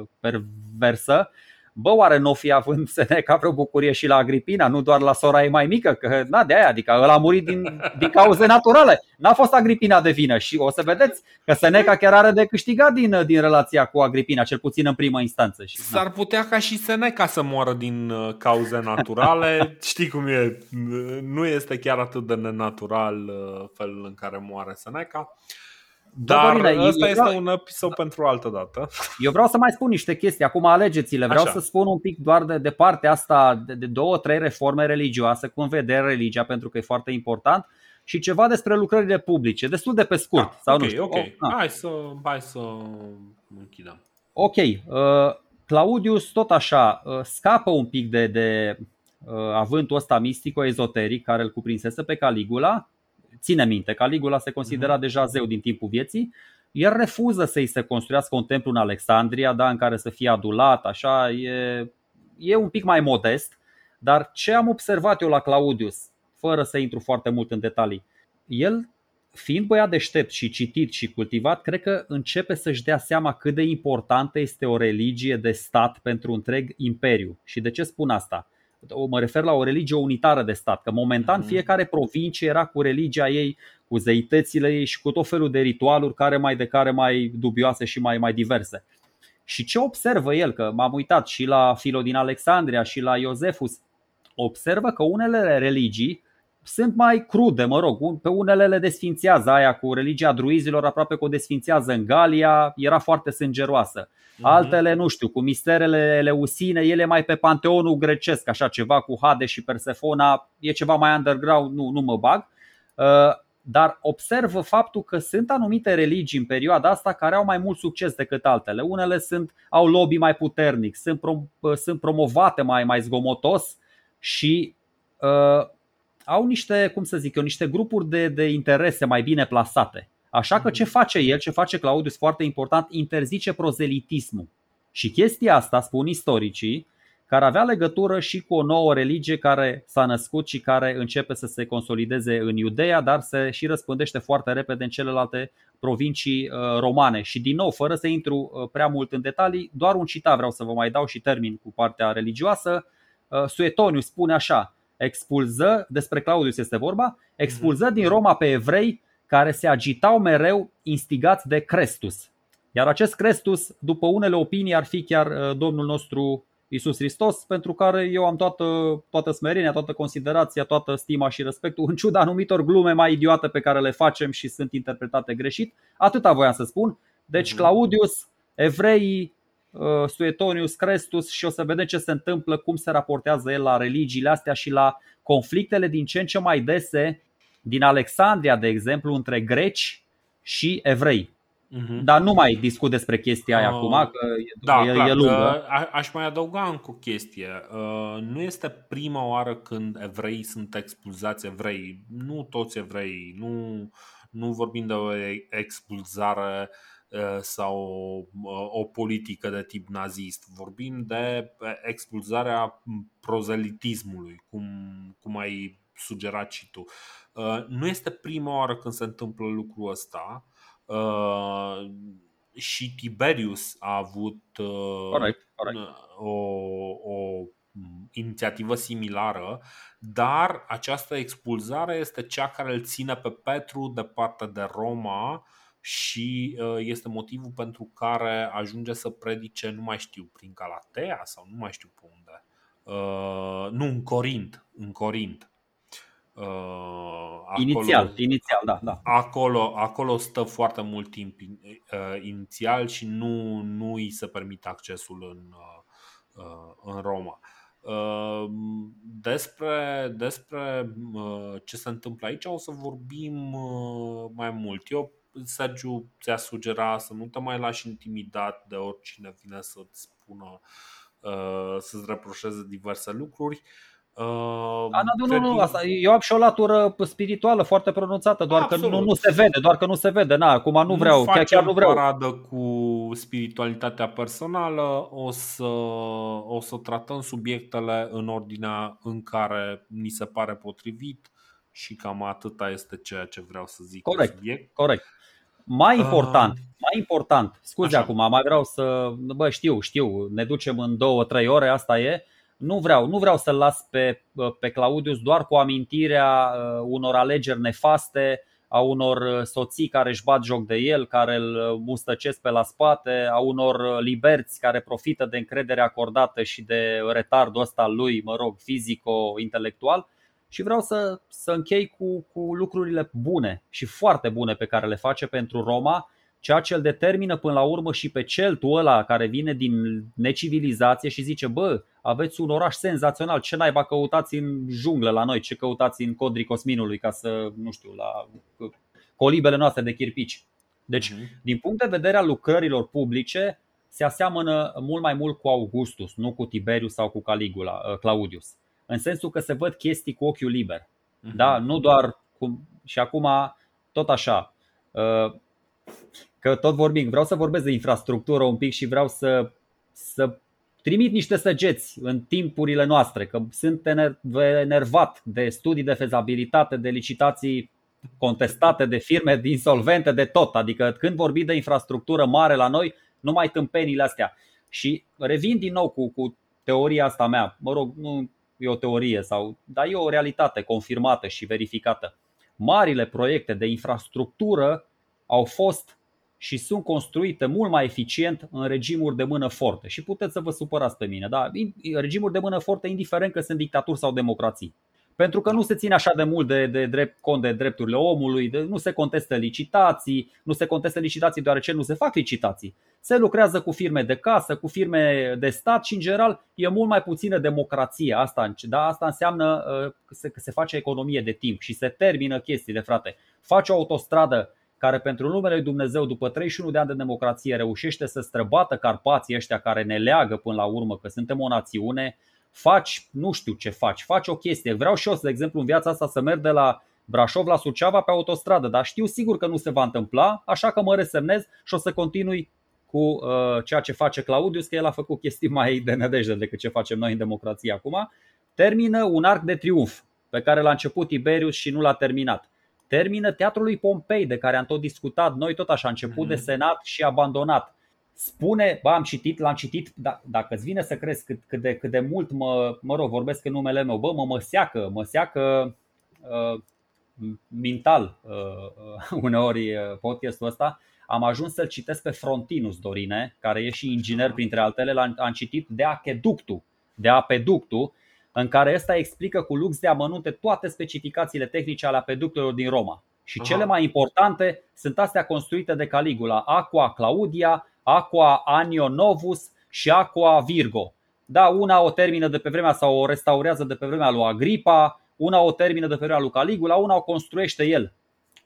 uh, perversă Bă, oare nu fi având (laughs) Seneca vreo bucurie și la Agripina, nu doar la sora ei mai mică? Că, na, de aia, adică el a murit din, din cauze naturale. N-a fost Agripina de vină și o să vedeți că Seneca chiar are de câștigat din, din relația cu Agripina, cel puțin în prima instanță. Și, S-ar putea ca și Seneca să moară din uh, cauze naturale. (laughs) Știi cum e, nu este chiar atât de nenatural uh, felul în care moare Seneca. Dar Dorine, ăsta este vreau... un episod pentru altă dată. Eu vreau să mai spun niște chestii. Acum alegeți-le. Vreau Așa. să spun un pic doar de, de partea asta de, de două, trei reforme religioase, cum vede religia, pentru că e foarte important, și ceva despre lucrările publice, destul de pe scurt. Da, sau ok, nu știu. ok. Oh, hai, să, hai să închidem. Ok. Uh, Claudius tot așa uh, scapă un pic de, de uh, avântul ăsta mistico-ezoteric care îl cuprinsese pe Caligula ține minte, Caligula se considera uh-huh. deja zeu din timpul vieții, el refuză să-i se construiască un templu în Alexandria, da, în care să fie adulat, așa, e, e un pic mai modest, dar ce am observat eu la Claudius, fără să intru foarte mult în detalii, el fiind băiat deștept și citit și cultivat, cred că începe să-și dea seama cât de importantă este o religie de stat pentru întreg imperiu. Și de ce spun asta? Mă refer la o religie unitară de stat, că momentan mhm. fiecare provincie era cu religia ei, cu zeitățile ei și cu tot felul de ritualuri care mai de care mai dubioase și mai, mai diverse. Și ce observă el, că m-am uitat și la Filo din Alexandria și la Iosefus, observă că unele religii sunt mai crude, mă rog, pe unele le desfințează aia cu religia druizilor, aproape că o desfințează în Galia, era foarte sângeroasă. Mhm. Altele, nu știu, cu misterele eleusine, ele mai pe panteonul grecesc, așa ceva cu Hade și Persefona, e ceva mai underground, nu, nu mă bag. Uh, dar observă faptul că sunt anumite religii în perioada asta care au mai mult succes decât altele. Unele sunt, au lobby mai puternic, sunt, prom, uh, sunt promovate mai, mai zgomotos și uh, au niște, cum să zic eu, niște grupuri de, de interese mai bine plasate. Așa că ce mhm. face el, ce face Claudius foarte important, interzice prozelitismul. Și chestia asta, spun istoricii, care avea legătură și cu o nouă religie care s-a născut și care începe să se consolideze în Iudeea, dar se și răspândește foarte repede în celelalte provincii uh, romane. Și din nou, fără să intru uh, prea mult în detalii, doar un citat vreau să vă mai dau și termin cu partea religioasă. Uh, Suetoniu spune așa, expulză, despre Claudius este vorba, expulză din Roma pe evrei care se agitau mereu instigați de Crestus. Iar acest Crestus, după unele opinii, ar fi chiar uh, Domnul nostru Isus Hristos, pentru care eu am toată, toată smerenia, toată considerația, toată stima și respectul, în ciuda anumitor glume mai idiote pe care le facem și sunt interpretate greșit. Atâta voiam să spun. Deci mhm. Claudius, evreii, uh, Suetonius, Crestus și o să vedem ce se întâmplă, cum se raportează el la religiile astea și la conflictele din ce în ce mai dese din Alexandria, de exemplu, între greci și evrei. Uh-huh. Dar nu mai discut despre chestia aia uh, acum, că da, e, clar, e lungă. Uh, aș mai adăuga încă o chestie. Uh, nu este prima oară când evrei sunt expulzați evrei. Nu toți evrei. Nu, nu vorbim de o expulzare uh, sau uh, o politică de tip nazist. Vorbim de expulzarea prozelitismului, cum, cum ai sugerat și tu. Uh, nu este prima oară când se întâmplă lucrul ăsta Uh, și Tiberius a avut uh, corect, corect. O, o inițiativă similară, dar această expulzare este cea care îl ține pe Petru departe de Roma și uh, este motivul pentru care ajunge să predice, nu mai știu, prin Galatea sau nu mai știu pe unde. nu, în Corint, în Corint. Uh, acolo, inițial, inițial, da, da. Acolo, acolo stă foarte mult timp uh, inițial și nu, nu îi se permite accesul în, uh, uh în Roma. Uh, despre, despre uh, ce se întâmplă aici o să vorbim uh, mai mult. Eu, Sergiu, ți-a sugera să nu te mai lași intimidat de oricine vine să-ți spună, uh, să-ți reproșeze diverse lucruri. Uh, Uh, A, nu, nu, nu, asta, eu am și o latură spirituală foarte pronunțată, doar Absolut. că nu, nu se vede, doar că nu se vede. Na, acum nu vreau, nu chiar, chiar nu vreau. paradă cu spiritualitatea personală, o să, o să tratăm subiectele în ordinea în care ni se pare potrivit și cam atâta este ceea ce vreau să zic. Corect, subiect. corect. Mai important, uh, mai important, scuze așa. acum, mai vreau să, bă, știu, știu, ne ducem în două, trei ore, asta e, nu vreau, nu vreau să-l las pe, pe Claudius doar cu amintirea uh, unor alegeri nefaste, a unor uh, soții care își bat joc de el, care îl uh, mustăcesc pe la spate, a unor liberți care profită de încredere acordată și de retardul ăsta al lui, mă rog, fizico-intelectual. Și vreau să, să închei cu, cu lucrurile bune și foarte bune pe care le face pentru Roma ceea ce îl determină până la urmă și pe celtul ăla care vine din necivilizație și zice bă, aveți un oraș senzațional, ce naiba căutați în junglă la noi, ce căutați în codrii Cosminului ca să, nu știu, la colibele noastre de chirpici. Deci, uh-huh. din punct de vedere al lucrărilor publice, se aseamănă mult mai mult cu Augustus, nu cu Tiberius sau cu Caligula, uh, Claudius. În sensul că se văd chestii cu ochiul liber. Uh-huh. Da? Nu doar cum. Și acum, tot așa. Uh, că tot vorbim, vreau să vorbesc de infrastructură un pic și vreau să, să trimit niște săgeți în timpurile noastre, că sunt enervat de studii de fezabilitate, de licitații contestate de firme insolvente, de tot. Adică când vorbim de infrastructură mare la noi, numai tâmpenile astea. Și revin din nou cu, cu teoria asta mea. Mă rog, nu e o teorie, sau, dar e o realitate confirmată și verificată. Marile proiecte de infrastructură au fost și sunt construite mult mai eficient în regimuri de mână forte. Și puteți să vă supărați pe mine, da? regimuri de mână forte, indiferent că sunt dictaturi sau democrații. Pentru că nu se ține așa de mult de, de drept, cont de drepturile omului, de, nu se contestă licitații, nu se contestă licitații deoarece nu se fac licitații. Se lucrează cu firme de casă, cu firme de stat și, în general, e mult mai puțină democrație. Asta, da? Asta înseamnă uh, că se, că se face economie de timp și se termină chestiile, frate. Faci o autostradă care pentru numele lui Dumnezeu după 31 de ani de democrație reușește să străbată Carpații ăștia care ne leagă până la urmă că suntem o națiune, faci, nu știu ce faci, faci o chestie. Vreau și eu, de exemplu, în viața asta să merg de la Brașov la Suceava pe autostradă, dar știu sigur că nu se va întâmpla, așa că mă resemnez și o să continui cu uh, ceea ce face Claudius, că el a făcut chestii mai de nedejde decât ce facem noi în democrație acum. Termină un arc de triumf pe care l-a început Tiberius și nu l-a terminat termină Teatrul lui Pompei, de care am tot discutat noi, tot așa, început mm-hmm. de mhm. senat și abandonat. Spune, bă, am citit, l-am citit, da, dacă îți vine să crezi cât, cât, de, cât de mult mă, mă rog, vorbesc în numele meu, bă, mă, mă seacă, mă seacă uh, mental uh, uh, (laughs) uneori uh, podcastul ăsta, am ajuns să-l citesc pe Frontinus Dorine, care e și inginer printre altele, l-am citit de acheductul, de apeductul, în care ăsta explică cu lux de amănunte toate specificațiile tehnice ale apeductelor din Roma. Și cele mai importante sunt astea construite de Caligula, Aqua Claudia, Aqua Anio Novus și Aqua Virgo. Da, una o termină de pe vremea sau o restaurează de pe vremea lui Agripa, una o termină de pe vremea lui Caligula, una o construiește el.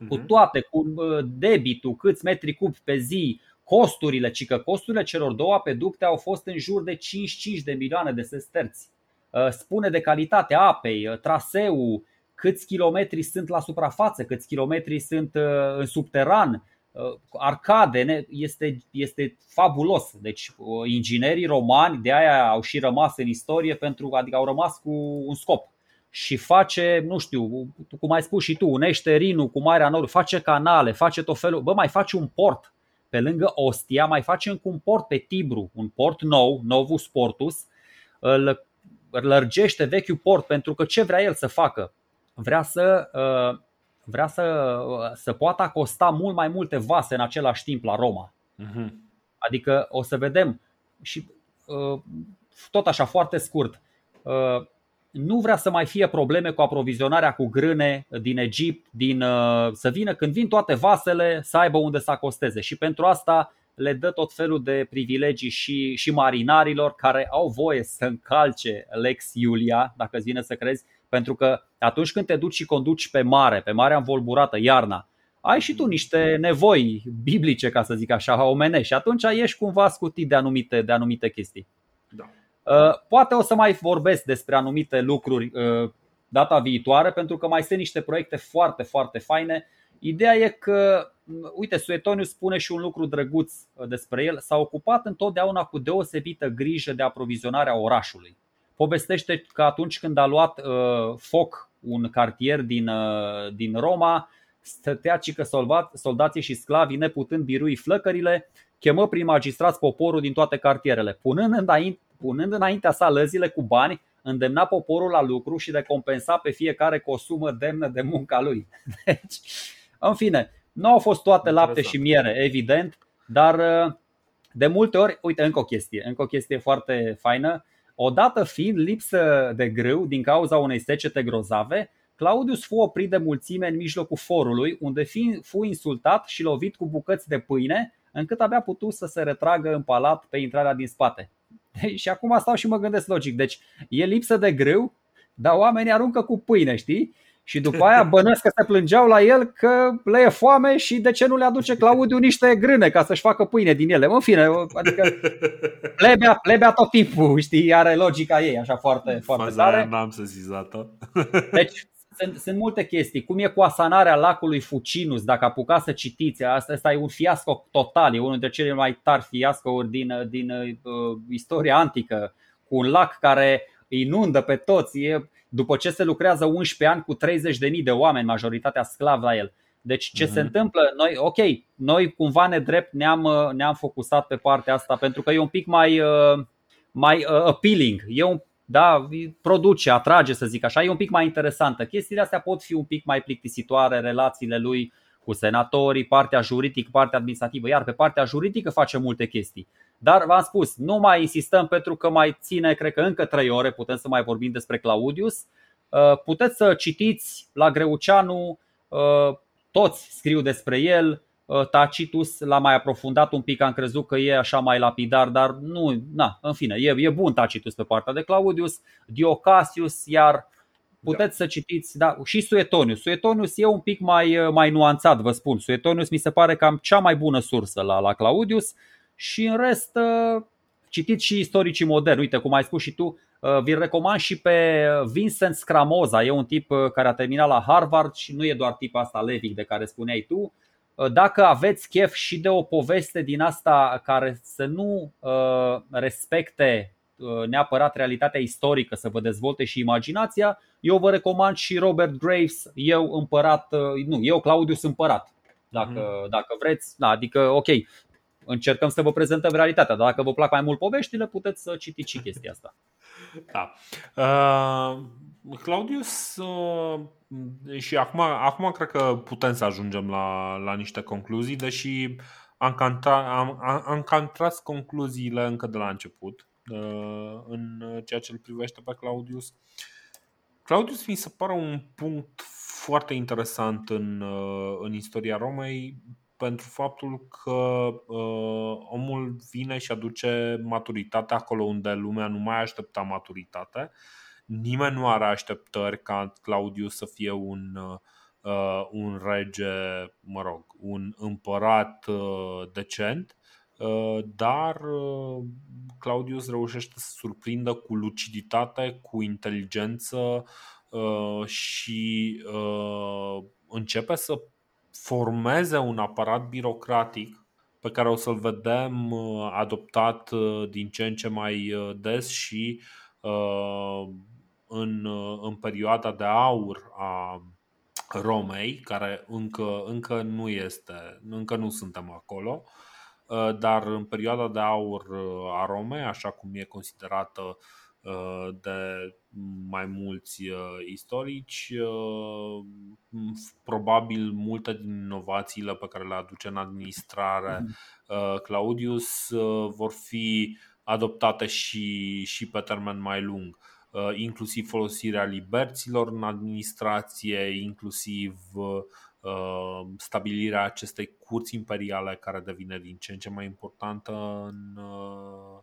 cu mhm. toate, cu debitul, câți metri cubi pe zi, costurile, ci că costurile celor două apeducte au fost în jur de 5-5 de milioane de sesterți. Spune de calitatea apei, traseul, câți kilometri sunt la suprafață, câți kilometri sunt în subteran, arcade, este, este fabulos. Deci inginerii romani de aia au și rămas în istorie pentru adică au rămas cu un scop și face, nu știu, cum ai spus și tu, unește Rinul cu Marea Nord, face canale, face tot felul, bă, mai face un port pe lângă Ostia, mai face încă un port pe Tibru, un port nou, Novus Portus, îl lărgește vechiul port pentru că ce vrea el să facă? Vrea să, uh, vrea să, să poată acosta mult mai multe vase în același timp la Roma. Uh-huh. Adică o să vedem și uh, tot așa foarte scurt uh, nu vrea să mai fie probleme cu aprovizionarea cu grâne din Egipt, din, uh, să vină când vin toate vasele să aibă unde să acosteze și pentru asta le dă tot felul de privilegii și, și marinarilor care au voie să încalce Lex Iulia, dacă îți vine să crezi, pentru că atunci când te duci și conduci pe mare, pe marea învolburată, iarna, ai și tu niște nevoi biblice, ca să zic așa, omenești și atunci ești cumva scutit de anumite, de anumite chestii. Da. Uh, poate o să mai vorbesc despre anumite lucruri uh, data viitoare, pentru că mai sunt niște proiecte foarte, foarte faine. Ideea e că, mm, uite, Suetoniu spune și un lucru drăguț uh, despre el, s-a ocupat întotdeauna cu deosebită grijă de aprovizionarea orașului. Povestește că atunci când a luat uh, foc un cartier din, uh, din Roma, stătea că soldații și sclavii neputând birui flăcările, chemă prin magistrați poporul din toate cartierele, punând înainte, punând înaintea sa lăzile cu bani, îndemna poporul la lucru și de compensa pe fiecare cu o sumă demnă de munca lui. (laughs) Deci, în fine, nu au fost toate lapte și miere, evident, dar uh, de multe ori, uite, încă o chestie, încă o chestie foarte faină. Odată fiind lipsă de grâu din cauza unei secete grozave, Claudius fu oprit de mulțime în mijlocul forului, unde fu insultat și lovit cu bucăți de pâine, încât abia putut să se retragă în palat pe intrarea din spate. Și acum stau și mă gândesc logic. Deci e lipsă de grâu, dar oamenii aruncă cu pâine, știi? Și după aia bănesc că se plângeau la el că le e foame și de ce nu le aduce Claudiu niște grâne ca să-și facă pâine din ele. În fine, adică plebea, plebea tot timpul, știi, are logica ei așa foarte, foarte Faza tare. n-am să zic Deci sunt, sunt multe chestii. Cum e cu asanarea lacului Fucinus, dacă apucați să citiți, asta, asta e un fiasco total, e unul dintre cele mai tari fiascouri din, din uh, istoria antică, cu un lac care inundă pe toți, e, după ce se lucrează 11 ani cu 30.000 de oameni, majoritatea sclavi la el. Deci ce uh-huh. se mhm. întâmplă? Noi, ok, noi cumva nedrept ne-am, uh, ne-am focusat pe partea asta pentru că e un pic mai, uh, mai uh, appealing. E un da, produce, atrage să zic așa, e un pic mai interesantă. Chestiile astea pot fi un pic mai plictisitoare, relațiile lui cu senatorii, partea juridică, partea administrativă, iar pe partea juridică face multe chestii. Dar v-am spus, nu mai insistăm pentru că mai ține, cred că încă trei ore putem să mai vorbim despre Claudius. Uh, puteți să citiți la Greuceanu, uh, toți scriu despre el, Uh, Tacitus l-a mai aprofundat un pic, am crezut că e așa mai lapidar, dar nu, na, în fine, e, e bun Tacitus pe partea de Claudius, Diocasius, iar puteți da. să citiți, da, și Suetonius. Suetonius e un pic mai, uh, mai nuanțat, vă spun. Suetonius mi se pare cam cea mai bună sursă la, la Claudius și în rest uh, citiți și istoricii moderni. Uite, cum ai spus și tu, vi recomand și pe Vincent Scramoza, e un tip care a terminat la Harvard și nu e doar tipul asta levic de care spuneai tu, Uh, dacă aveți chef și de o poveste din asta care să nu uh, respecte uh, neapărat realitatea istorică, să vă dezvolte și imaginația, eu vă recomand și Robert Graves, eu împărat, nu, eu Claudius împărat. Dacă, mm. dacă vreți, da, adică ok, încercăm să vă prezentăm realitatea, dar dacă vă plac mai mult poveștile, puteți să citiți și chestia asta. (laughs) Da. Uh, Claudius uh, și acum, acum cred că putem să ajungem la, la niște concluzii, deși am, canta, am, am cantrat concluziile încă de la început uh, în ceea ce îl privește pe Claudius. Claudius mi se pare un punct foarte interesant în, uh, în istoria Romei pentru faptul că uh, omul vine și aduce maturitate acolo unde lumea nu mai aștepta maturitate. Nimeni nu are așteptări ca Claudius să fie un, uh, uh, un rege, mă rog, un împărat uh, decent, uh, dar uh, Claudius reușește să surprindă cu luciditate, cu inteligență uh, și uh, începe să formeze un aparat birocratic pe care o să-l vedem uh, adoptat uh, din ce în ce mai uh, des și în, în perioada de aur a Romei, care încă, încă nu este, încă nu suntem acolo, dar în perioada de aur a Romei, așa cum e considerată de mai mulți istorici, probabil multe din inovațiile pe care le aduce în administrare mhm. Claudius vor fi adoptate și, și pe termen mai lung. Uh, inclusiv folosirea liberților în administrație, inclusiv uh, stabilirea acestei curți imperiale care devine din ce în ce mai importantă în, uh,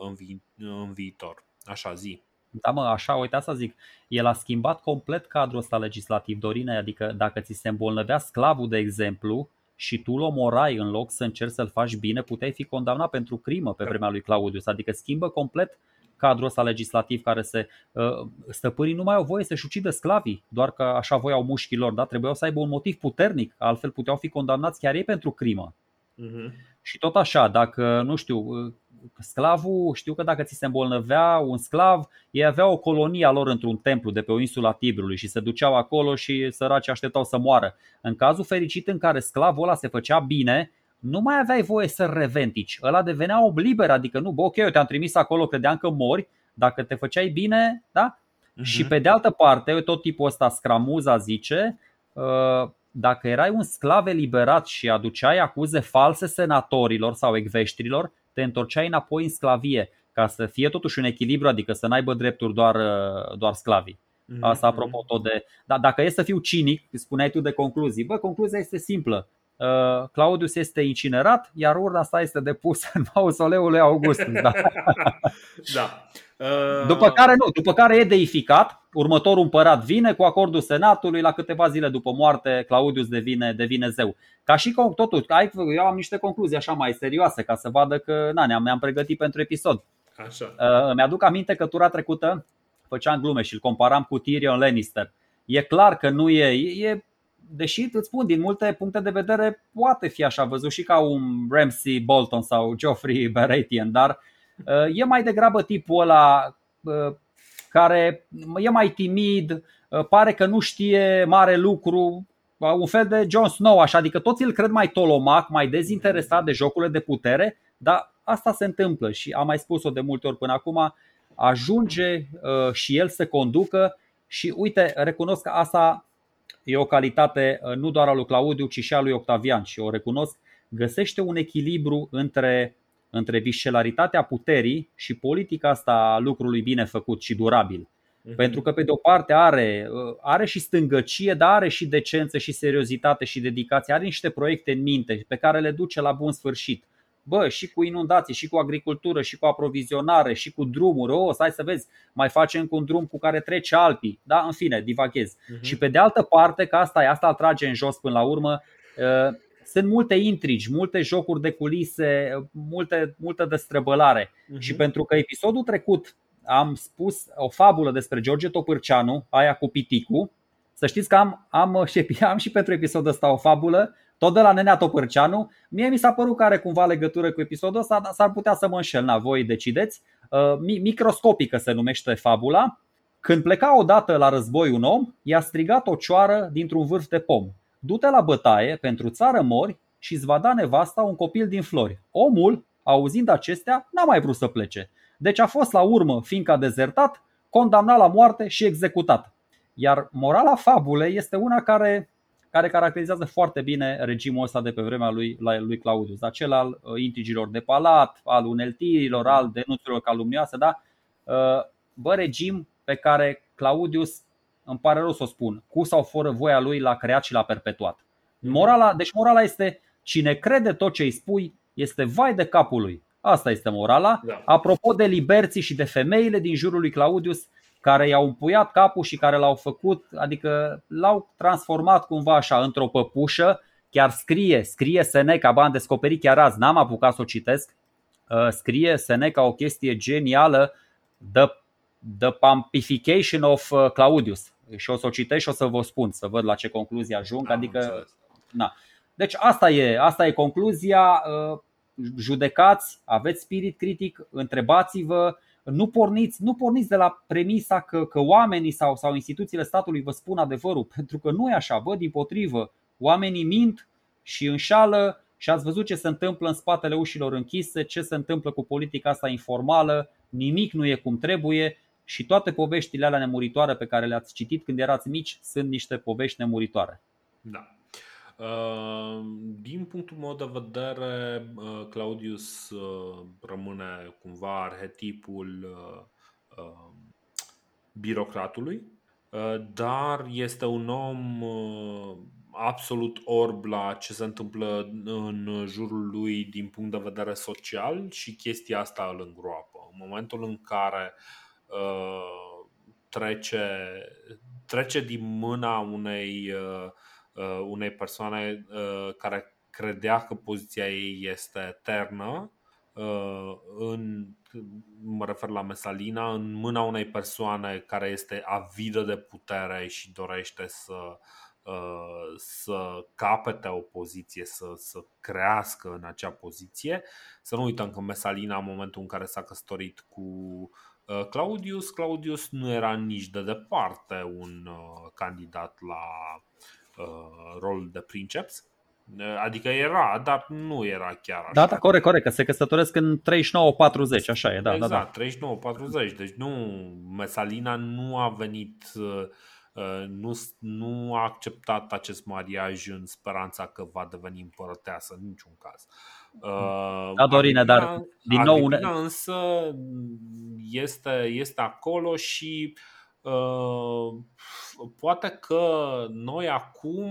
în, vi- în viitor. Așa zi. Da, mă, așa, uite să zic. El a schimbat complet cadrul ăsta legislativ, Dorine, adică dacă ți se îmbolnăvea sclavul, de exemplu, și tu îl omorai în loc să încerci să-l faci bine, puteai fi condamnat pentru crimă pe vremea lui Claudius. Adică schimbă complet cadrul ăsta legislativ care se uh, stăpânii nu mai au voie să-și ucidă sclavii, doar că așa voiau mușchilor, da? trebuiau să aibă un motiv puternic, altfel puteau fi condamnați chiar ei pentru crimă. Uh-huh. Și tot așa, dacă, nu știu, uh, sclavul, știu că dacă ți se îmbolnăvea un sclav, ei aveau o colonie a lor într-un templu de pe o insula Tibrului și se duceau acolo și săracii așteptau să moară. În cazul fericit în care sclavul ăla se făcea bine, nu mai aveai voie să reventici. Ăla devenea ob liber, adică nu, bă, ok, eu te-am trimis acolo, credeam că mori, dacă te făceai bine, da? Uh-huh. Și pe de altă parte, tot tipul ăsta, scramuza zice, uh, dacă erai un sclav eliberat și aduceai acuze false senatorilor sau ecveștrilor, te întorceai înapoi în sclavie, ca să fie totuși un echilibru, adică să n-aibă drepturi doar, uh, doar sclavii. Mhm, Asta apropo tot de. Dar dacă e să fiu cinic, spuneai tu de concluzii, bă, concluzia este simplă. Uh, Claudius este incinerat, iar urna sa este depusă (laughs) în mausoleul lui Augustus. Da. (laughs) da. Uh... După care nu, după care e deificat, următorul împărat vine cu acordul senatului, la câteva zile după moarte Claudius devine, devine zeu. Ca și totul, eu am niște concluzii așa mai serioase ca să vadă că na, ne-am, ne-am pregătit pentru episod. Așa. Uh, mi-aduc aminte că tura trecută făceam glume și îl comparam cu Tyrion Lannister. E clar că nu e, e deși îți spun, din multe puncte de vedere poate fi așa văzut și ca un Ramsey Bolton sau Geoffrey Baratheon, dar uh, e mai degrabă tipul ăla uh, care e mai timid, uh, pare că nu știe mare lucru, un fel de Jon Snow, așa, adică toți îl cred mai tolomac, mai dezinteresat de jocurile de putere, dar asta se întâmplă și am mai spus-o de multe ori până acum, ajunge uh, și el să conducă și uite, recunosc că asta e o calitate uh, nu doar a lui Claudiu, ci și a lui Octavian și o recunosc, găsește un echilibru între, între viscelaritatea puterii și politica asta a lucrului bine făcut și durabil. Mhm. Pentru că pe de o parte are, uh, are și stângăcie, dar are și decență și seriozitate și dedicație, are niște proiecte în minte pe care le duce la bun sfârșit bă, și cu inundații, și cu agricultură, și cu aprovizionare, și cu drumuri, o, stai să vezi, mai facem cu un drum cu care trece Alpii, da, în fine, divaghez. Uh-huh. Și pe de altă parte, că asta e, asta îl trage în jos până la urmă, uh, sunt multe intrigi, multe jocuri de culise, multe, multe destrăbălare. Uh-huh. Și pentru că episodul trecut am spus o fabulă despre George Topârceanu, aia cu Piticu, să știți că am, am, (laughs) și, am și pentru episodul ăsta o fabulă tot de la Nenea Topărceanu, mie mi s-a părut că are cumva legătură cu episodul ăsta, dar s-ar putea să mă înșel, na, voi decideți. Uh, microscopică se numește fabula. Când pleca odată la război un om, i-a strigat o cioară dintr-un vârf de pom. Du-te la bătaie, pentru țară mori și îți va da nevasta un copil din flori. Omul, auzind acestea, n-a mai vrut să plece. Deci a fost la urmă, fiindcă a dezertat, condamnat la moarte și executat. Iar morala fabulei este una care care caracterizează foarte bine regimul ăsta de pe vremea lui, lui Claudius, acel al uh, intrigilor de palat, al uneltirilor, al denunțurilor calumnioase, da? Uh, bă, regim pe care Claudius, îmi pare rău să o spun, cu sau fără voia lui l-a creat și l-a perpetuat. Morala, deci morala este cine crede tot ce îi spui este vai de capul lui. Asta este morala. Da. Apropo de liberții și de femeile din jurul lui Claudius, care i-au împuiat capul și care l-au făcut, adică l-au transformat cumva așa într-o păpușă, chiar scrie, scrie Seneca, am descoperit chiar azi, n-am apucat să o citesc, uh, scrie Seneca o chestie genială, The, the Pampification of uh, Claudius. Și o să o citesc și o să vă spun, să văd la ce concluzie ajung. Am adică, na. Deci asta e, asta e concluzia. Uh, judecați, aveți spirit critic, întrebați-vă, nu porniți, nu porniți de la premisa că, că oamenii sau, sau instituțiile statului vă spun adevărul, (laughs) pentru că nu e așa, vă din potrivă. Oamenii mint și înșală și ați văzut ce se întâmplă în spatele ușilor închise, ce se întâmplă cu politica asta informală, nimic nu e cum trebuie și toate poveștile alea nemuritoare pe care le-ați citit când erați mici sunt niște povești nemuritoare. Da. Uh, din punctul meu de vedere, uh, Claudius uh, rămâne cumva arhetipul birocratului, dar este un om absolut orb la ce se întâmplă în jurul lui din punct de vedere social și chestia asta îl îngroapă. În momentul în care trece, trece din mâna unei uh, Uh, unei persoane uh, care credea că poziția ei este eternă, uh, în, mă refer la Mesalina, în mâna unei persoane care este avidă de putere și dorește să, să capete o poziție, să, să crească în acea poziție. Să nu uităm că Mesalina, în momentul în care s-a căsătorit cu Claudius, Claudius nu era nici de departe un candidat la uh, rolul de princeps. Uh, adică era, dar nu era chiar așa. Da, da, corect, corect, că se căsătoresc în 39-40, așa e, da, exact, da, da. 39-40, deci nu, Mesalina nu a venit, uh, uh, nu, nu a acceptat acest mariaj în speranța că va deveni împărăteasă, în niciun caz. Da, Dorine, dar din nou... Agripina însă este, este acolo și uh, Uh, poate că noi acum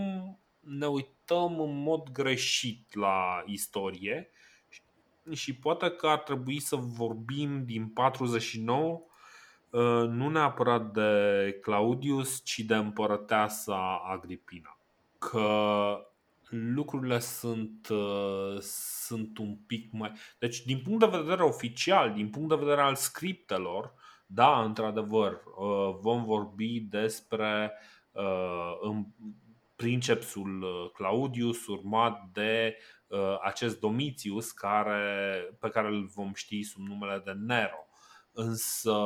ne uităm în mod greșit la istorie și poate că ar trebui să vorbim din 49 uh, nu neapărat de Claudius, ci de împărăteasa Agripina. Că lucrurile sunt, uh, sunt un pic mai. Deci, din punct de vedere oficial, din punct de vedere al scriptelor, da, într-adevăr, uh, vom vorbi despre uh, princepsul uh, Claudius urmat de acest Domitius care, pe care îl vom ști sub numele de Nero. Însă,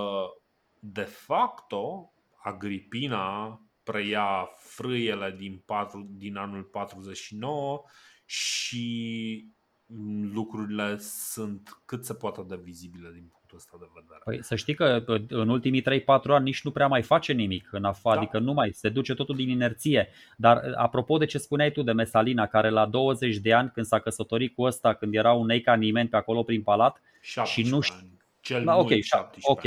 de facto, Agripina preia frâiele din, 4, din anul 49 și lucrurile sunt cât se poate de vizibile din punctul ăsta de vedere. Păi să știi că în ultimii 3-4 ani nici nu prea mai face nimic în afară, da. adică nu mai se duce totul din inerție. Dar apropo de ce spuneai tu de Mesalina, care la 20 de ani când s-a căsătorit cu ăsta, când era un eica nimeni pe acolo prin palat și nu știa. Cel da, ok, ok.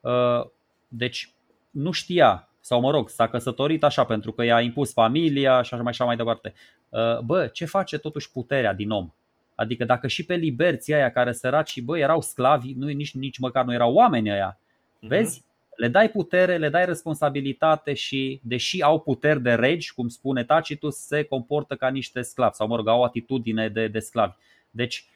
Uh, deci nu știa sau mă rog, s-a căsătorit așa pentru că i-a impus familia și așa mai, așa mai departe. Uh, bă, ce face totuși puterea din om? Adică dacă și pe liberții aia care săraci, bă, erau sclavi, nu, nici, nici măcar nu erau oameni aia. Uh-huh. Vezi? Le dai putere, le dai responsabilitate și, deși au puteri de regi, cum spune Tacitus, se comportă ca niște sclavi sau, mă rog, au o atitudine de, de sclavi. Deci,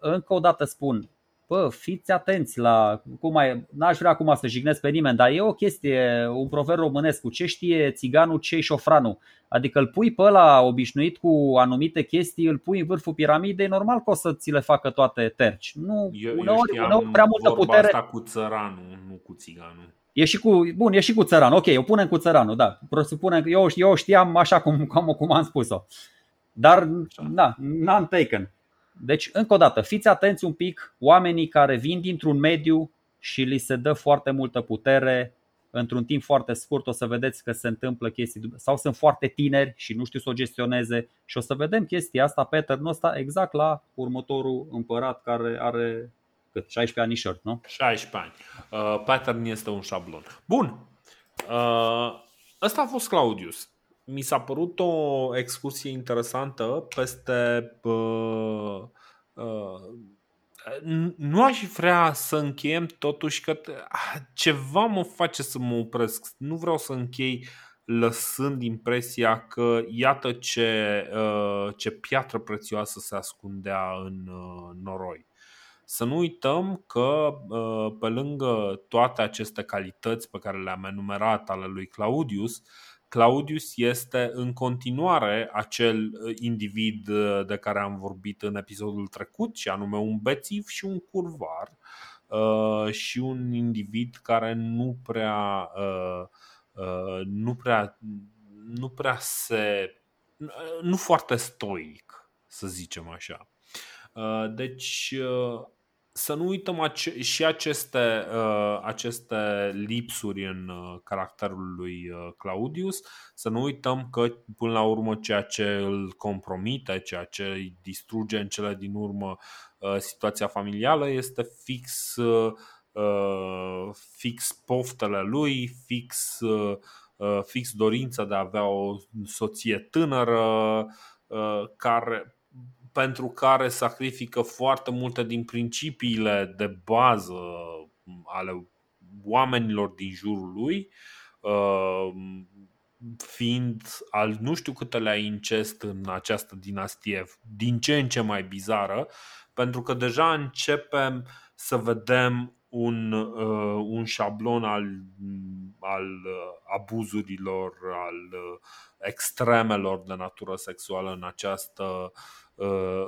încă o dată spun, bă, fiți atenți la, cum mai, n-aș vrea acum să jignesc pe nimeni, dar e o chestie, un proverb românesc, cu ce știe țiganul, ce șofranul. Adică îl pui pe ăla obișnuit cu anumite chestii, îl pui în vârful piramidei, normal că o să ți le facă toate terci. Nu, eu, uneori, eu uneori prea multă putere. Asta cu țăranul, nu cu țiganul. E și cu, bun, e și cu țăran. Ok, o punem cu țăranul, da. Presupune că eu, eu știam așa cum, cum, cum am spus-o. Dar, da, n-am taken. Deci, încă o dată, fiți atenți un pic oamenii care vin dintr-un mediu și li se dă foarte multă putere într-un timp foarte scurt o să vedeți că se întâmplă chestii sau sunt foarte tineri și nu știu să o gestioneze și o să vedem chestia asta, pattern ăsta exact la următorul împărat care are cât? 16 anișori, nu? 16 ani. Uh, pattern este un șablon. Bun. Uh, ăsta a fost Claudius mi s-a părut o excursie interesantă peste uh, uh, nu aș vrea să încheiem totuși că ceva mă face să mă opresc. Nu vreau să închei lăsând impresia că iată ce, ce piatră prețioasă se ascundea în noroi. Să nu uităm că pe lângă toate aceste calități pe care le-am enumerat ale lui Claudius, Claudius este în continuare acel uh, individ uh, de care am vorbit în episodul trecut, și anume un bețiv și un curvar uh, și un individ care nu prea nu prea nu prea se nu foarte stoic, să zicem așa. Deci să nu uităm ace- și aceste, uh, aceste lipsuri în uh, caracterul lui uh, Claudius, să nu uităm că până la urmă ceea ce îl compromite, ceea ce îi distruge în cele din urmă uh, situația familială este fix, uh, uh, fix poftele lui, fix, uh, uh, fix dorința de a avea o soție tânără uh, care pentru care sacrifică foarte multe din principiile de bază ale oamenilor din jurul lui, uh, fiind al nu știu câtelea incest în această dinastie, din ce în ce mai bizară, pentru că deja începem să vedem un, uh, un șablon al, al uh, abuzurilor, al extremelor de natură sexuală în această Uh,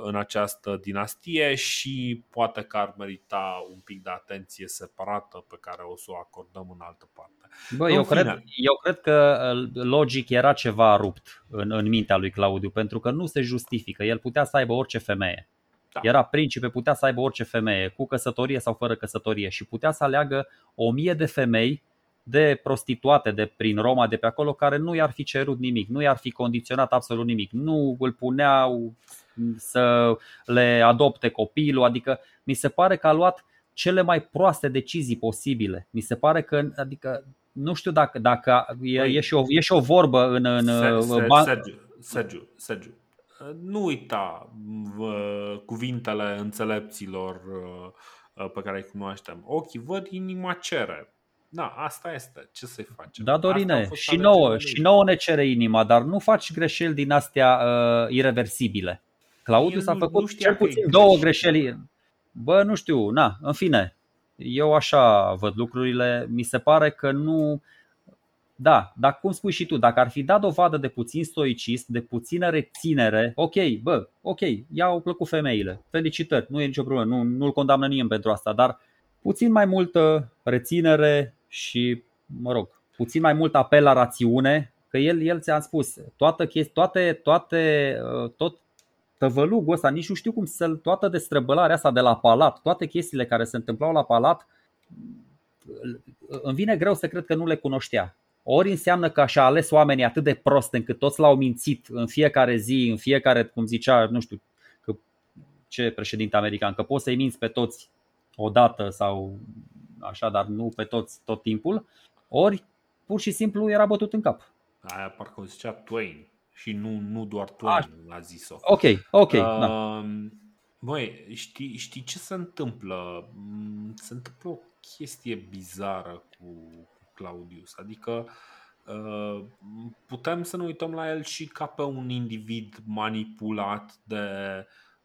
în această dinastie și poate că ar merita un pic de atenție separată pe care o să o acordăm în altă parte. Bă, eu, cred, eu cred că uh, logic era ceva rupt în, în mintea lui Claudiu, pentru că nu se justifică. El putea să aibă orice femeie. Da. Era principe, putea să aibă orice femeie, cu căsătorie sau fără căsătorie și putea să aleagă o mie de femei de prostituate de prin Roma, de pe acolo, care nu i-ar fi cerut nimic, nu i-ar fi condiționat absolut nimic, nu îl puneau să le adopte copilul, adică mi se pare că a luat cele mai proaste decizii posibile. Mi se pare că, adică, nu știu dacă, dacă e, păi- e, și o, e și o vorbă în. în Sergiu, Sergiu, Sergiu, nu uita cuvintele înțelepților pe care îi cunoaștem. Ochii văd, inima cere. Da, asta este. Ce să-i facem? Da, Dorine, și nouă, și nouă ne cere inima, dar nu faci greșeli din astea uh, irreversibile. Claudius a făcut cel puțin două greșeli. Bă, nu știu, na, în fine, eu așa văd lucrurile. Mi se pare că nu. Da, dar cum spui și tu, dacă ar fi dat dovadă de puțin stoicist, de puțină reținere, ok, bă, ok, i-au plăcut femeile, felicitări, nu e nicio problemă, nu, nu-l condamnă nimeni pentru asta, dar puțin mai multă reținere și, mă rog, puțin mai mult apel la rațiune, că el, el ți-a spus, toată chesti, toate, toate, uh, tot tăvălugul ăsta, nici nu știu cum să toată destrăbălarea asta de la palat, toate chestiile care se întâmplau la palat, îmi vine greu să cred că nu le cunoștea. Ori înseamnă că și-a ales oamenii atât de prost încât toți l-au mințit în fiecare zi, în fiecare, cum zicea, nu știu, că ce președinte american, că poți să-i minți pe toți odată sau așa, dar nu pe toți tot timpul, ori pur și simplu era bătut în cap. Aia parcă o zicea Twain și nu, nu doar tu a, a zis-o. Ok, ok. Uh, da. Băi, știi, știi ce se întâmplă? Mm, se întâmplă o chestie bizară cu Claudius. Adică uh, putem să ne uităm la el și ca pe un individ manipulat de,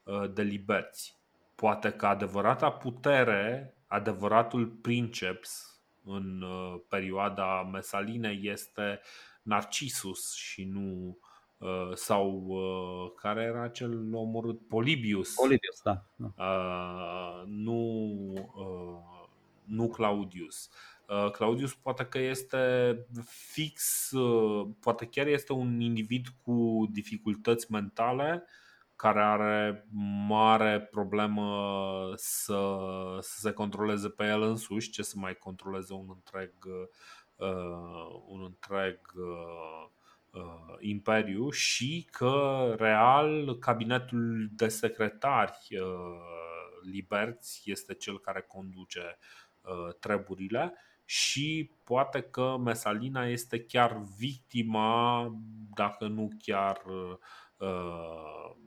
uh, de liberți. Poate că adevărata putere, adevăratul princeps în uh, perioada Mesalinei este Narcisus și nu Uh, sau uh, care era cel omorât? Polibius. Polibius, da. Uh, nu, uh, nu Claudius. Uh, Claudius poate că este fix, uh, poate chiar este un individ cu dificultăți mentale care are mare problemă să, să se controleze pe el însuși, ce să mai controleze un întreg, uh, un întreg uh, uh, imperiu și că real cabinetul de secretari uh, liberți este cel care conduce uh, treburile și poate că Mesalina este chiar victima, dacă nu chiar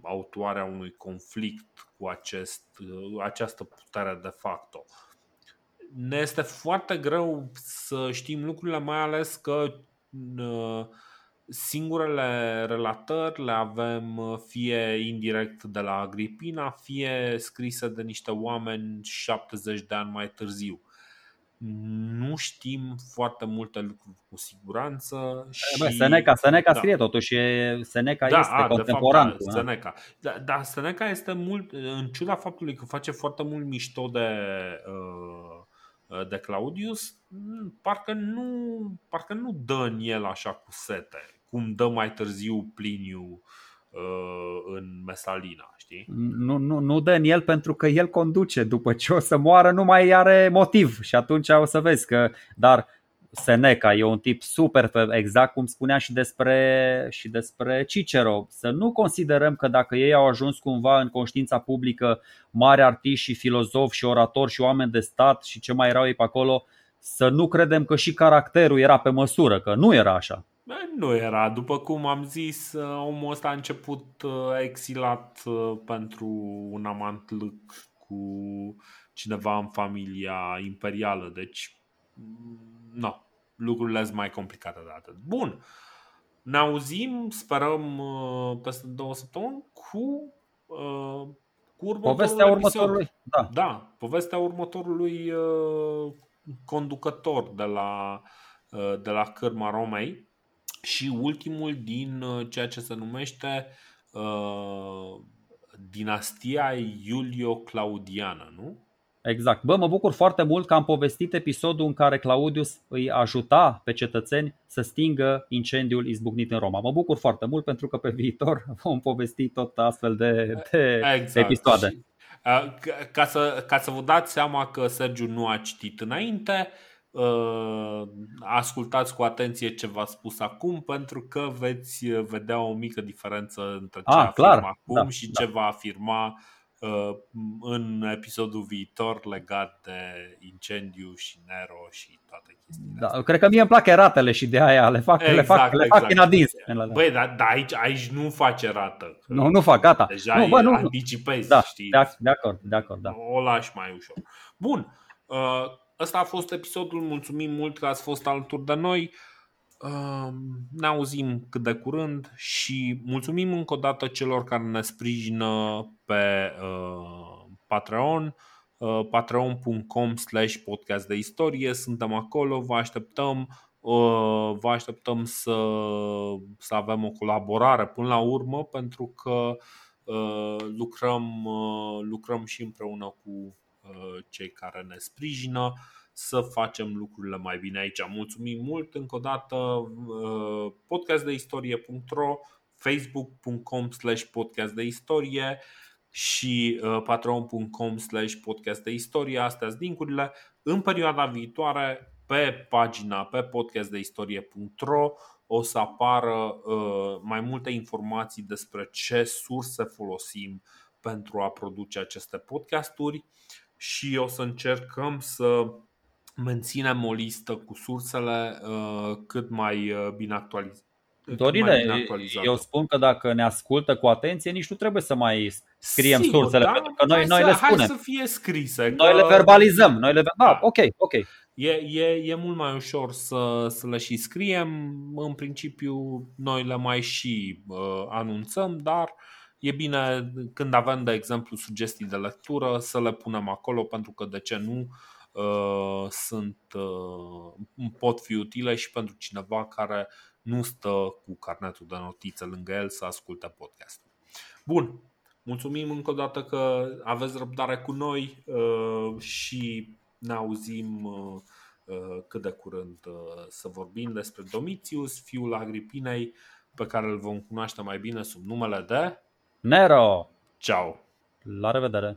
autoarea unui conflict cu acest, această putere de facto. Ne este foarte greu să știm lucrurile, mai ales că singurele relatări le avem fie indirect de la Agripina, fie scrise de niște oameni 70 de ani mai târziu nu știm foarte multe lucruri cu siguranță. Și... Bă, Seneca, Seneca da. scrie totuși, Seneca da, este a, contemporan. De fapt, da, Seneca. Da, da, Seneca este mult, în ciuda faptului că face foarte mult mișto de, uh, de Claudius, parcă nu, parcă nu dă în el așa cu sete, cum dă mai târziu Pliniu uh, în Mesalina știi? Nu, nu, nu dă în el pentru că el conduce. După ce o să moară nu mai are motiv și atunci o să vezi că... Dar Seneca e un tip super, exact cum spunea și despre, și despre Cicero. Să nu considerăm că dacă ei au ajuns cumva în conștiința publică mari artiști și filozofi și oratori și oameni de stat și ce mai erau ei pe acolo, să nu credem că și caracterul era pe măsură, că nu era așa. Nu era. După cum am zis, uh, omul ăsta a început uh, exilat uh, pentru un amant lâc cu cineva în familia imperială. Deci, mm, nu, lucrurile sunt mai complicate de atât. Bun. Ne auzim, sperăm peste două săptămâni cu cu următorul povestea episod. următorului. Da. da, povestea următorului uh, conducător de la, uh, de la Cârma Romei și ultimul din uh, ceea ce se numește uh, dinastia Iulio-Claudiană, nu? Exact. Bă, mă bucur foarte mult că am povestit episodul în care Claudius îi ajuta pe cetățeni să stingă incendiul izbucnit în Roma. Mă bucur foarte mult pentru că pe viitor (laughs) vom povesti tot astfel de, de exact. episoade. Și, uh, ca, să, ca să vă dați seama că Sergiu nu a citit înainte, Uh, ascultați cu atenție ce v-a spus acum pentru că veți vedea o mică diferență între ce ah, clar. acum da, și da. ce va afirma uh, în episodul viitor legat de incendiu și Nero și toate chestiile. Da, cred că mie îmi plac eratele și de aia le fac, exact, le fac, exact. le fac în adins. Băi, dar da, aici, aici nu face rată. Nu, nu fac, gata. Deja nu, bă, nu, anticipezi, da, știi? De, de acord, de acord, da. O lași mai ușor. Bun. Uh, ăsta a fost episodul. Mulțumim mult că ați fost alături de noi. Ne auzim cât de curând și mulțumim încă o dată celor care ne sprijină pe uh, Patreon uh, patreon.com slash podcast de istorie suntem acolo, vă așteptăm uh, vă așteptăm să, să avem o colaborare până la urmă pentru că lucrăm, lucrăm și împreună cu Uh, cei care ne sprijină să facem lucrurile mai bine aici. Mulțumim mult încă o dată uh, podcastdeistorie.ro facebook.com slash podcast de istorie și uh, patreon.com slash podcast de istorie. Astea sunt linkurile. În perioada viitoare, pe pagina pe podcastdeistorie.ro o să apară mai multe informații despre ce surse folosim pentru a produce aceste podcasturi și o să încercăm să menținem o listă cu sursele uh, cât mai uh, bine actualizate. Dorine, eu spun că dacă ne ascultă cu atenție, nici nu trebuie să mai scriem Sigur, sursele, da? pentru că noi, noi să, le spunem. Hai să fie scrise. Noi că... le verbalizăm. Noi le... Da, da. ok, ok. E, e, e mult mai ușor să, să le și scriem. În principiu, noi le mai și uh, anunțăm, dar uh, e bine când avem, de exemplu, sugestii de lectură să le punem acolo pentru că, de ce nu, uh, sunt, uh, pot fi utile și pentru cineva care nu stă cu carnetul de notițe lângă el să asculte podcastul. Bun, mulțumim încă o dată că aveți răbdare cu noi uh, și ne auzim cât de curând să vorbim despre Domitius, fiul Agripinei, pe care îl vom cunoaște mai bine sub numele de Nero! Ciao! La revedere!